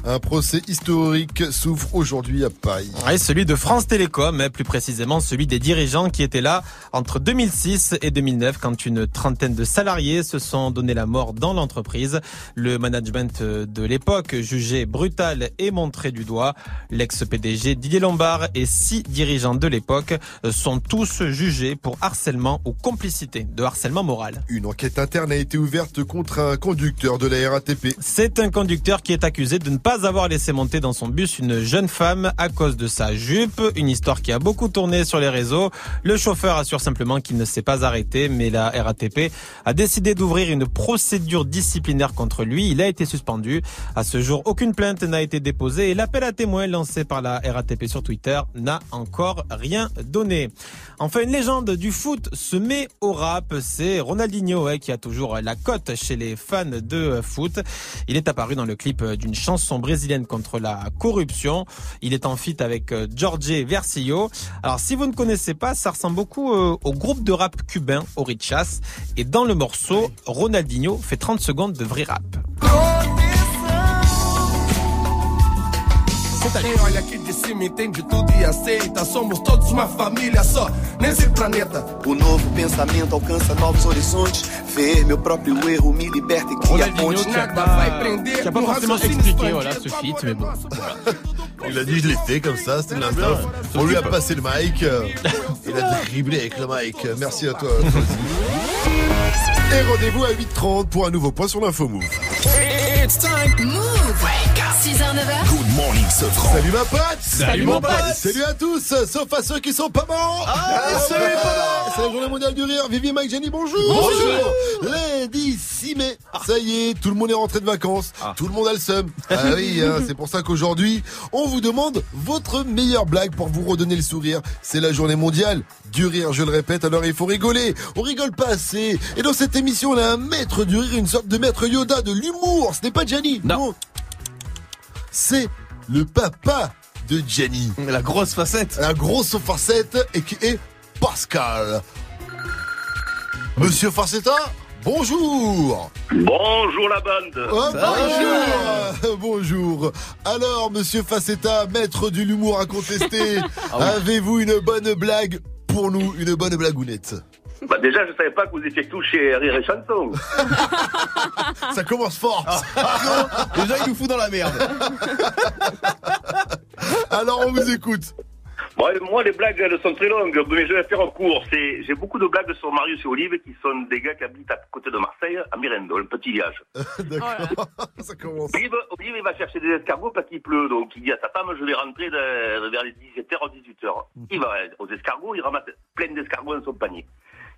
Un procès historique s'ouvre aujourd'hui à Paris. Oui, celui de France Télécom, plus précisément celui des dirigeants qui étaient là entre 2006 et 2009 quand une trentaine de salariés se sont donné la mort dans l'entreprise. Le management de l'époque, jugé brutal et montré du doigt, l'ex-PDG Didier Lombard et six dirigeants de l'époque sont tous jugés pour harcèlement ou complicité de harcèlement moral. Une enquête interne a été ouverte contre un conducteur de la RATP. C'est un conducteur qui est accusé de ne pas avoir laissé monter dans son bus une jeune femme à cause de sa jupe. Une histoire qui a beaucoup tourné sur les réseaux. Le chauffeur assure simplement qu'il ne s'est pas arrêté, mais la RATP a décidé d'ouvrir une procédure disciplinaire contre lui. Il a été suspendu. À ce jour, aucune plainte n'a été déposée et l'appel à témoins lancé par la RATP sur Twitter n'a encore rien donné. Enfin, une légende du foot se met au rap. C'est Ronaldinho qui a toujours la cote chez les fans de foot. Il est apparu dans le clip d'une chanson brésilienne contre la corruption. Il est en feat avec euh, Jorge Versillo. Alors, si vous ne connaissez pas, ça ressemble beaucoup euh, au groupe de rap cubain Orichas. Et dans le morceau, Ronaldinho fait 30 secondes de vrai rap. De cima entende tudo e aceita. Somos todos uma família só nesse planeta. O novo pensamento alcança novos horizontes. Ver meu próprio erro me liberta e cria pontes. qui a pas, qui a pas forcément expliqué voilà, ce feat, mais bon. voilà. Il a dit je l'ai fait comme ça, c'était l'instinct. On lui a passé le mic. euh, Il a dribblé avec le mic. Merci à toi. Et rendez-vous à 8h30 pour un nouveau point sur l'info move. It's time. Move. 6h, 9h. Good morning, Sofran. Salut ma pote. Salut, mon pote. Salut à tous, sauf à ceux qui sont pas morts. Ah, salut C'est la journée mondiale du rire. Vivi, Mike, Jenny, bonjour. Bonjour. Lundi 6 mai. Ça y est, tout le monde est rentré de vacances. Tout le monde a le seum. [laughs] Ah oui, hein, c'est pour ça qu'aujourd'hui, on vous demande votre meilleure blague pour vous redonner le sourire. C'est la journée mondiale du rire, je le répète, alors il faut rigoler. On rigole pas assez. Et dans cette émission, on a un maître du rire, une sorte de maître Yoda de l'humour. Ce n'est pas Gianni. Non. C'est le papa de Jenny. La grosse facette. La grosse facette et qui est Pascal. Monsieur Facetta, bonjour. Bonjour la bande. Oh, bonjour. [laughs] bonjour. Alors, monsieur Facetta, maître de l'humour incontesté, [laughs] Ah oui. avez-vous une bonne blague pour nous, une bonne blagounette? Bah déjà, je savais pas que vous étiez tous chez Rire et Chanson. Ça commence fort. [laughs] Déjà, il nous fout dans la merde. [laughs] Alors, on vous écoute. Bon, moi, les blagues, elles sont très longues, mais je vais faire en court. C'est, j'ai beaucoup de blagues sur Marius et Olive, qui sont des gars qui habitent à côté de Marseille, à Mirendo, un petit village. [laughs] D'accord. Ça commence. Olive, Olive, il va chercher des escargots parce qu'il pleut, donc il dit à sa femme, je vais rentrer de- vers les 17h, 18h. Il va aux escargots, il ramasse plein d'escargots dans son panier.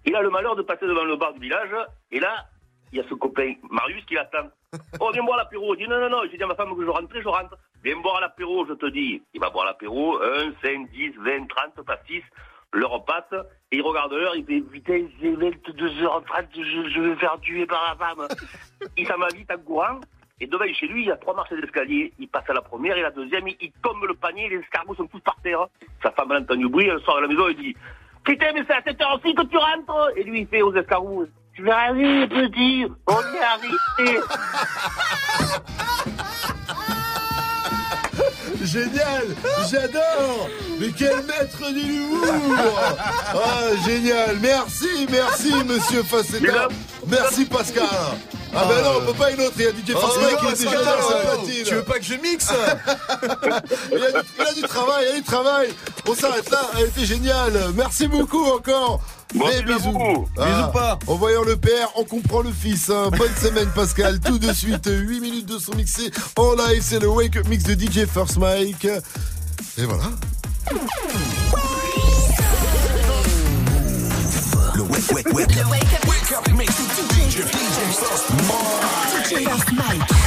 Il a le malheur de passer devant le bar du village, et là, il y a ce copain, Marius, qui l'attend. [laughs] Oh, viens boire l'apéro. Il dit non, non, non. J'ai dit à ma femme que je rentrais, je rentre. Viens boire l'apéro, je te dis. Il va boire l'apéro. 1, 5, 10, 20, 30, pas 6. L'heure passe. Et il regarde l'heure. Il fait putain, c'est 22h30. Je, je vais faire tuer par la femme. il s'en va vite en courant. Et devant chez lui, il y a trois marches d'escalier. Il passe à la première et la deuxième. Il, il tombe le panier. Les escargots sont tous par terre. Sa femme elle entend du bruit. Elle sort de la maison et dit Putain, mais c'est à cette heure-ci que tu rentres Et lui, il fait aux escargots Tu vas aller, petit. On est arrivé. [laughs] Génial J'adore. Mais quel maître du l'humour Ah, génial. Merci, merci, monsieur Facetta Merci, Pascal. Ah ben non, on peut pas une autre, il y a DJ Oh, Forceman qui est déjà dans sa platine. Tu veux pas que je mixe il, y a du, il y a du travail, il y a du travail. On s'arrête là, elle était géniale. Merci beaucoup encore Des bisous. Ah, Bisous pas. En voyant le père, on comprend le fils hein. Bonne [laughs] semaine Pascal. Tout de suite, 8 minutes de son mixé en live. C'est le Wake Up Mix de DJ First Mike. Et voilà. Le wake, wake, wake, up. Wake up mix. DJ First Mike.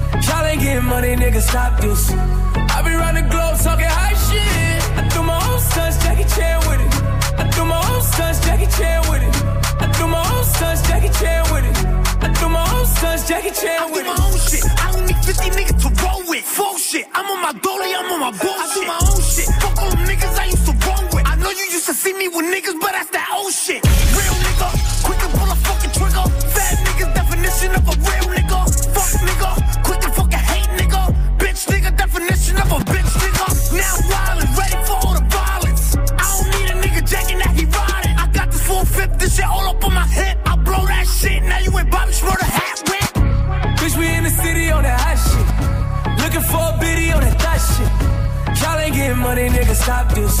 Y'all ain't getting money, nigga, stop this. I be round the globe talking high shit. I do my own stunts, Jackie Chan with it. I do my own stunts, Jackie Chan with it. I do my own stunts, Jackie Chan with it. I do my own stunts, Jackie Chan with it. I do my own shit. I don't need 50 niggas to roll with. Full shit. I'm on my dolly, I'm on my bullshit. I do my own stop this.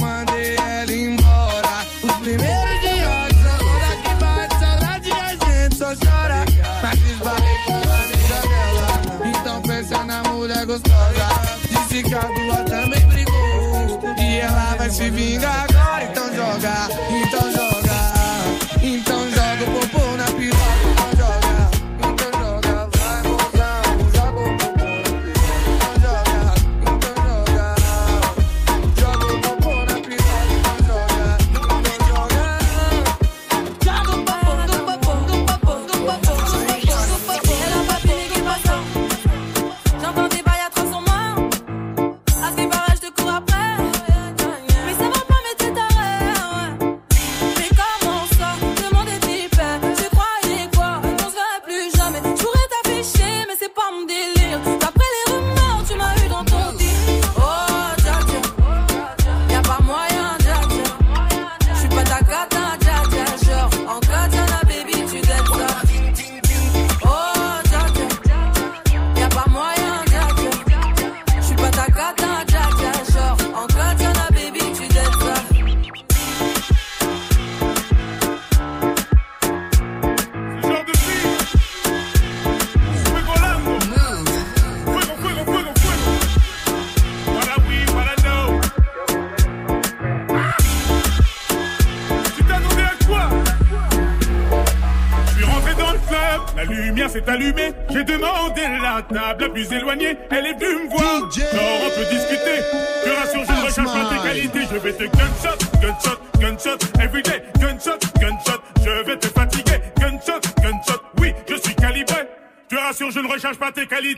Os primeiros dias, agora que bate saudade a gente só chora. Mas esbarrei com a amiga dela, então pensa na mulher gostosa. Disse que a tua também brigou, e ela vai se vingar agora. Então joga, então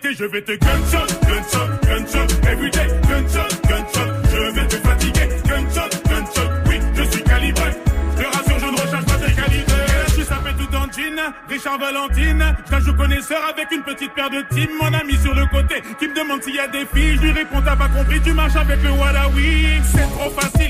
Je vais te gunshot, gunshot, gunshot, everyday, gunshot, gunshot. Je vais te fatiguer, gunshot, gunshot. Oui, je suis calibré. Je rassure, je ne recherche pas tes qualités. Je suis sapé tout en jean, Richard Valentine. Je joue connaisseur avec une petite paire de team. Mon ami sur le côté qui me demande s'il y a des filles. Je lui réponds, t'as pas compris, tu marches avec le Wallawi. C'est trop facile,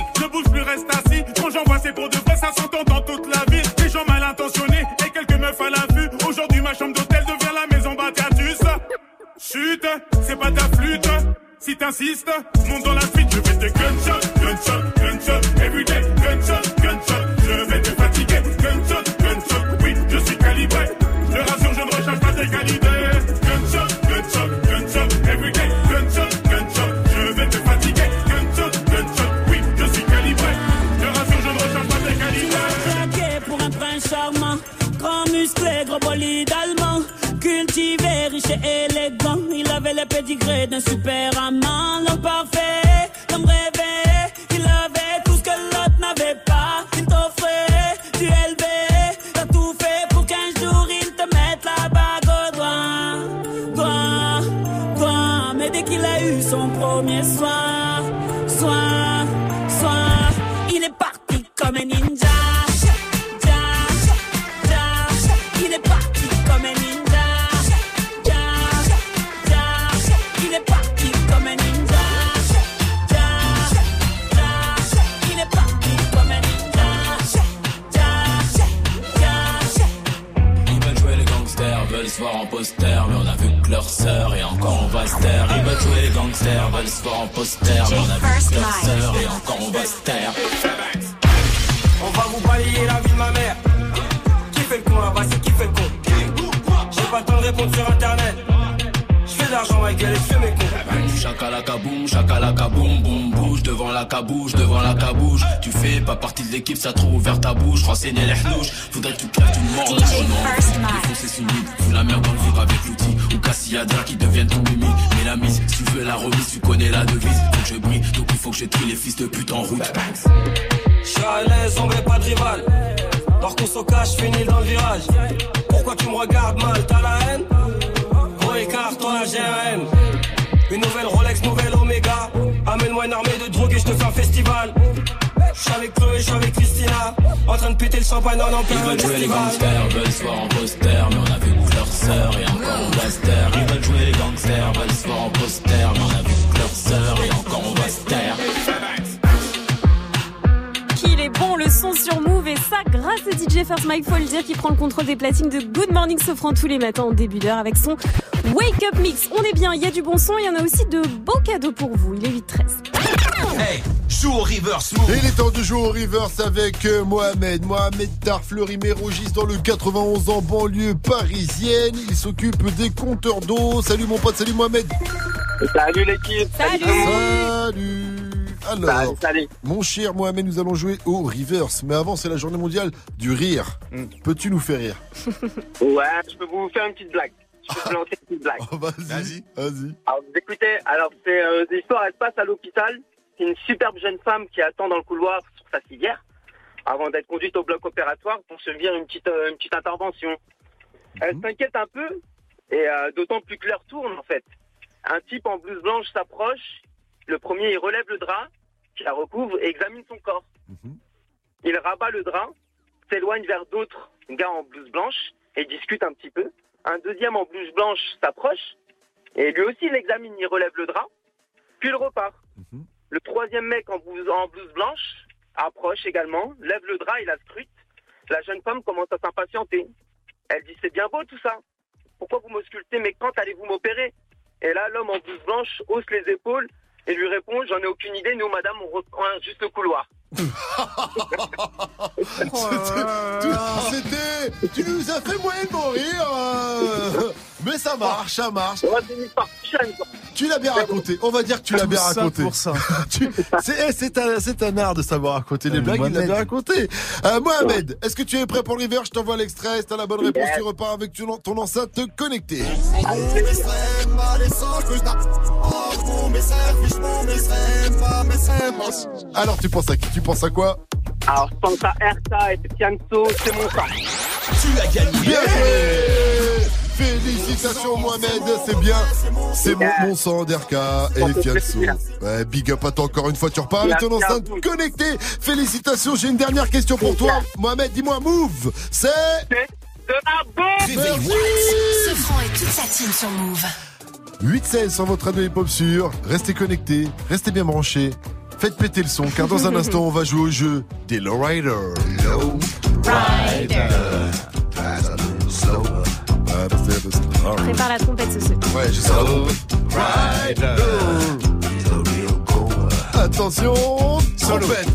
tu mords. Le défoncer solide, fous la merde dans le vivre avec l'outil. Ou Cassiadra qui deviennent ton mimi. Mais la mise, si tu veux la remise, tu connais la devise. Faut que je brille, donc il faut que je trie les fils de pute en route. Je suis à l'aise, on veut pas de rival. Leur qu'on se cache, finis dans le virage. Pourquoi tu me regardes mal, t'as la haine? Gros écart, toi la GRM. Une nouvelle Rolex, nouvelle Omega. Amène-moi une armée de drogue et je te fais un festival. Je suis avec Chloé, je suis avec Christina. En train de péter le champagne en Ils plein veulent jouer les gangsters, veulent se voir en poster, mais on a vu que leur sœur et encore taire. Ils veulent jouer les gangsters, veulent se voir en poster, mais on a vu que leur sœur grâce à DJ First Mike, faut le dire, qui prend le contrôle des platines de Good Morning Sofran tous les matins en début d'heure avec son Wake Up Mix. On est bien, il y a du bon son, il y en a aussi de beaux cadeaux pour vous. Il est 8-13. Hey, joue au reverse move. Il est temps de jouer au reverse avec euh, Mohamed. Mohamed Darfleury Mérogis dans le 91 en banlieue parisienne. Il s'occupe des compteurs d'eau. Salut mon pote, salut Mohamed. Salut l'équipe. Salut. Salut. Alors, mon cher Mohamed, nous allons jouer au reverse. Mais avant, c'est la journée mondiale du rire. Peux-tu nous faire rire [laughs] Ouais, je peux vous faire une petite blague. Je peux vous lancer une petite blague. [laughs] Oh, Vas-y, vas-y. Alors, vous écoutez, alors c'est euh, l'histoire, elle se passe à l'hôpital. C'est une superbe jeune femme qui attend dans le couloir sur sa civière avant d'être conduite au bloc opératoire pour se faire une petite, euh, une petite intervention. Elle s'inquiète un peu, et euh, d'autant plus que l'heure tourne en fait. Un type en blouse blanche s'approche. Le premier, il relève le drap, qui la recouvre et examine son corps. Il rabat le drap, s'éloigne vers d'autres gars en blouse blanche et discute un petit peu. Un deuxième en blouse blanche s'approche et lui aussi il examine, il relève le drap, puis il repart. Le troisième mec en blouse, en blouse blanche approche également, lève le drap, il la scrute. La jeune femme commence à s'impatienter. Elle dit c'est bien beau tout ça. Pourquoi vous m'auscultez mais quand allez-vous m'opérer? Et là l'homme en blouse blanche hausse les épaules et lui répond j'en ai aucune idée, nous madame on reprend juste le couloir. [laughs] C'était. Tu nous as fait moyennement rire. euh, Mais ça marche, ça marche. Tu l'as bien raconté. On va dire que tu l'as bien raconté. pour ça. [laughs] Tu- C'est un, art de savoir raconter les Euh, blagues. Il l'a Mohamed. bien raconté. Euh, Mohamed, est-ce que tu es prêt pour l'hiver? Je t'envoie l'extrait. Si t'as la bonne réponse, tu repars avec ton, ton enceinte connectée. Alors, tu penses à qui? Tu penses à quoi? Alors je pense à RK et c'est mon sang. Tu as gagné. Bien joué Félicitations Mohamed, c'est bien. C'est mon, mon sang d'RK et Fianso. Ouais, big up à toi encore une fois, tu repars avec ton enceinte connectée. Félicitations, j'ai une dernière question pour toi. Mohamed, dis-moi, move. C'est... De la bombe Ce franc et toute sa team sur Move. 8-16 sur votre radio hip-hop sûr. Restez connectés, restez bien branchés. Faites péter le son, car dans un [laughs] instant, on va jouer au jeu des Lowrider. Low Rider. Prépare la trompette, ce. Ouais, je sais la trompette. Attention, trompette.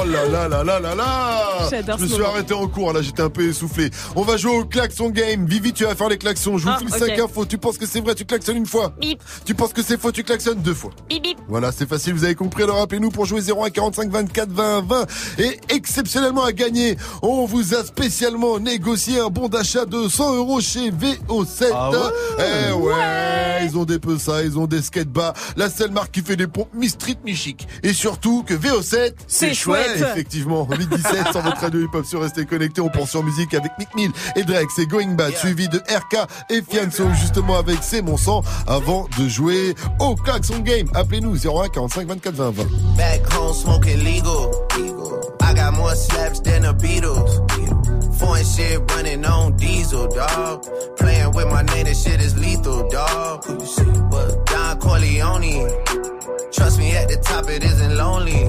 Oh là là là là là là J'adore Je me suis moment. arrêté en cours là, j'étais un peu essoufflé. On va jouer au klaxon game. Vivi, tu vas faire les klaxons. Je vous Ah, file ok. 5 infos. Tu penses que c'est vrai, tu klaxonnes une fois. Bip. Tu penses que c'est faux, tu klaxonnes deux fois. Bip bip. Voilà, c'est facile, vous avez compris. Alors appelez-nous pour jouer 01 45 24 20 20. Et exceptionnellement à gagner, on vous a spécialement négocié un bon d'achat de 100 euros chez VO7. Ah ouais eh ouais, ils ont des peu ça, ils ont des skate-bas. La seule marque qui fait des pompes mi-street, mi-chic. Et surtout que VO7, C'est chouette. Effectivement, 8-17 sur votre radio hip-hop sur Restez Connectés. On pense en musique avec Mick Mill et Drake. C'est Going Bad, suivi de RK et Fianso, justement avec C'est mon sang, avant de jouer au Klaxon Game. Appelez-nous 01 45 24 20 20. Back home smoking legal. I got more slaps than the Beatles. Foreign shit running on diesel, dog. Playing with my name, this shit is lethal, dog. Who you see? What? Don Corleone? Trust me, at the top it isn't lonely.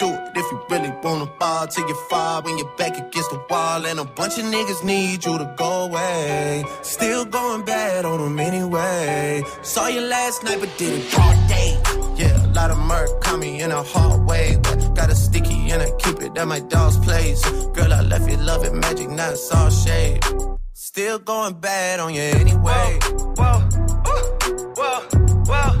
If you really wanna ball till you fall when you're back against the wall. And a bunch of niggas need you to go away. Still going bad on them anyway. Saw you last night, but did it all day. Yeah, a lot of murk caught me in a hard way. But got a sticky and I keep it at my dog's place. Girl, I left you love it magic, not all shade. Still going bad on you anyway. Whoa, whoa, whoa, whoa.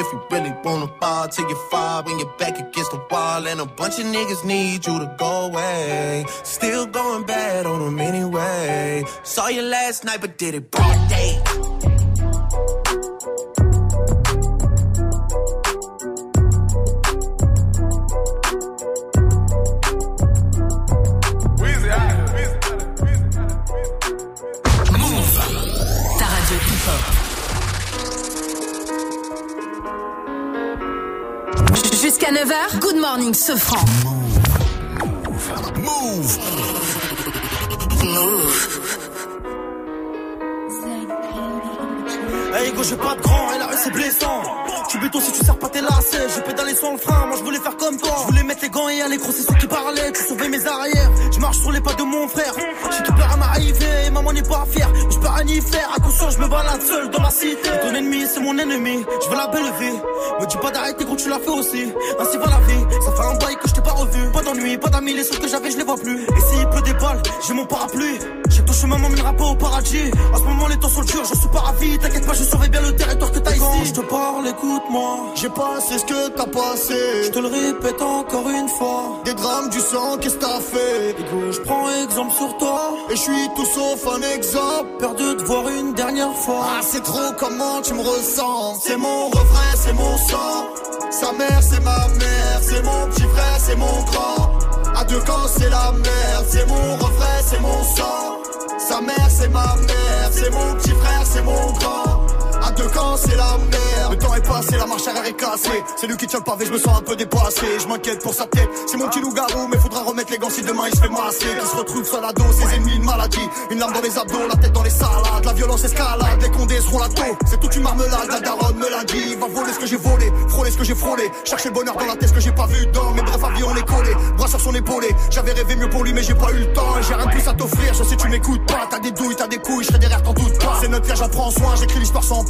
If you really wanna ball till you fall when you're back against the wall. And a bunch of niggas need you to go away. Still going bad on them anyway. Saw you last night, but did it broad day. Jusqu'à 9h, Good Morning Sofran. Move. Hey go, j'ai pas de grand et la rue c'est blessant. Tu béton si tu sers pas tes lacets. J'ai pédalé sans le frein, moi je voulais faire comme toi. Je voulais mettre les gants et aller gros, c'est ceux qui parlaient. Tu sauvais mes arrières. Je marche sur les pas de mon frère. J'ai tout peur à m'arriver et maman n'est pas fière. Je peux rien y faire. À conscience, je me balade seul dans ma cité. Ton ennemi, c'est mon ennemi. Je veux la belle vie. Me dis pas d'arrêter quand tu l'as fait aussi. Ainsi va la vie. Ça fait un bail que je t'ai pas revu. Pas d'ennui, pas d'amis. Les seuls que j'avais, je les vois plus. Et s'il pleut des balles, j'ai mon parapluie. J'ai ton chemin m'emmènera pas au paradis. En ce moment, les temps sont durs, je suis pas ravi. T'inquiète pas, je surveille bien le territoire que t'as ici. quand je te parle, écoute-moi. J'ai passé ce que t'as passé. Je te le répète encore une fois. Des drames, du sang, qu'est-ce que t'as fait? Je prends exemple sur toi. Et je suis tout sauf un exemple. Perdu de voir une dernière fois. Ah, c'est trop comment tu me ressens? C'est mon refrain, c'est mon sang. Sa mère, c'est ma mère. C'est mon petit frère, c'est mon grand. À deux camps, c'est la merde. C'est mon refrain, c'est mon sang. Sa mère, c'est ma mère. C'est mon petit frère, c'est mon grand. À deux camps, c'est la merde. Le temps est passé, la marche arrière est cassée. C'est lui qui tient le pavé, je me sens un peu dépassé. Je m'inquiète pour sa tête. C'est mon petit loup-garou, mais faudra remettre les gants si demain il se fait masser. Qui se retrouve sur la dos, ses ennemis, une maladie. Une larme dans les abdos, la tête dans les salades. La violence escalade, les condés seront la taux. C'est toute une marmelade, la daronne me l'a dit. Va voler ce que j'ai volé, frôler ce que j'ai frôlé. Chercher le bonheur dans la tête, ce que j'ai pas vu dans mes brefs avis, on est collé. Bras sur son épaulé. J'avais rêvé mieux pour lui, mais j'ai pas eu le temps. J'ai rien de plus à t'offrir, je sais tu m'écoutes pas. T'as des douilles, t'as des couilles, je serai derrière, t'en doute pas. C'est notre frère, j'en prends soin, j'écris l'histoire sans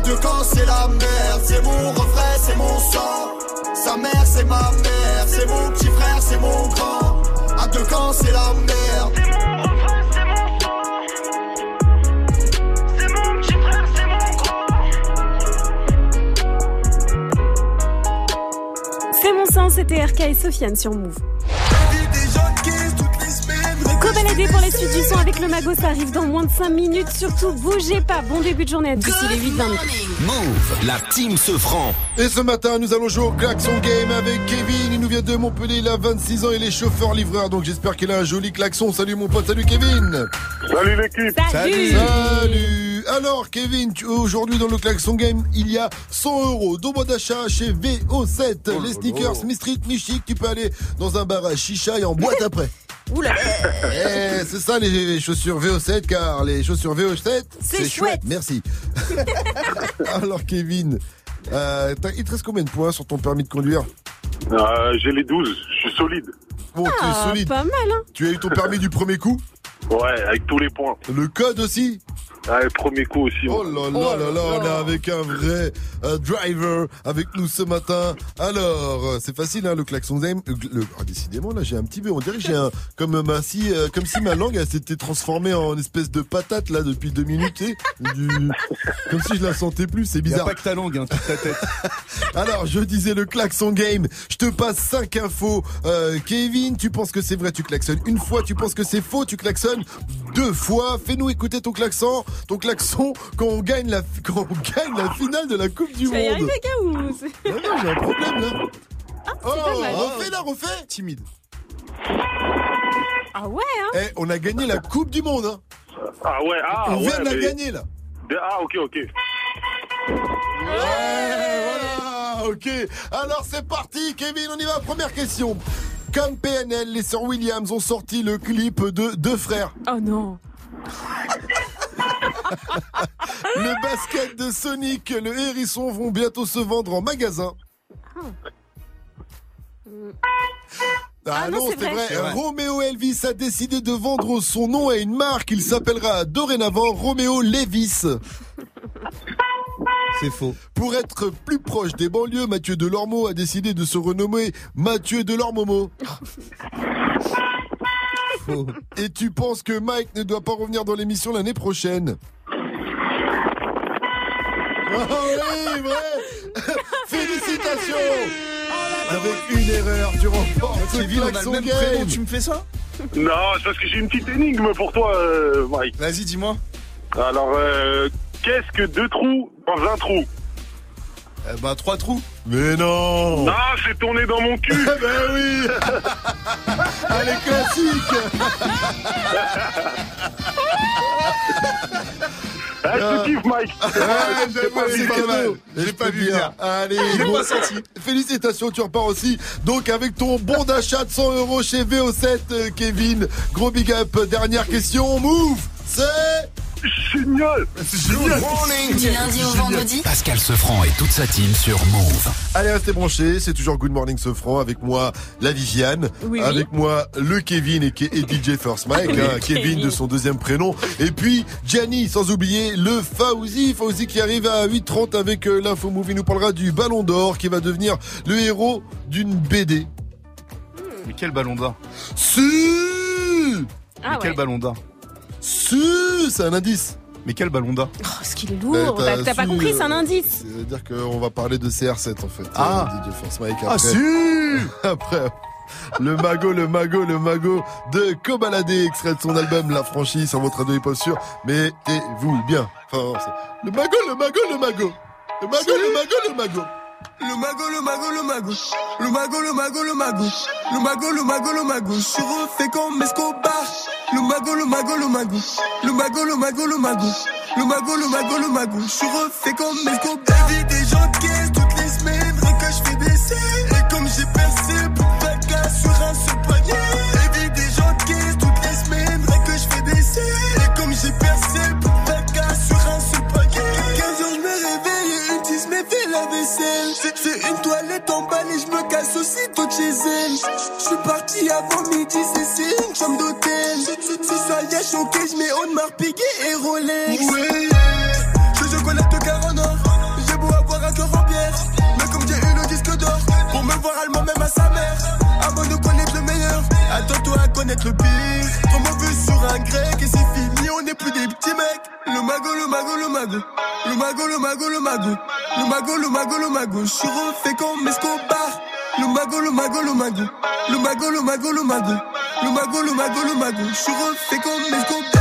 À deux camps, c'est la merde. C'est mon refrain, c'est mon sang. Sa mère, c'est ma mère. C'est mon petit frère, c'est mon grand. À deux camps, c'est la merde. C'est mon refrain, c'est mon sang. C'est mon petit frère, c'est mon C'est mon sang, c'était RK et Sofiane sur Move. Cobaladé pour la suite du son avec le mago, ça arrive dans moins de 5 minutes. Surtout, bougez pas. Bon début de journée à tous, il est 8 Move, la team se franc. Et ce matin, nous allons jouer au klaxon game avec Kevin. Il nous vient de Montpellier, il a 26 ans, il est chauffeur-livreur. Donc j'espère qu'il a un joli klaxon. Salut mon pote, salut Kevin. Salut l'équipe. Salut. Salut. Alors Kevin, aujourd'hui dans le klaxon game, il y a 100 euros de bon d'achat chez VO7. Les sneakers, Mi Street, Mi Chic. Tu peux aller dans un bar à chicha et en boîte [laughs] après. Oula Eh, c'est ça les chaussures VO7 car les chaussures VO7 C'est chouette. Merci. [laughs] Alors Kevin, euh, t'as- il te reste combien de points sur ton permis de conduire? Euh, J'ai les 12, je suis solide. Bon, tu es Ah, solide. pas mal, hein Tu as eu ton permis du premier coup? Ouais, avec tous les points. Le code aussi? Ouais, premier coup aussi. Oh là là là là, on est avec un vrai euh, driver avec nous ce matin. Alors, euh, c'est facile hein, le klaxon game. euh, Le, oh, décidément là, j'ai un petit peu, on dirait que j'ai un comme ma si euh, comme si ma langue elle s'était transformée en espèce de patate là depuis deux minutes, tu sais, du- comme si je la sentais plus. C'est Y a bizarre. pas que ta langue, hein, toute ta tête. [laughs] Alors, je disais le klaxon game. Je te passe 5 infos. Euh, Kevin, tu penses que c'est vrai, tu klaxonnes une fois. Tu penses que c'est faux, tu klaxonnes deux fois. Fais-nous écouter ton klaxon. Ton klaxon quand on gagne la, [laughs] quand on gagne la finale de la Coupe du Tu vas y Monde. arriver, gars, ou c'est- Non, non, j'ai un problème là. oh, pas mal. refais là, refais. Timide. Ah ouais, hein Eh, on a gagné la Coupe du Monde. Hein. Ah ouais, ah on ouais. vient de la mais- gagner là. De- Ah ok, ok. Ouais, voilà, ok. Alors c'est parti, Kevin, on y va. Première question. Comme PNL, les sœurs Williams ont sorti le clip de Deux Frères. Oh non. Le basket de Sonic, le hérisson vont bientôt se vendre en magasin. Ah, Ah non, non, c'est c'est vrai. vrai. C'est vrai. Roméo Elvis a décidé de vendre son nom à une marque. Il s'appellera dorénavant Roméo Levis. C'est faux. Pour être plus proche des banlieues, Mathieu Delormeau a décidé de se renommer Mathieu Delormomo. Faux. Et tu penses que Mike ne doit pas revenir dans l'émission l'année prochaine? Ah oui, vrai Félicitations Avec une erreur, tu remportes ce Kevin, on a le klaxon même game. prénom, tu me fais ça? Non, c'est parce que j'ai une petite énigme pour toi, euh, Mike. Vas-y, dis-moi. Alors, euh, qu'est-ce que deux trous dans un trou? Eh ben, trois trous. Mais non Ah, c'est tourné dans mon cul [laughs] Ben oui [laughs] Allez, classique [laughs] Ah, je te kiffe, Mike j'ai pas vu mal. J'ai pas vu bien. Allez, J'ai bon, pas senti. Félicitations, tu repars aussi. Donc avec ton bon d'achat de 100 euros chez VO7, euh, Kevin. Gros big up. Dernière question. Move. C'est génial. C'est génial. Du lundi au vendredi Pascal Sefranc et toute sa team sur Move. Allez, restez branchés. C'est toujours Good Morning Sofran avec moi, la Viviane. Oui, oui. avec moi, le Kevin et, et DJ First Mike. hein, Kevin Kevin. de son deuxième prénom. Et puis, Gianni, sans oublier le Fauzi. Fauzi qui arrive à 8h30 avec euh, l'info Move. Il nous parlera du Ballon d'Or qui va devenir le héros d'une BD. Mais quel ballon d'or? Si Ah Mais quel ouais. ballon d'or? Si C'est un indice. Mais quel ballon d'or Oh, ce qu'il est lourd. T'as t'as pas su, compris, c'est un euh, indice. C'est-à-dire qu'on va parler de CR7 en fait. Ah. euh, DJ Force Mike. Ah Après, si après le mago, le mago, le mago de Kobalade, extrait de son album La franchise sur votre radio hip-hop sûr. Mettez-vous bien. Enfin, c'est- le mago, le mago, le mago. Le mago, le mago, le mago. Le mago, le mago, le mago. Le mago, le mago, le mago. Le mago, le mago, le mago. Je suis refait comme Escobar. Le mago, le mago, le mago. Le mago, le mago. Je suis refait comme Escobar. Vie des gens de toutes les semaines. Rien que je fais des scènes. Et comme j'ai percé, plus de vacances sur un seul panier. Et vie des gens de toutes les semaines. Rien que je fais des scènes. Et comme j'ai percé, plus de vacances sur un seul panier. 15 heures, je me réveille une tisse me fait la vaisselle. C'est- une toilette en balle et je me casse aussitôt de chez elle. Je suis parti avant midi, c'est une chambre d'hôtel. Si ça y choqué, je mets Audemars Piguet et Rolex. Ouais, je, je collecte car en or. J'ai beau avoir un cœur en pierre, mais comme j'ai eu le disque d'or, pour me voir allemand même à sa mère. Avant de connaître le meilleur, attends-toi à connaître le pire. Trop mauvais sur un grec et c'est fini, on n'est plus des petits mecs. Le mago, le mago, le mago. Le mago, le mago, le mago. Le mago, le mago, le mago. Je suis refait comme Escobar. Le mago, le mago, le mago. Le mago, le mago, le mago. Le mago, le mago, le mago. Je suis refait comme.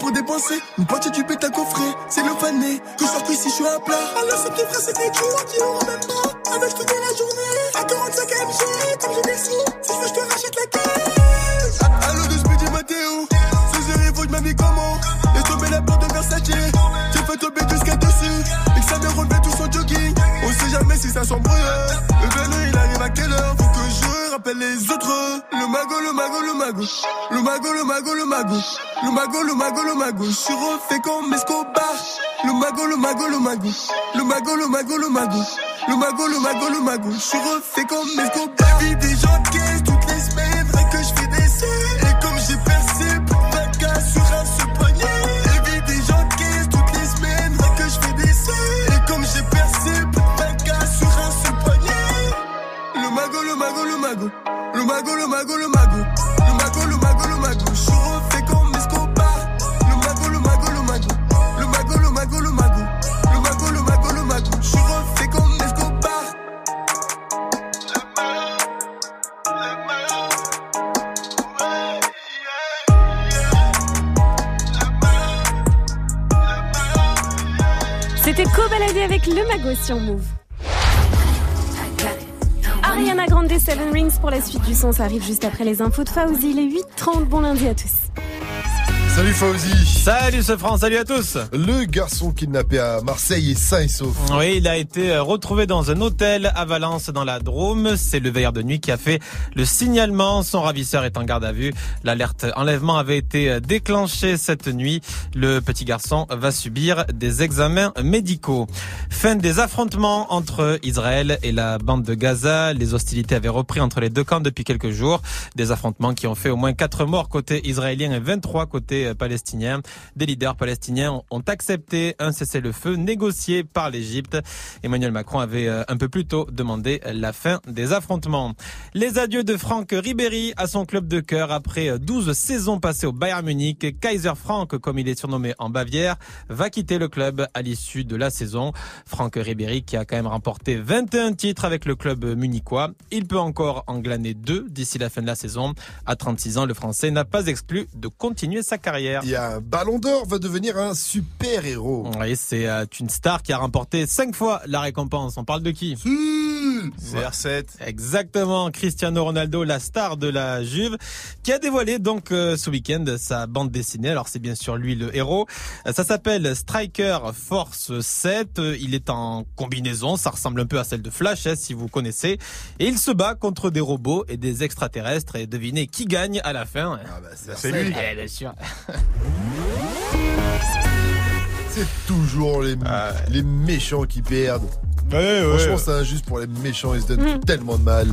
Pour dépenser. Une partie du bête à coffrer. C'est le fané. Que je sorte ici, je suis à plat. Alors c'est tes frères, c'est tes jours qui auront même pas. Avec toute la journée. À 45 MG, comme j'ai des sous. Si je veux, je te rachète la caisse. Allo de Speedy Matteo. Ce soir, il faut que je comment. Et tomber la porte de Versace. J'ai fait tomber skate dessus. Et que ça me tout son jogging. On sait jamais si ça s'embrouille. Le vélo, il arrive à quelle heure? Rappelle les autres. Le mago, le mago, le mago. Le mago, le mago, le mago. Le mago, le mago, le mago. Je suis refait comme Escobar. Le mago, le mago, le mago. Le mago, le mago, le mago. Le mago, le mago, le mago. Je suis refait comme Escobar. Mago, le mago, le mago. Le mago, le mago, le mago. Le mago, le mago, le mago. Je suis refait comme Escobar. Le mago, le mago, le mago. Le mago, le mago, le mago. Le mago, le mago, le mago. Je suis refait comme Escobar. C'était co-baladé avec le mago sur Move. Ariana Grande Seven Rings pour la suite du son, ça arrive juste après les infos de Fauzi, les 8h30. Bon lundi à tous. Salut Fauzi. Salut ce France, salut à tous. Le garçon kidnappé à Marseille est sain et sauf. Oui, il a été euh, retrouvé dans un hôtel à Valence dans la Drôme. C'est le veilleur de nuit qui a fait le signalement. Son ravisseur est en garde à vue. L'alerte enlèvement avait été euh, déclenchée cette nuit. Le petit garçon va subir des examens médicaux. Fin des affrontements entre Israël et la bande de Gaza. Les hostilités avaient repris entre les deux camps depuis quelques jours. Des affrontements qui ont fait au moins 4 morts côté israélien et 23 côté euh, palestiniens. Des leaders palestiniens ont- accepté un cessez-le-feu négocié par l'Égypte. Emmanuel Macron avait euh, un peu plus tôt demandé la fin des affrontements. Les adieux de Franck Ribéry à son club de cœur après 12 saisons passées au Bayern Munich. Kaiser Frank, comme il est surnommé en Bavière, va quitter le club à l'issue de la saison. Franck Ribéry qui a quand même remporté 21 titres avec le club munichois. Il peut encore en glaner deux d'ici la fin de la saison. À 36 ans, le Français n'a pas exclu de continuer sa carrière. Il y a un Ballon d'Or va devenir un super héros. Oui, c'est euh, une star qui a remporté cinq fois la récompense. On parle de qui? CR7. Exactement, Cristiano Ronaldo, la star de la Juve, qui a dévoilé donc euh, ce week-end sa bande dessinée. Alors c'est bien sûr lui le héros. Euh, Ça s'appelle Striker Force 7. Euh, Il est en combinaison, ça ressemble un peu à celle de Flash, hein, si vous connaissez. Et il se bat contre des robots et des extraterrestres. Et devinez qui gagne à la fin c'est lui. Eh, bien sûr. [laughs] C'est toujours les, les méchants qui perdent. ouais. Franchement, c'est injuste pour les méchants, ils se donnent tellement de mal.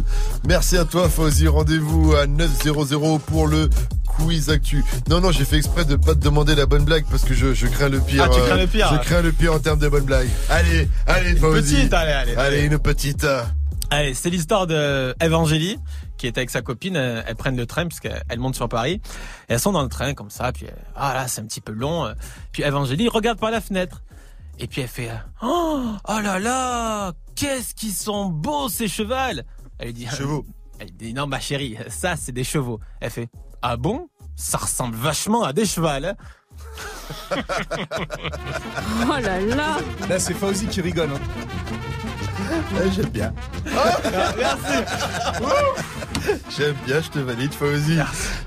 Merci à toi, Fauzi. Rendez-vous à 900 pour le quiz actu. Non, non, j'ai fait exprès de pas te demander la bonne blague parce que je, je crains le pire. Ah, tu euh, crains le pire, Je crains le pire en termes de bonne blague. Allez, allez, Une Fauzi. petite, allez, allez. Allez, une petite. Allez, c'est l'histoire de Evangélie qui est avec sa copine. Elles prennent le train puisqu'elles montent sur Paris. Et elles sont dans le train comme ça. Puis euh, ah là, c'est un petit peu long. euh. Puis Evangélie regarde par la fenêtre. Et puis elle fait euh, oh, oh là là, qu'est-ce qu'ils sont beaux ces chevals. Elle lui dit chevaux. [laughs] Elle dit non ma chérie, ça c'est des chevaux. Elle fait ah bon, ça ressemble vachement à des chevals. hein. [laughs] Oh là là Là, c'est Fauzi qui rigole. hein. J'aime bien. J'aime bien, je te valide, Fauzi.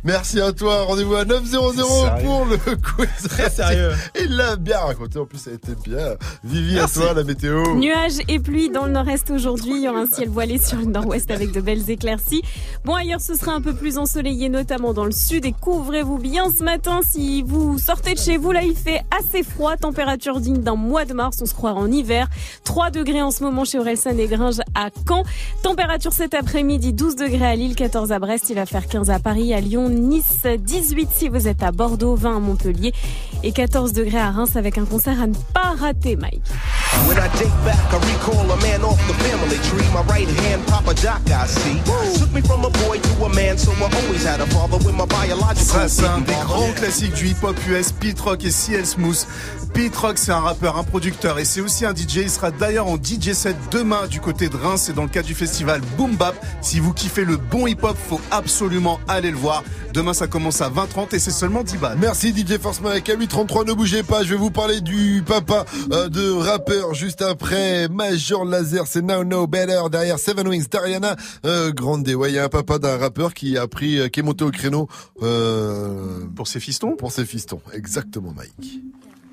Merci à toi. Rendez-vous à 900 Sérieux. pour le quiz. Très sérieux. Il l'a bien raconté. En plus, ça a été bien. Vivi, Merci. à toi, la météo. Nuages et pluie dans le nord-est aujourd'hui. Il y aura un ciel voilé sur le nord-ouest avec de belles éclaircies. Bon, ailleurs, ce sera un peu plus ensoleillé, notamment dans le sud. Et couvrez-vous bien ce matin. Si vous sortez de chez vous, là, il fait assez froid. Température digne d'un mois de mars. On se croira en hiver. 3 degrés en ce moment chez Orelsan et Gringe à Caen. Température cet après-midi, 12 degrés à Lille, 14 à Brest. Il va faire 15 à Paris, à Lyon, Nice, 18 si vous êtes à Bordeaux, 20 à Montpellier et 14 degrés à Reims avec un concert à ne pas rater, Mike. When I back, I recall a man off the family tree. My right hand, Papa Doc, I see. Took me from a boy to a man, so I always had a father with my biological Ça, c'est un des grands classiques du hip-hop US, Pete Rock et CL Smooth. Pete Rock, c'est un rappeur, un producteur et c'est aussi un DJ. Il sera d'ailleurs en DJ set demain du côté de Reims et dans le cadre du festival Boom Bap. Si vous kiffez le bon hip-hop, faut absolument aller le voir. Demain, ça commence à 20h30 et c'est seulement 10 balles. Merci DJ Force Mike à 833 ne bougez pas, je vais vous parler du papa euh, de rappeur juste après Major Laser, c'est Now No Better derrière Seven Wings, Dariana euh, Grande. Ouais, il y a un papa d'un rappeur qui a pris euh, qui est monté au créneau euh, pour ses fistons? Pour ses fistons, exactement Mike.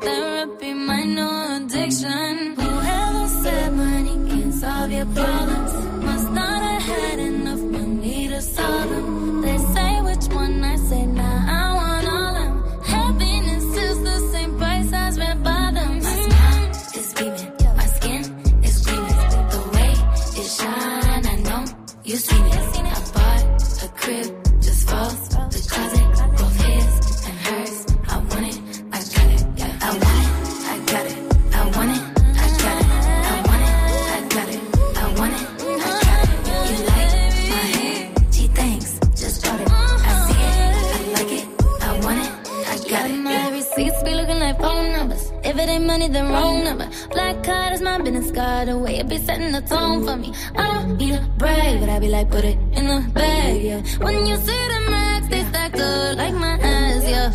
therapy, my no addiction. Whoever said money can solve your problems the wrong number. Black card is my business card. The way it be setting the tone for me. I don't need a brag, but I be like, put it in the bag, yeah. When you see the max, they stacked up like my ass, yeah.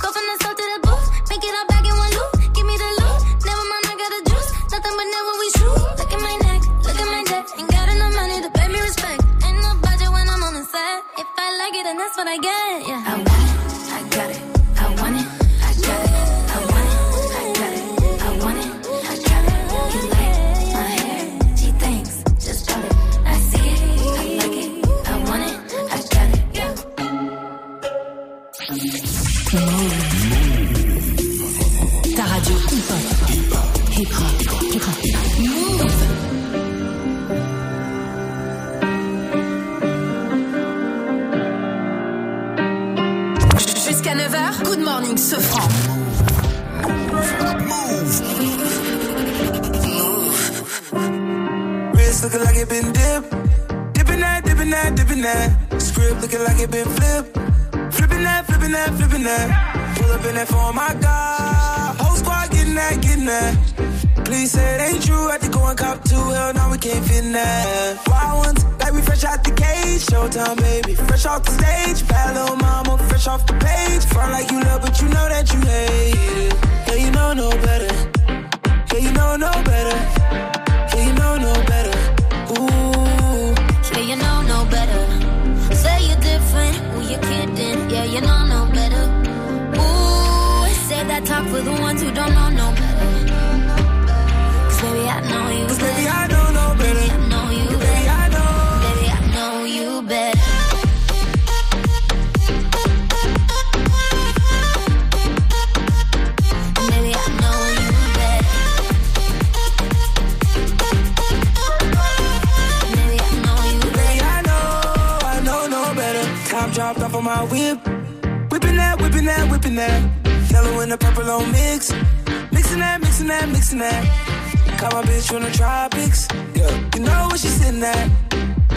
Go from the south to the booth, make it all back in one loop. Give me the loot, never mind, I got the juice. Nothing but never we shoot. Look at my neck, look at my neck. Ain't got enough money to pay me respect. Ain't no budget when I'm on the set. If I like it, then that's what I get, yeah. I Ta radio hip-hop. Hip-hop. Hip-hop. Move. Jusqu'à 9h, Good Morning Sofran. Wrist looking like it been dipped. Dipping dipping that, dipping that. Script looking like it been flipped. That, flipping that, flipping that. Pull up in that phone, my God. Whole squad getting that, getting that. Please say it ain't true. Had to go and cop two. Hell no, we can't fit in that. Wild ones, like we fresh out the cage. Showtime, baby. Fresh off the stage. Bad little mama, fresh off the page. Front like you love, but you know that you hate it. Yeah, you know no better. Yeah, you know no better. Yeah, you know no better. Ooh. Yeah, you know no better. Say you're different, who you kidding? You know no better. Ooh, say that talk for the ones who don't know no better. Cause baby, I know you Cause better. baby, I know no better. Know Baby, better. I know. Baby, I know you better. Baby, I know you better. Baby, I know you better. I know, I know no better. Top dropped off of my whip. That, whipping that, whipping that. Yellow and the purple on mix. Mixing that, mixing that, mixing that. Caught my bitch from the tropics. Yeah, you know where she sitting at.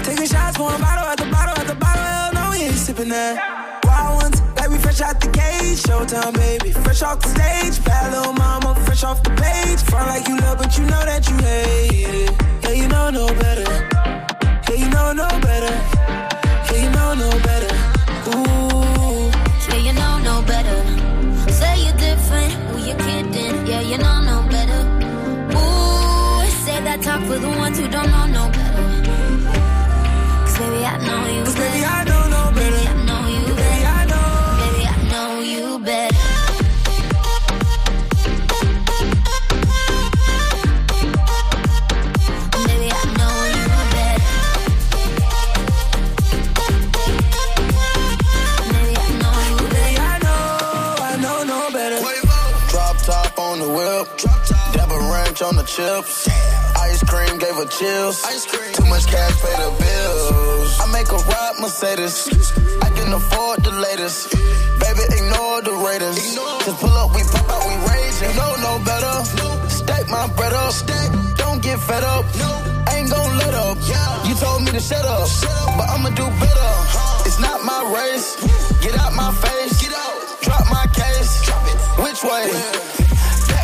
Taking shots, pouring bottle at the bottle at the bottle. Hell no, we ain't sipping that. Wild ones, like we fresh out the cage. Showtime, baby. Fresh off the stage. Bad little mama, fresh off the page. Front like you love, but you know that you hate it. Yeah, you know no better. Yeah, you know no better. Yeah, you know no better. Ooh. Yeah, you know no better. Say you're different, who you kidding? Yeah, you know no better. Ooh, say that talk for the ones who don't know no better. Cause baby, I know you Cause baby. I know chips. Ice cream gave her chills. Too much cash pay the bills. I make a ride Mercedes. I can afford the latest. Baby, ignore the Raiders. Just pull up, we pop out, we rage. You know no better. Stack my bread up. Don't get fed up. Ain't gon' let up. You told me to shut up, but I'ma do better. Uh-huh. It's not my race. Get out my face. Get out. Drop my case. Drop it. Which way?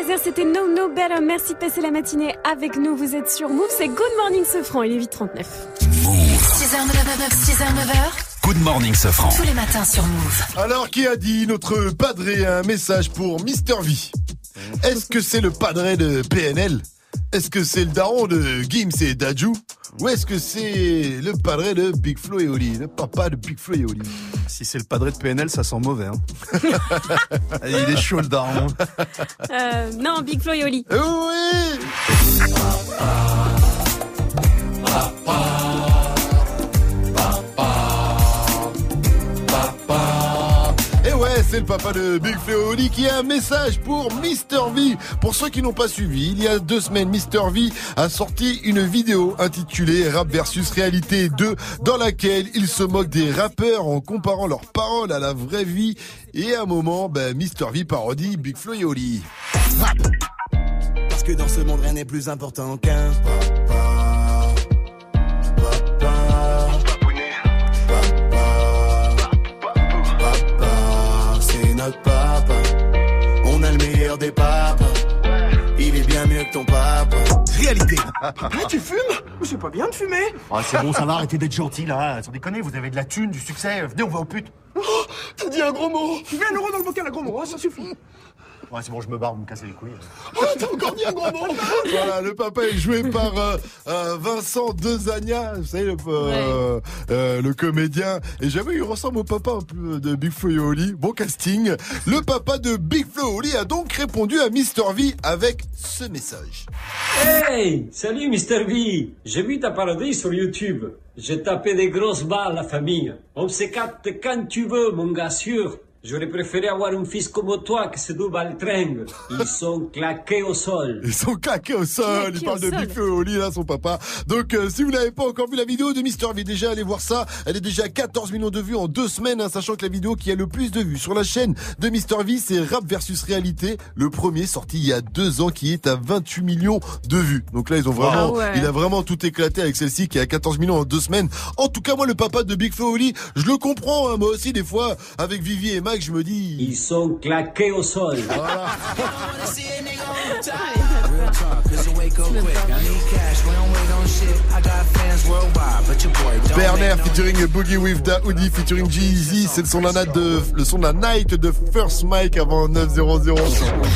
Laser, c'était No No Better. Merci de passer la matinée avec nous. Vous êtes sur Move, c'est Good Morning Sofran. Il est 8h39. 6h, 9h, 6h, 9h. Good morning, Sofran. Tous les matins sur Move. Alors, qui a dit notre padré un message pour Mister V Est-ce que c'est le padré de PNL Est-ce que c'est le daron de Gims et Dajou Ou est-ce que c'est le padré de Big Flo et Oli Le papa de Big Flo et Oli? Si c'est le padré de PNL, ça sent mauvais. Hein. [laughs] Il est chaud le daron. Euh, non, Big Flo et Oli. Oui c'est le papa de Big Flo Oli qui a un message pour Mister V. Pour ceux qui n'ont pas suivi, il y a deux semaines, Mister V a sorti une vidéo intitulée Rap versus Réalité 2 dans laquelle il se moque des rappeurs en comparant leurs paroles à la vraie vie. Et à un moment, ben, Mister V parodie Big Flo. Parce que dans ce monde, rien n'est plus important qu'un meilleur des papas. Il est bien mieux que ton papa. Réalité. Ah, tu fumes? Mais C'est pas bien de fumer. Ah, c'est bon, ça va, arrêtez d'être gentil là. Sans déconner, vous avez de la thune, du succès. Venez, on va au pute. Oh, T'as dit un gros mot. Tu mets un euro dans le bocal, un gros mot, hein, ça suffit. Ouais, c'est bon, je me barre, vous me cassez les couilles. Oh, t'as encore dit un gros mot. [laughs] Voilà, le papa est joué par euh, euh, Vincent Dezania, vous savez, le, euh, euh, le comédien. Et j'avoue, il ressemble au papa un peu de Big Flo et Oli. Bon casting. Le papa de Big Flo et Oli a donc répondu à Mister V avec ce message. Hey, salut Mr. V. J'ai vu ta parodie sur YouTube. J'ai tapé des grosses balles, la famille. On se capte quand tu veux, mon gars sûr. J'aurais préféré avoir un fils comme toi que ce deux baltringues. Ils sont claqués au sol. Ils sont claqués au sol. Claqués Il parle au de Flo et Oli, là, son papa. Donc, euh, si vous n'avez pas encore vu la vidéo de Mister V, déjà allez voir ça. Elle est déjà à 14 millions de vues en deux semaines, hein, sachant que la vidéo qui a le plus de vues sur la chaîne de Mister V, c'est Rap versus Réalité. Le premier sorti il y a deux ans, qui est à 28 millions de vues. Donc là, ils ont vraiment, Ah ouais. il a vraiment tout éclaté avec celle-ci qui est à 14 millions en deux semaines. En tout cas, moi, le papa de Big Flo et Oli, je le comprends. hein. moi aussi, des fois, avec Vivi et Je me dis. Ils sont claqués au sol. Voilà. [laughs] Berner featuring Boogie with Daoudi featuring Jeezy, c'est le son de la night de le son de la night de First Mike avant 900.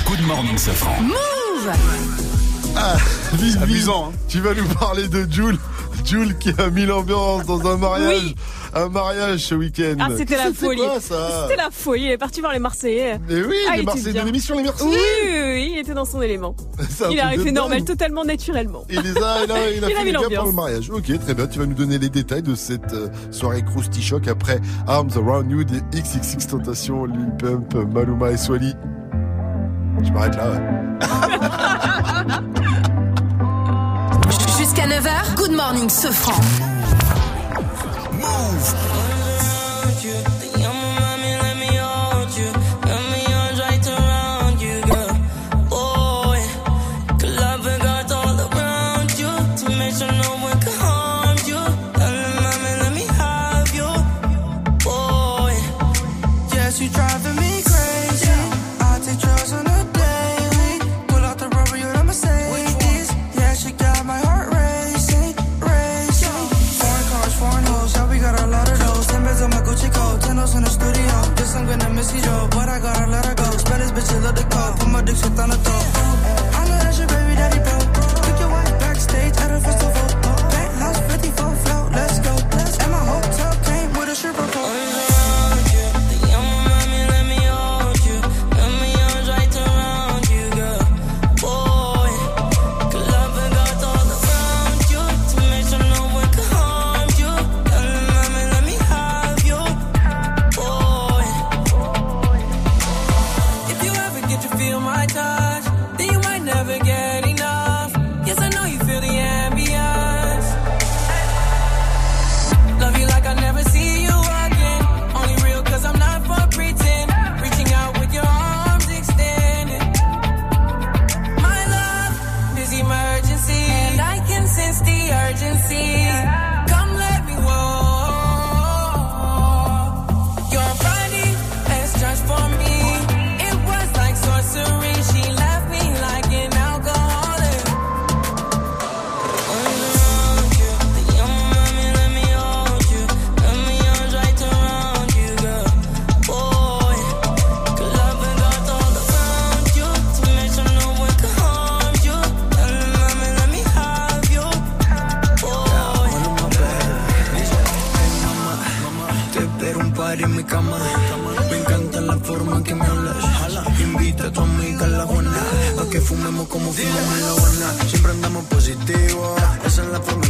Good morning, Safran. Move Ah, Vivi, tu vas nous parler de Jules. Jules qui a mis l'ambiance dans un mariage, Oui. Un mariage ce week-end. Ah, c'était la folie. C'était la folie. Il est parti voir les Marseillais. Mais oui, Ah, les il était Marseillais de l'émission Les Marseillais. Oui, oui, oui, il était dans son élément. [laughs] Il a fait normal, dingue. totalement naturellement. Il les a, il a, il a [laughs] Il a fait mis les gars pour le mariage. Ok, très bien. Tu vas nous donner les détails de cette euh, soirée Krusty Shock après Arms Around You des XXX Tentation, Lil Pump, Maluma et Swally. Je m'arrête là, ouais. [laughs] Jusqu'à 9h, Good Morning Sofran. Yes, the code. Put como. Siempre andamos positivo. Esa es la forma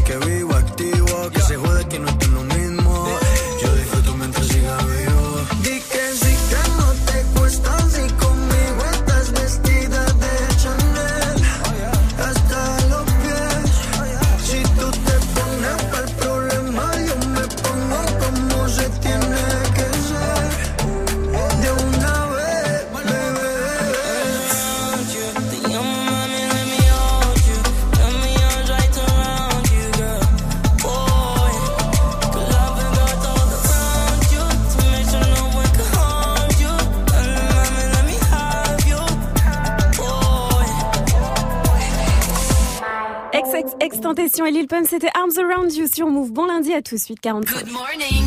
Tentation et Lil Pump, c'était Arms Around You sur Move. Bon lundi à tous, 8h45. Good morning.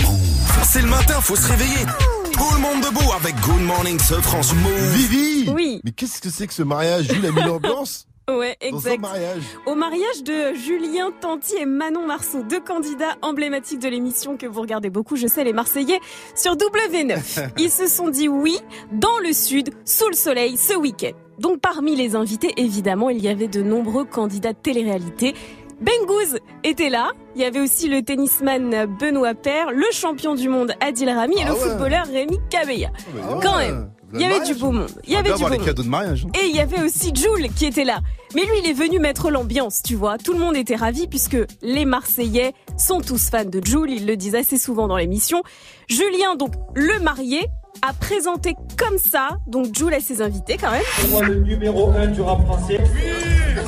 C'est le matin, faut se réveiller. Tout le monde debout avec Good Morning ce France Move. Vivi Oui. Mais qu'est-ce que c'est que ce mariage Jules a mis l'ambiance [laughs] Ouais, exact. mariage. Au mariage de Julien Tanti et Manon Marceau, deux candidats emblématiques de l'émission que vous regardez beaucoup, je sais, les Marseillais, sur W9. [laughs] Ils se sont dit oui, dans le sud, sous le soleil, ce week-end. Donc parmi les invités, évidemment, il y avait de nombreux candidats de télé-réalité. Bengouz était là. Il y avait aussi le tennisman Benoît Paire, le champion du monde Adil Rami et Ah le ouais. footballeur Rémi Cabella. ouais. Quand même, il y avait du beau monde. Il y On avait peut du avoir beau les monde. cadeaux de mariage. hein. Et il y avait aussi Jules qui était là. Mais lui, il est venu mettre l'ambiance, tu vois. Tout le monde était ravi puisque les Marseillais sont tous fans de Jules. Ils le disent assez souvent dans l'émission. Julien, donc le marié, a présenté comme ça. Donc Jules a ses invités quand même. Moi, le numéro 1 du rap français.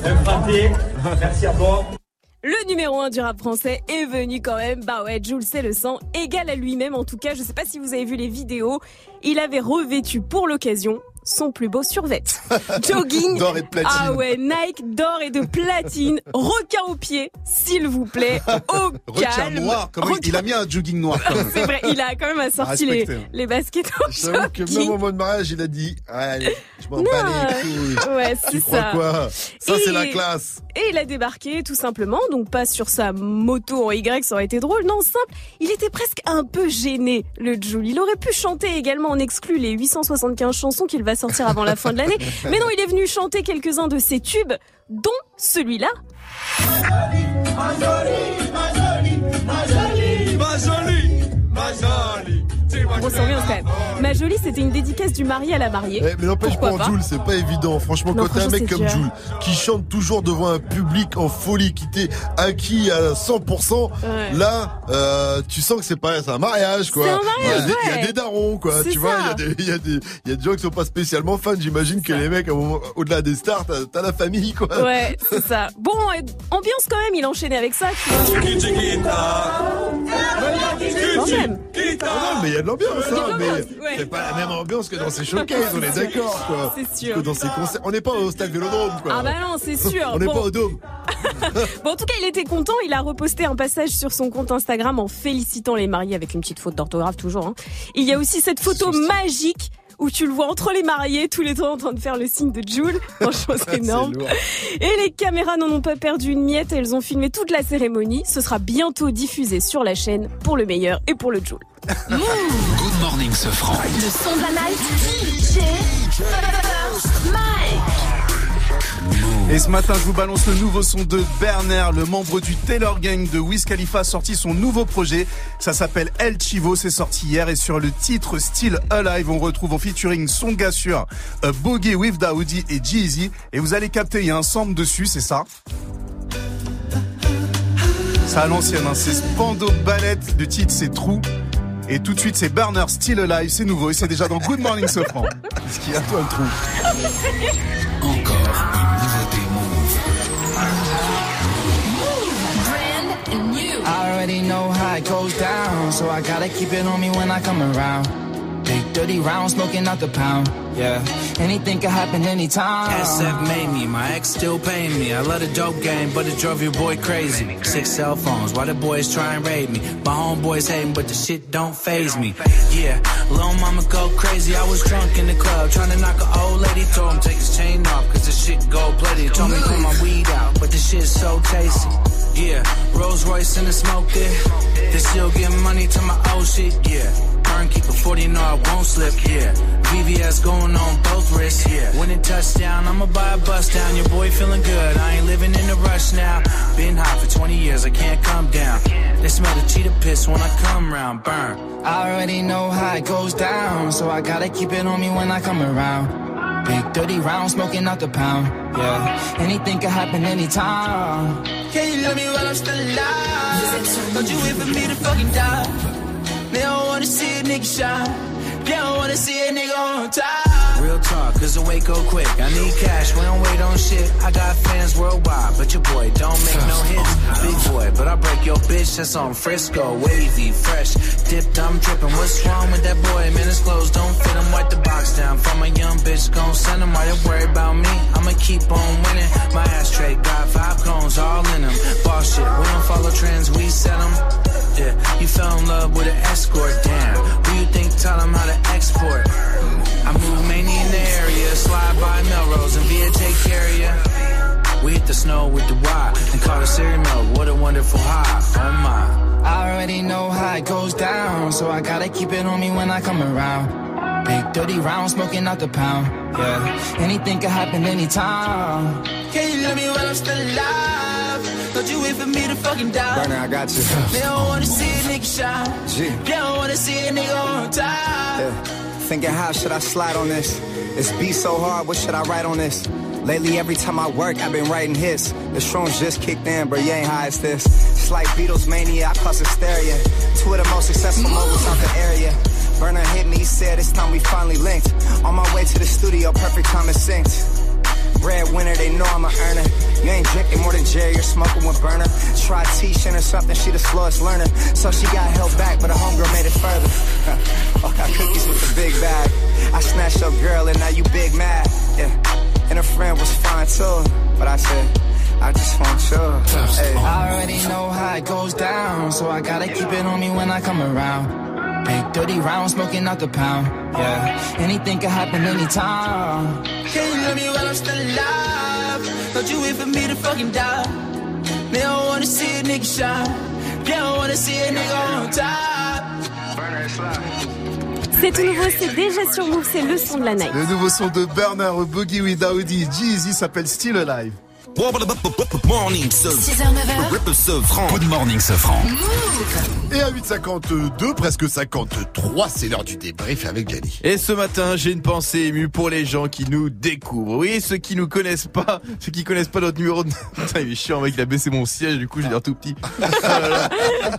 Un fraté. Merci à toi. Le numéro 1 du rap français est venu quand même. Bah ouais, Jules c'est le sang, égal à lui-même en tout cas. Je sais pas si vous avez vu les vidéos. Il avait revêtu pour l'occasion son plus beau survêt. [laughs] Jogging. D'or et de platine. Ah ouais, Nike d'or et de platine. [laughs] Requin au pied, s'il vous plaît. [laughs] Au Requin calme. noir. Comment il- il a mis un jogging noir. C'est vrai, il a quand même assorti les, les baskets au J'avoue que même au moment de mariage, il a dit Allez, je m'en bats les couilles. Ouais, c'est ça. quoi? Ça, c'est la classe. Et il a débarqué tout simplement, donc pas sur sa moto en Y, ça aurait été drôle. Non, simple, il était presque un peu gêné, le Jules. Il aurait pu chanter également en exclu les 875 chansons qu'il va sortir avant la fin de l'année. Mais non, il est venu chanter quelques-uns de ses tubes, dont celui-là. Quand même. Ma jolie, c'était une dédicace du marié à la mariée. Eh, mais n'empêche pour pas Jules, c'est pas évident. Franchement, Non, quand t'es un mec comme. Jules, qui chante toujours devant un public en folie, qui t'est acquis à 100%, Ouais. là, euh, tu sens que c'est pas, c'est un mariage, quoi. Il, y a des, il y a ouais. des darons, quoi. Tu vois, il y a des, il y a des, il y a des gens qui sont pas spécialement fans. J'imagine que les mecs, au-delà des stars, t'as, t'as la famille, quoi. Ouais, c'est ça. Bon, ambiance quand même, il a enchaîné avec ça. tu vois. Quand même. Ah non, mais il y a de l'ambiance, hein, mais ouais. C'est pas la même ambiance que dans ces showcases, on est d'accord, quoi. C'est sûr. Que dans ces concerts, on n'est pas au stade Vélodrome, quoi. Ah bah non, c'est [laughs] sûr. on n'est Bon. pas au dôme. [laughs] Bon, en tout cas, il était content. Il a reposté un passage sur son compte Instagram en félicitant les mariés avec une petite faute d'orthographe toujours. hein. Il y a aussi cette photo magique où tu le vois entre les mariés, tous les deux en train de faire le signe de Jules. [laughs] Franchement, c'est énorme. Et les caméras n'en ont pas perdu une miette. Elles ont filmé toute la cérémonie. Ce sera bientôt diffusé sur la chaîne pour le meilleur et pour le Jules. Good morning, ce franc. Le son de la night. DJ First Mike. Et ce matin, je vous balance le nouveau son de Berner, le membre du Taylor Gang de Wiz Khalifa, a sorti son nouveau projet. Ça s'appelle El Chivo, c'est sorti hier et sur le titre Still Alive, on retrouve en featuring son gars sûr, euh, Bogey with Daoudi et Jeezy. Et vous allez capter, il y a un sample dessus, c'est ça. Ça à l'ancienne, hein, c'est Spando Ballet, le titre c'est Trou. Et tout de suite, c'est Berner Still Alive, c'est nouveau et c'est déjà dans Good Morning Sofran. [laughs] Ce qui a toi le trou? Encore already know how it goes down, so I gotta keep it on me when I come around. Big dirty round, smoking out the pound. Yeah, anything can happen anytime. SF made me, my ex still paying me. I love the dope game, but it drove your boy crazy. Six cell phones, why the boys try and raid me? My homeboys hating, but the shit don't phase me. Yeah, little mama go crazy. I was drunk in the club, trying to knock an old lady. Told him take his chain off, cause the shit gold plated. Told me put my weed out, but the shit's so tasty. Yeah, Rolls Royce in the smoke there. They still give money to my old shit, yeah. Burn, keep a 40, no, I won't slip, yeah. VVS going on both wrists, yeah. When it touchdown, I'ma buy a bus down. Your boy feeling good, I ain't living in a rush now. Been hot for 20 years, I can't come down. They smell the cheetah piss when I come round, burn. I already know how it goes down, so I gotta keep it on me when I come around. Big dirty round, smoking out the pound. Yeah, anything can happen anytime. Can you love me while I'm still alive? Don't you wait for me to fucking die? They don't wanna see a nigga shine. They don't wanna see a nigga on top. Real talk, cause the wait go quick. I need cash, we don't wait on shit. I got fans worldwide, but your boy don't make no hits. Big boy, but I break your bitch, that's on Frisco. Wavy, fresh, dipped, I'm dripping. What's wrong with that boy? Man, his clothes don't fit him. Wipe the box down from a young bitch, gon' send him. Why they worry about me? I'ma keep on winning. My ashtray got five cones all in them. Boss shit, we don't follow trends, we set them. Yeah, you fell in love with an escort, damn. Who you think taught him how to export? I move mainly area, slide by Melrose and via take care of ya. We hit the snow with the Y and call it cereal milk. What a wonderful high, oh my. I already know how it goes down, so I gotta keep it on me when I come around. Big dirty round, smoking out the pound. Yeah, anything can happen anytime. Can you love me while I'm still alive? Don't you wait for me to fucking die? Burner, I got you. They don't wanna see a nigga shine. They don't wanna see a nigga on top. Yeah. Thinking how should I slide on this? This beat so hard, what should I write on this? Lately, every time I work, I've been writing hits. The shrooms just kicked in, but you ain't high as this. It's like Beatles mania, I cause hysteria. Two of the most successful moguls out the area. Burner hit me, he said it's time we finally linked. On my way to the studio, perfect time is synced. Breadwinner, they know I'm a earner. You ain't drinking more than Jerry, you're smoking with burner. Try teaching her something, she the slowest learner. So she got held back, but her homegirl made it further. [laughs] oh, got cookies with the big bag. I snatched your girl and now you big mad. Yeah. And her friend was fine too. But I said, I just want you. Hey. I already know how it goes down, so I gotta keep it on me when I come around. Big dirty round, smoking out the pound. Yeah, anything can happen anytime. Can you love me while I'm still alive? Don't you wait for me to fucking die? They don't wanna see a nigga shine. They don't wanna see a nigga on top. C'est tout nouveau, c'est déjà sur Move, c'est le son de la night. Le nouveau son de Burner, Boogie with Audi, Jeezy s'appelle Still Alive. Morning, ce 6h, 9h. ce franc. Good morning, ce franc. Et à 8h52, presque 53, c'est l'heure du débrief avec Gianni. Et ce matin, j'ai une pensée émue pour les gens qui nous découvrent. Oui, ceux qui nous connaissent pas, ceux qui connaissent pas notre numéro de... [laughs] Putain, il est chiant, mec, il a baissé mon siège, du coup, j'ai l'air tout petit. Là.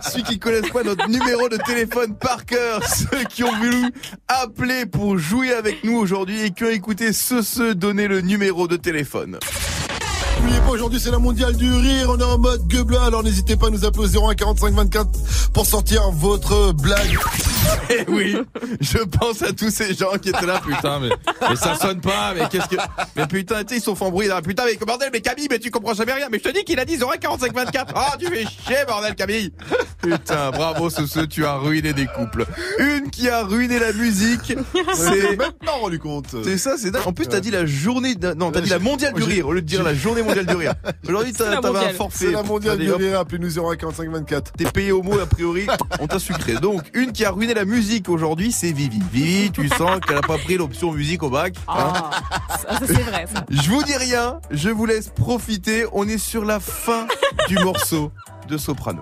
Ceux qui connaissent pas notre numéro de téléphone par cœur, ceux qui ont voulu appeler pour jouer avec nous aujourd'hui et qui ont écouté ce, ce donner le numéro de téléphone. N'oubliez pas, aujourd'hui c'est la mondiale du rire, on est en mode gueubla, alors n'hésitez pas à nous appeler au 01 45 24 pour sortir votre blague. [laughs] Eh oui, je pense à tous ces gens qui étaient là, putain, mais, mais ça sonne pas, mais qu'est-ce que, mais putain, tu ils sont embrouillés là, putain, mais bordel, mais Camille, mais tu comprends jamais rien, mais je te dis qu'il a dit 01 45 24. Ah, tu fais chier, bordel, Camille. Putain, bravo, ce, tu as ruiné des couples. Une qui a ruiné la musique, [laughs] c'est, même pas rendu compte. c'est ça, c'est dingue. En plus, t'as dit la journée, de- non, t'as dit la mondiale du rire, au lieu de dire la journée mondiale du rire. [laughs] Aujourd'hui, t'avais un forfait. C'est la mondiale du rire, appelez-nous 01 45 24. T'es payé au mot, a priori, on t'a sucré. Donc, une qui a ruiné la musique aujourd'hui, c'est Vivi. Vivi, tu sens qu'elle a pas pris l'option musique au bac. hein Ça, c'est vrai, ça. je vous dis rien, je vous laisse profiter. On est sur la fin du morceau de Soprano.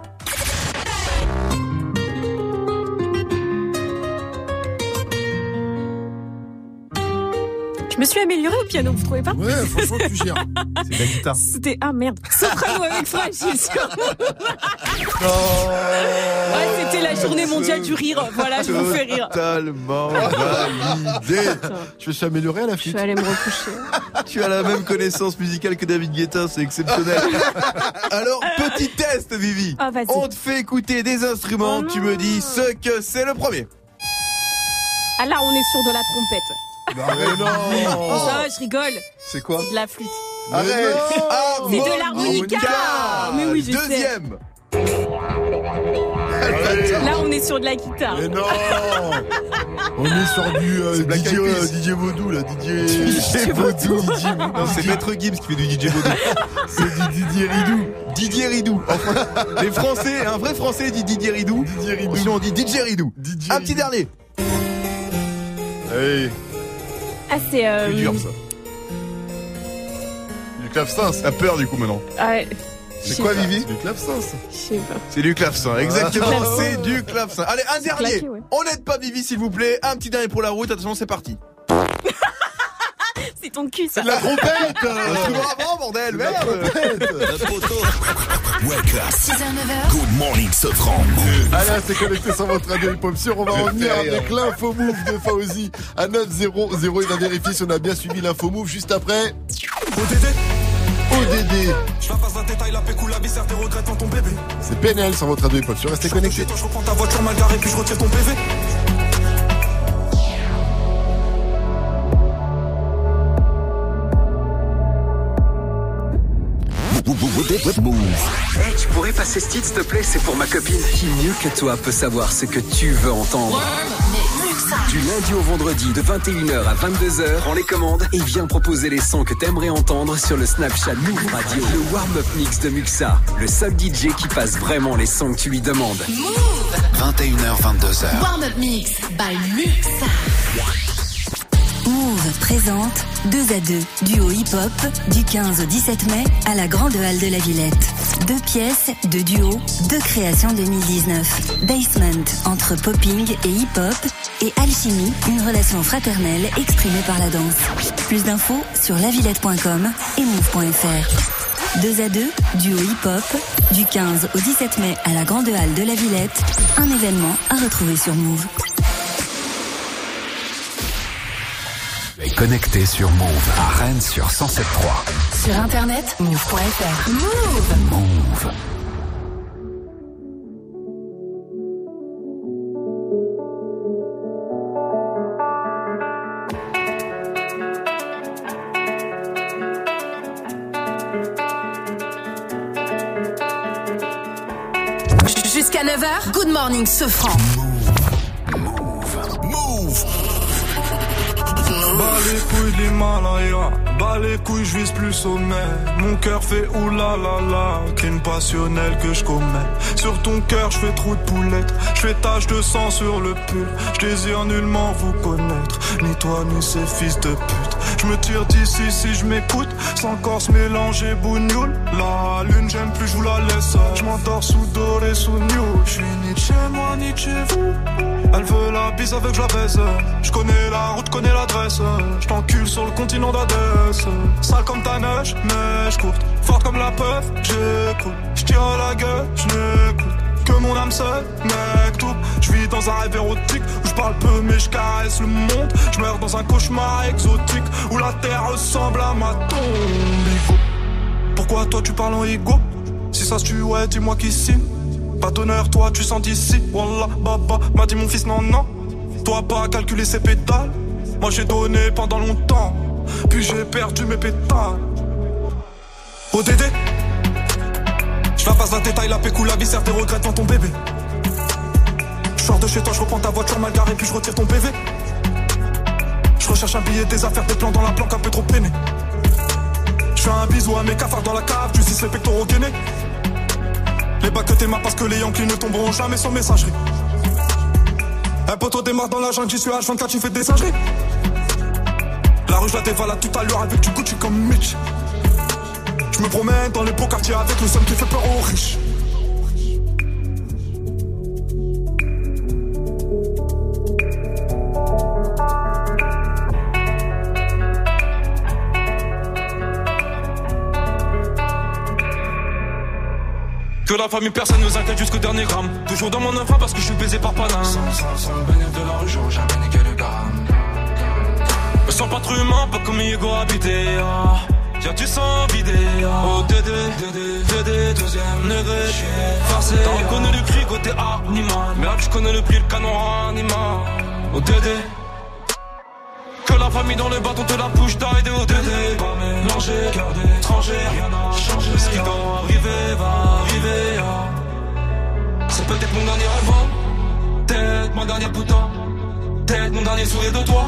Me suis améliorée au piano, vous trouvez pas Ouais, franchement, tu gères. C'est la guitare. C'était ah merde, soprano avec fragile. Ouais, c'était la journée mondiale du rire. Voilà, je vous fais rire. Totalement validé. Je me suis à la Je flûte. vais aller me recoucher. Tu as la même connaissance musicale que David Guetta, c'est exceptionnel. Alors, petit test, Vivi. Ah. On te fait écouter des instruments, tu me dis ce que c'est le premier. Ah là, on est sur de la trompette. Bah, mais non. Ça, je rigole. C'est quoi De la flûte. Arrête C'est de l'harmonica. Mais oui, je sais. Deuxième Là, on est sur de la guitare. Mais non On est sur du euh, Black DJ, Eyed euh, Peas. Vaudou là, DJ, [laughs] DJ Vaudou. DJ, Non, c'est Maître Gibbs qui fait du DJ [laughs] Vaudou. c'est du Didier Ridou. Didier Ridou. Enfin, les Français, un vrai Français dit Didier Ridou. Didier Ridou. Sinon on dit DJ Ridou. DJ Un petit Ridou. dernier. Hey, Ah, c'est. euh, Plus dur ça. du clavecin. T'as peur du coup maintenant. ah, C'est quoi pas. Vivi Du clavecin. Je sais pas. C'est du clavecin, exactement, Clavecin. [laughs] c'est du clavecin. Allez, un dernier. claqué, ouais. On n'aide pas Vivi s'il vous plaît. Un petit dernier pour la route. Attention, c'est parti. C'est ton cul, ça. C'est de la trompette Bravo, bordel, merde Wake up. 6h, 9h. Good morning, Sofran. Allez, c'est connecté sur votre radio hip-hop sûr. On va revenir avec l'info move de Fauzi à 9-0-0. Il va vérifier si on a bien suivi l'info move juste après. ODD ODD. Je la passe la détail, la pécou, la viscère, tes regrets devant ton bébé. C'est PNL sur votre radio hip-hop sûr. Restez connectés. Je reprends ta voiture mal garée, puis je retire ton PV. Hey, tu pourrais passer ce titre, s'il te plaît? C'est pour ma copine. Qui mieux que toi peut savoir ce que tu veux entendre? Du lundi au vendredi, de 21h à 22h, prends les commandes et viens proposer les sons que t'aimerais entendre sur le Snapchat Move Radio. Le warm-up mix de Muxa, le seul DJ qui passe vraiment les sons que tu lui demandes. 21h, 22h. Warm Up Mix by Muxa. Move présente 2 à 2 duo hip-hop du 15 au 17 mai à la Grande Halle de la Villette. Deux pièces, deux duos, deux créations 2019. Basement entre popping et hip-hop et Alchimie, une relation fraternelle exprimée par la danse. Plus d'infos sur lavillette.com et move.fr. 2 à 2, duo hip-hop, du 15 au 17 mai à la Grande Halle de la Villette, un événement à retrouver sur Move. Et connecté sur Move à Rennes sur 107.3. Sur internet, move.fr. Move Move. Jusqu'à 9h, Good Morning Sofran. Bas les couilles de l'Himalaya, bas les couilles, je vise plus sommet. Mon cœur fait oulala, crime passionnel que je commets. Sur ton cœur, je fais trou de poulette, je fais tache de sang sur le pull. Je désire nullement vous connaître, ni toi ni ces fils de pute. Je me tire d'ici si je m'écoute, sans corps se mélanger bougnoule. La lune, j'aime plus, je vous la laisse. Je m'endors sous doré, sous new. Je suis ni chez moi, ni chez vous. Elle veut la bise avec je la baise. Je connais la route, connais l'adresse. Je t'encule sur le continent d'Adès. Sale comme ta neige, je courte. Forte comme la peur, j'écoute. Je tire à la gueule, je n'écoute. Que mon âme seule, mec, tout. Je vis dans un rêve érotique où je parle peu, mais je caresse le monde. Je meurs dans un cauchemar exotique où la terre ressemble à ma tombe. Pourquoi toi tu parles en ego? Si ça se tue, ouais, dis-moi qui signe. Pas d'honneur, toi tu sens d'ici. Wallah, baba, m'a dit mon fils, non, non. Toi pas calculer ses pétales. Moi j'ai donné pendant longtemps. Puis j'ai perdu mes pétales. ODD Je la passe la détail, la pécou, la viscère, tes regrets devant ton bébé. Je de chez toi, je reprends ta voiture mal garée, puis je retire ton PV. Je recherche un billet, des affaires, des plans dans la planque, un peu trop peiné. Je fais un bisou à mes cafards dans la cave, tu sais les pectoraux gainés. Les bacs que t'es parce que les Yankees ne tomberont jamais sans messagerie. Un poteau démarre dans la jungle, j'y suis H24, tu fais des singeries. La rue, je la dévalade tout à l'heure avec du Gucci comme Mitch. Je me promène dans les beaux quartiers avec le seum qui fait peur aux riches. La famille, personne nous inquiète jusqu'au dernier gramme. Toujours dans mon enfant parce que je suis baisé par Paname. Sans, sans, de la rue, j'aurais jamais niqué le gramme. Me sens pas trop humain, pas comme Hugo habité. Ah. Tiens, tu sens vidé. Ah. Oh, Dédé, Dédé, Dédé, deuxième degré. Forcé. T'en connais le cri côté animal. Merde, je connais le prix, le canon animal. Oh, Dédé. La famille dans le bâton te la bouche d'aider au Dédé. Pas mélangé, cœur d'étranger, rien n'a changé. Ce qui doit arriver va arriver. ah. C'est peut-être mon dernier rêve, hein. peut-être mon dernier putain, peut-être mon dernier sourire de toi.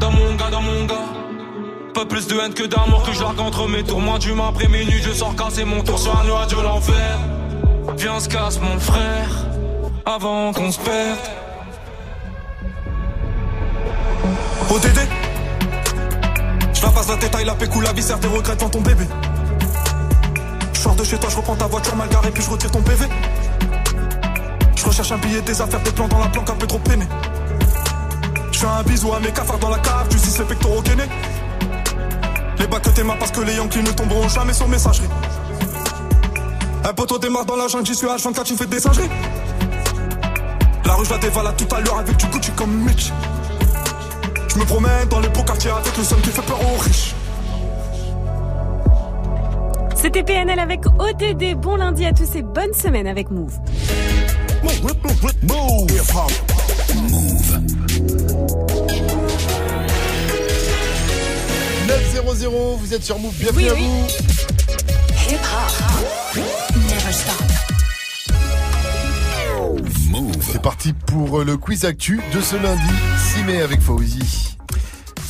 Dans mon gars, dans mon gars. Pas plus de haine que d'amour que je entre mes tours. Moins d'humain après minuit, je sors casser mon tour sur un nuage de l'enfer. Viens, se casse mon frère, avant qu'on se perde. ODD Je la passe la détail, la pécou, la viscère, tes regrets devant ton bébé. Je sors de chez toi, je reprends ta voiture mal garée, puis je retire ton PV. Je recherche un billet, des affaires, des plans dans la planque, un peu trop peiné. Je fais un bisou à mes cafards dans la cave, tu sais les pectoraux gainés. bats que tes parce que les Yankees ne tomberont jamais sur messagerie. Un poteau démarre dans la jungle, j'y suis H24, tu fais des singeries. La rue, je la dévale à tout à l'heure avec du Gucci comme Mitch. Je me promène dans les beaux quartiers avec le son qui fait peur aux riches. C'était PNL avec ODD. Bon lundi à tous et bonne semaine avec Move. Move. Move. 900, vous êtes sur Move, bienvenue Oui, à oui. vous. Hip hop. Never stop. C'est parti pour le quiz actu de ce lundi 6 mai avec Fauzi.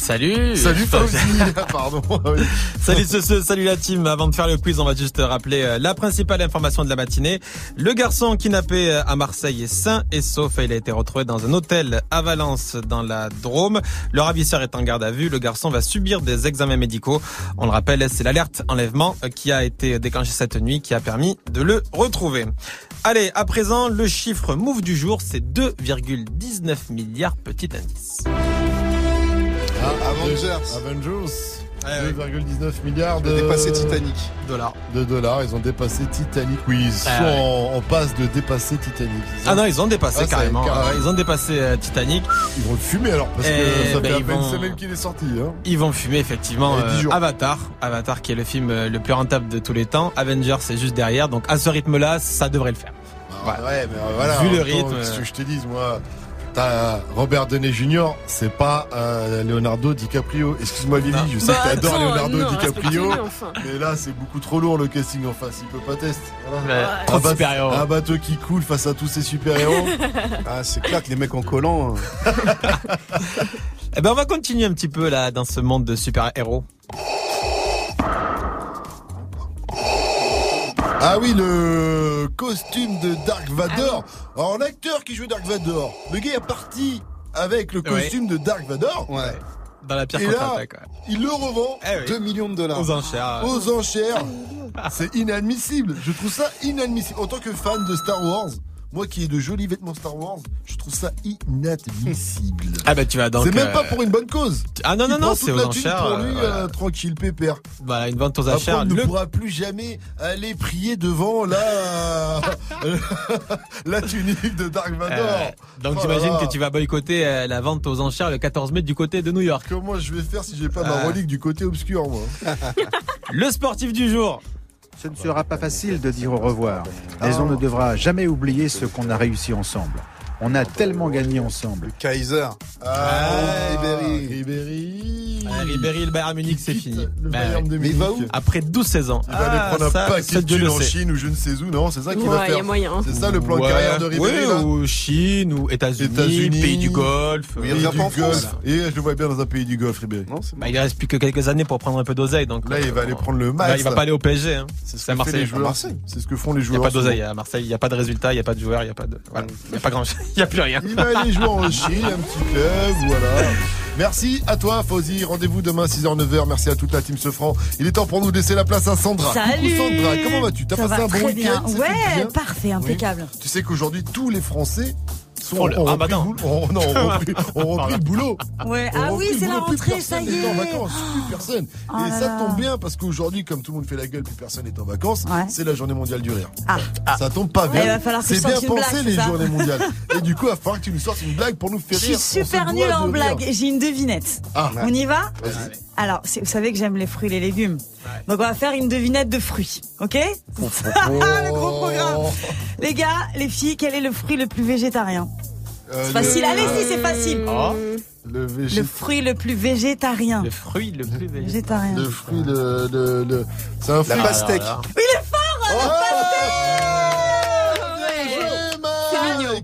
Salut Salut Fauzi. [laughs] Pardon. [laughs] Salut ce, ce- salut la team. Avant de faire le quiz, on va juste rappeler euh, la principale information de la matinée. Le garçon kidnappé euh, à Marseille est sain et sauf. Il a été retrouvé dans un hôtel à Valence dans la Drôme. Le ravisseur est en garde à vue. Le garçon va subir des examens médicaux. On le rappelle, c'est l'alerte enlèvement euh, qui a été déclenchée cette nuit qui a permis de le retrouver. Allez, à présent, le chiffre move du jour, c'est 2,19 milliards petit indice. Ah, Avengers. Avengers. Ouais, 2,19 milliards de dépassé Titanic. Dollars. de dollars. Ils ont dépassé Titanic. Oui, ils sont Ah ouais. en, en passe de dépasser Titanic. Ah non, ils ont dépassé Ah, carrément. Ah ils ont dépassé euh, Titanic. Ils vont le fumer alors parce que Eh, ça ben, fait à ils peine vont- une semaine qu'il est sorti. Hein. Ils vont fumer effectivement euh. Avatar, Avatar qui est le film euh, le plus rentable de tous les temps. Avengers c'est juste derrière, donc à ce rythme-là, ça devrait le faire. Ah, ouais, mais voilà. Vu le temps, rythme, qu'est-ce que je te dise, moi? T'as Robert Downey Jr., c'est pas euh, Leonardo DiCaprio. Excuse-moi Lily, je sais Bah, que t'adores Leonardo non, DiCaprio, enfin. mais là c'est beaucoup trop lourd le casting en face. Il peut pas tester. Voilà. Ouais, Un, trop de bateau- super-héros. un bateau qui coule face à tous ces super-héros. [laughs] Ah, c'est clair que les mecs en collant. hein. [laughs] Eh ben on va continuer un petit peu là dans ce monde de super-héros. Ah oui, le costume de Dark Vador. Alors l'acteur qui joue Dark Vador, le gars est parti avec le costume de Dark Vador. Ouais. Dans la pire Et là, contre-attaque. ouais. il le revend Eh oui. 2 millions de dollars. Aux enchères. aux enchères. C'est inadmissible. Je trouve ça inadmissible. En tant que fan de Star Wars, moi qui ai de jolis vêtements Star Wars, je trouve ça inadmissible. Ah bah tu vas donc. c'est même euh, pas pour une bonne cause. Ah non Il non non, c'est aux enchères. Pour lui, euh, voilà. euh, tranquille, pépère. Voilà, une vente aux enchères. on ne Le- pourra plus jamais aller prier devant la [laughs] la tunique de Dark Vador. Euh, donc Oh là j'imagine que tu vas boycotter la vente aux enchères le 14 mai du côté de New York. Comment je vais faire si j'ai pas ma relique du côté obscur, moi [laughs] [laughs] Le sportif du jour. Ce ne sera pas facile de dire au revoir, mais on ne devra jamais oublier ce qu'on a réussi ensemble. On a tellement gagné ensemble. Kaiser. Ah, Ribéry. Ribéry. Euh, Ribéry, le Bayern Munich, c'est fini. Le Bah, Bayern de Mais il va Munich. où Après 12-16 ans. Il va aller Ah, prendre un paquet de thunes le en. Chine ou je ne sais où, non C'est ça qu'il va Ouais, il y a faire. moyen. C'est ça le plan de carrière de Ribéry ouais, là ou Chine, ou États-Unis, États-Unis. pays du Golfe. Oui, il Pays revient du pas en France. Golfe. Et je le vois bien dans un pays du Golfe, Ribéry. Non, c'est Bah, il reste plus que quelques années pour prendre un peu d'oseille. Donc, Là, il va aller prendre le Là, max. il va pas aller au PSG. Hein. C'est ce C'est à que fait Marseille. joueurs. C'est ce que font les Il n'y joueurs. a pas d'oseille à Marseille. Il n'y a pas de résultat, il n'y a pas de joueurs, il n'y a pas de. Voilà. Il n'y a pas grand Il n'y a plus rien. Il va aller jouer en Chine, un petit club, voilà. Merci à toi, Fauzi. Rendez-vous demain 6h, 9h. Merci à toute la team Sefran. Il est temps pour nous de laisser la place à Sandra. Salut Coucou Sandra, comment vas-tu? T'as Ça passé va un bon très week-end? Ouais, bien parfait, impeccable. Tu sais qu'aujourd'hui, tous les Français sont, Oh, le- ah, bah non. boulot. Oh, le [laughs] boulot. Ouais, ah oui, c'est la rentrée, ça personne y n'est en est. vacances, plus personne. Oh Et là ça là. tombe bien parce qu'aujourd'hui, comme tout le monde fait la gueule, plus personne n'est en vacances. Ouais. C'est la journée mondiale du rire. Ah. Ça tombe pas bien. il va falloir que je C'est bien pensé blague, les journées mondiales. [laughs] Et du coup, il va falloir que tu nous sortes une blague pour nous faire Je rire. suis On se super de en blague. J'ai une devinette. Ah. On y va Alors, vous savez que j'aime les fruits et les légumes. Donc, on va faire une devinette de fruits. OK [laughs] Le gros programme. Les gars, les filles, quel est le fruit le plus végétarien Euh, C'est facile. le- Allez-y, c'est facile. Oh. Le Le fruit le plus végétarien. Le fruit le plus végétarien. Le fruit, le, le, le- c'est un fruit. La pastèque. Oui, il est fort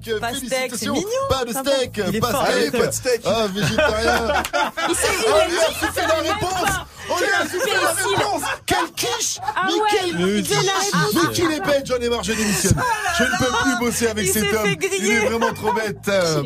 Mike, Pastèque, félicitations. c'est mignon. Pas de steak, pas fort. steak. Pas de steak. Ah, végétarien. [laughs] Il s'est- Oh, a lui a soufflé la réponse. pas. Oh, lui a soufflé la réponse. Quelle quiche. Ah Mais ouais, quel il donne la réponse. Mais qu'il est bête, j'en ai marre, je démissionne. Je ne peux plus bosser avec cet homme. Il est vraiment trop bête. [laughs] Euh,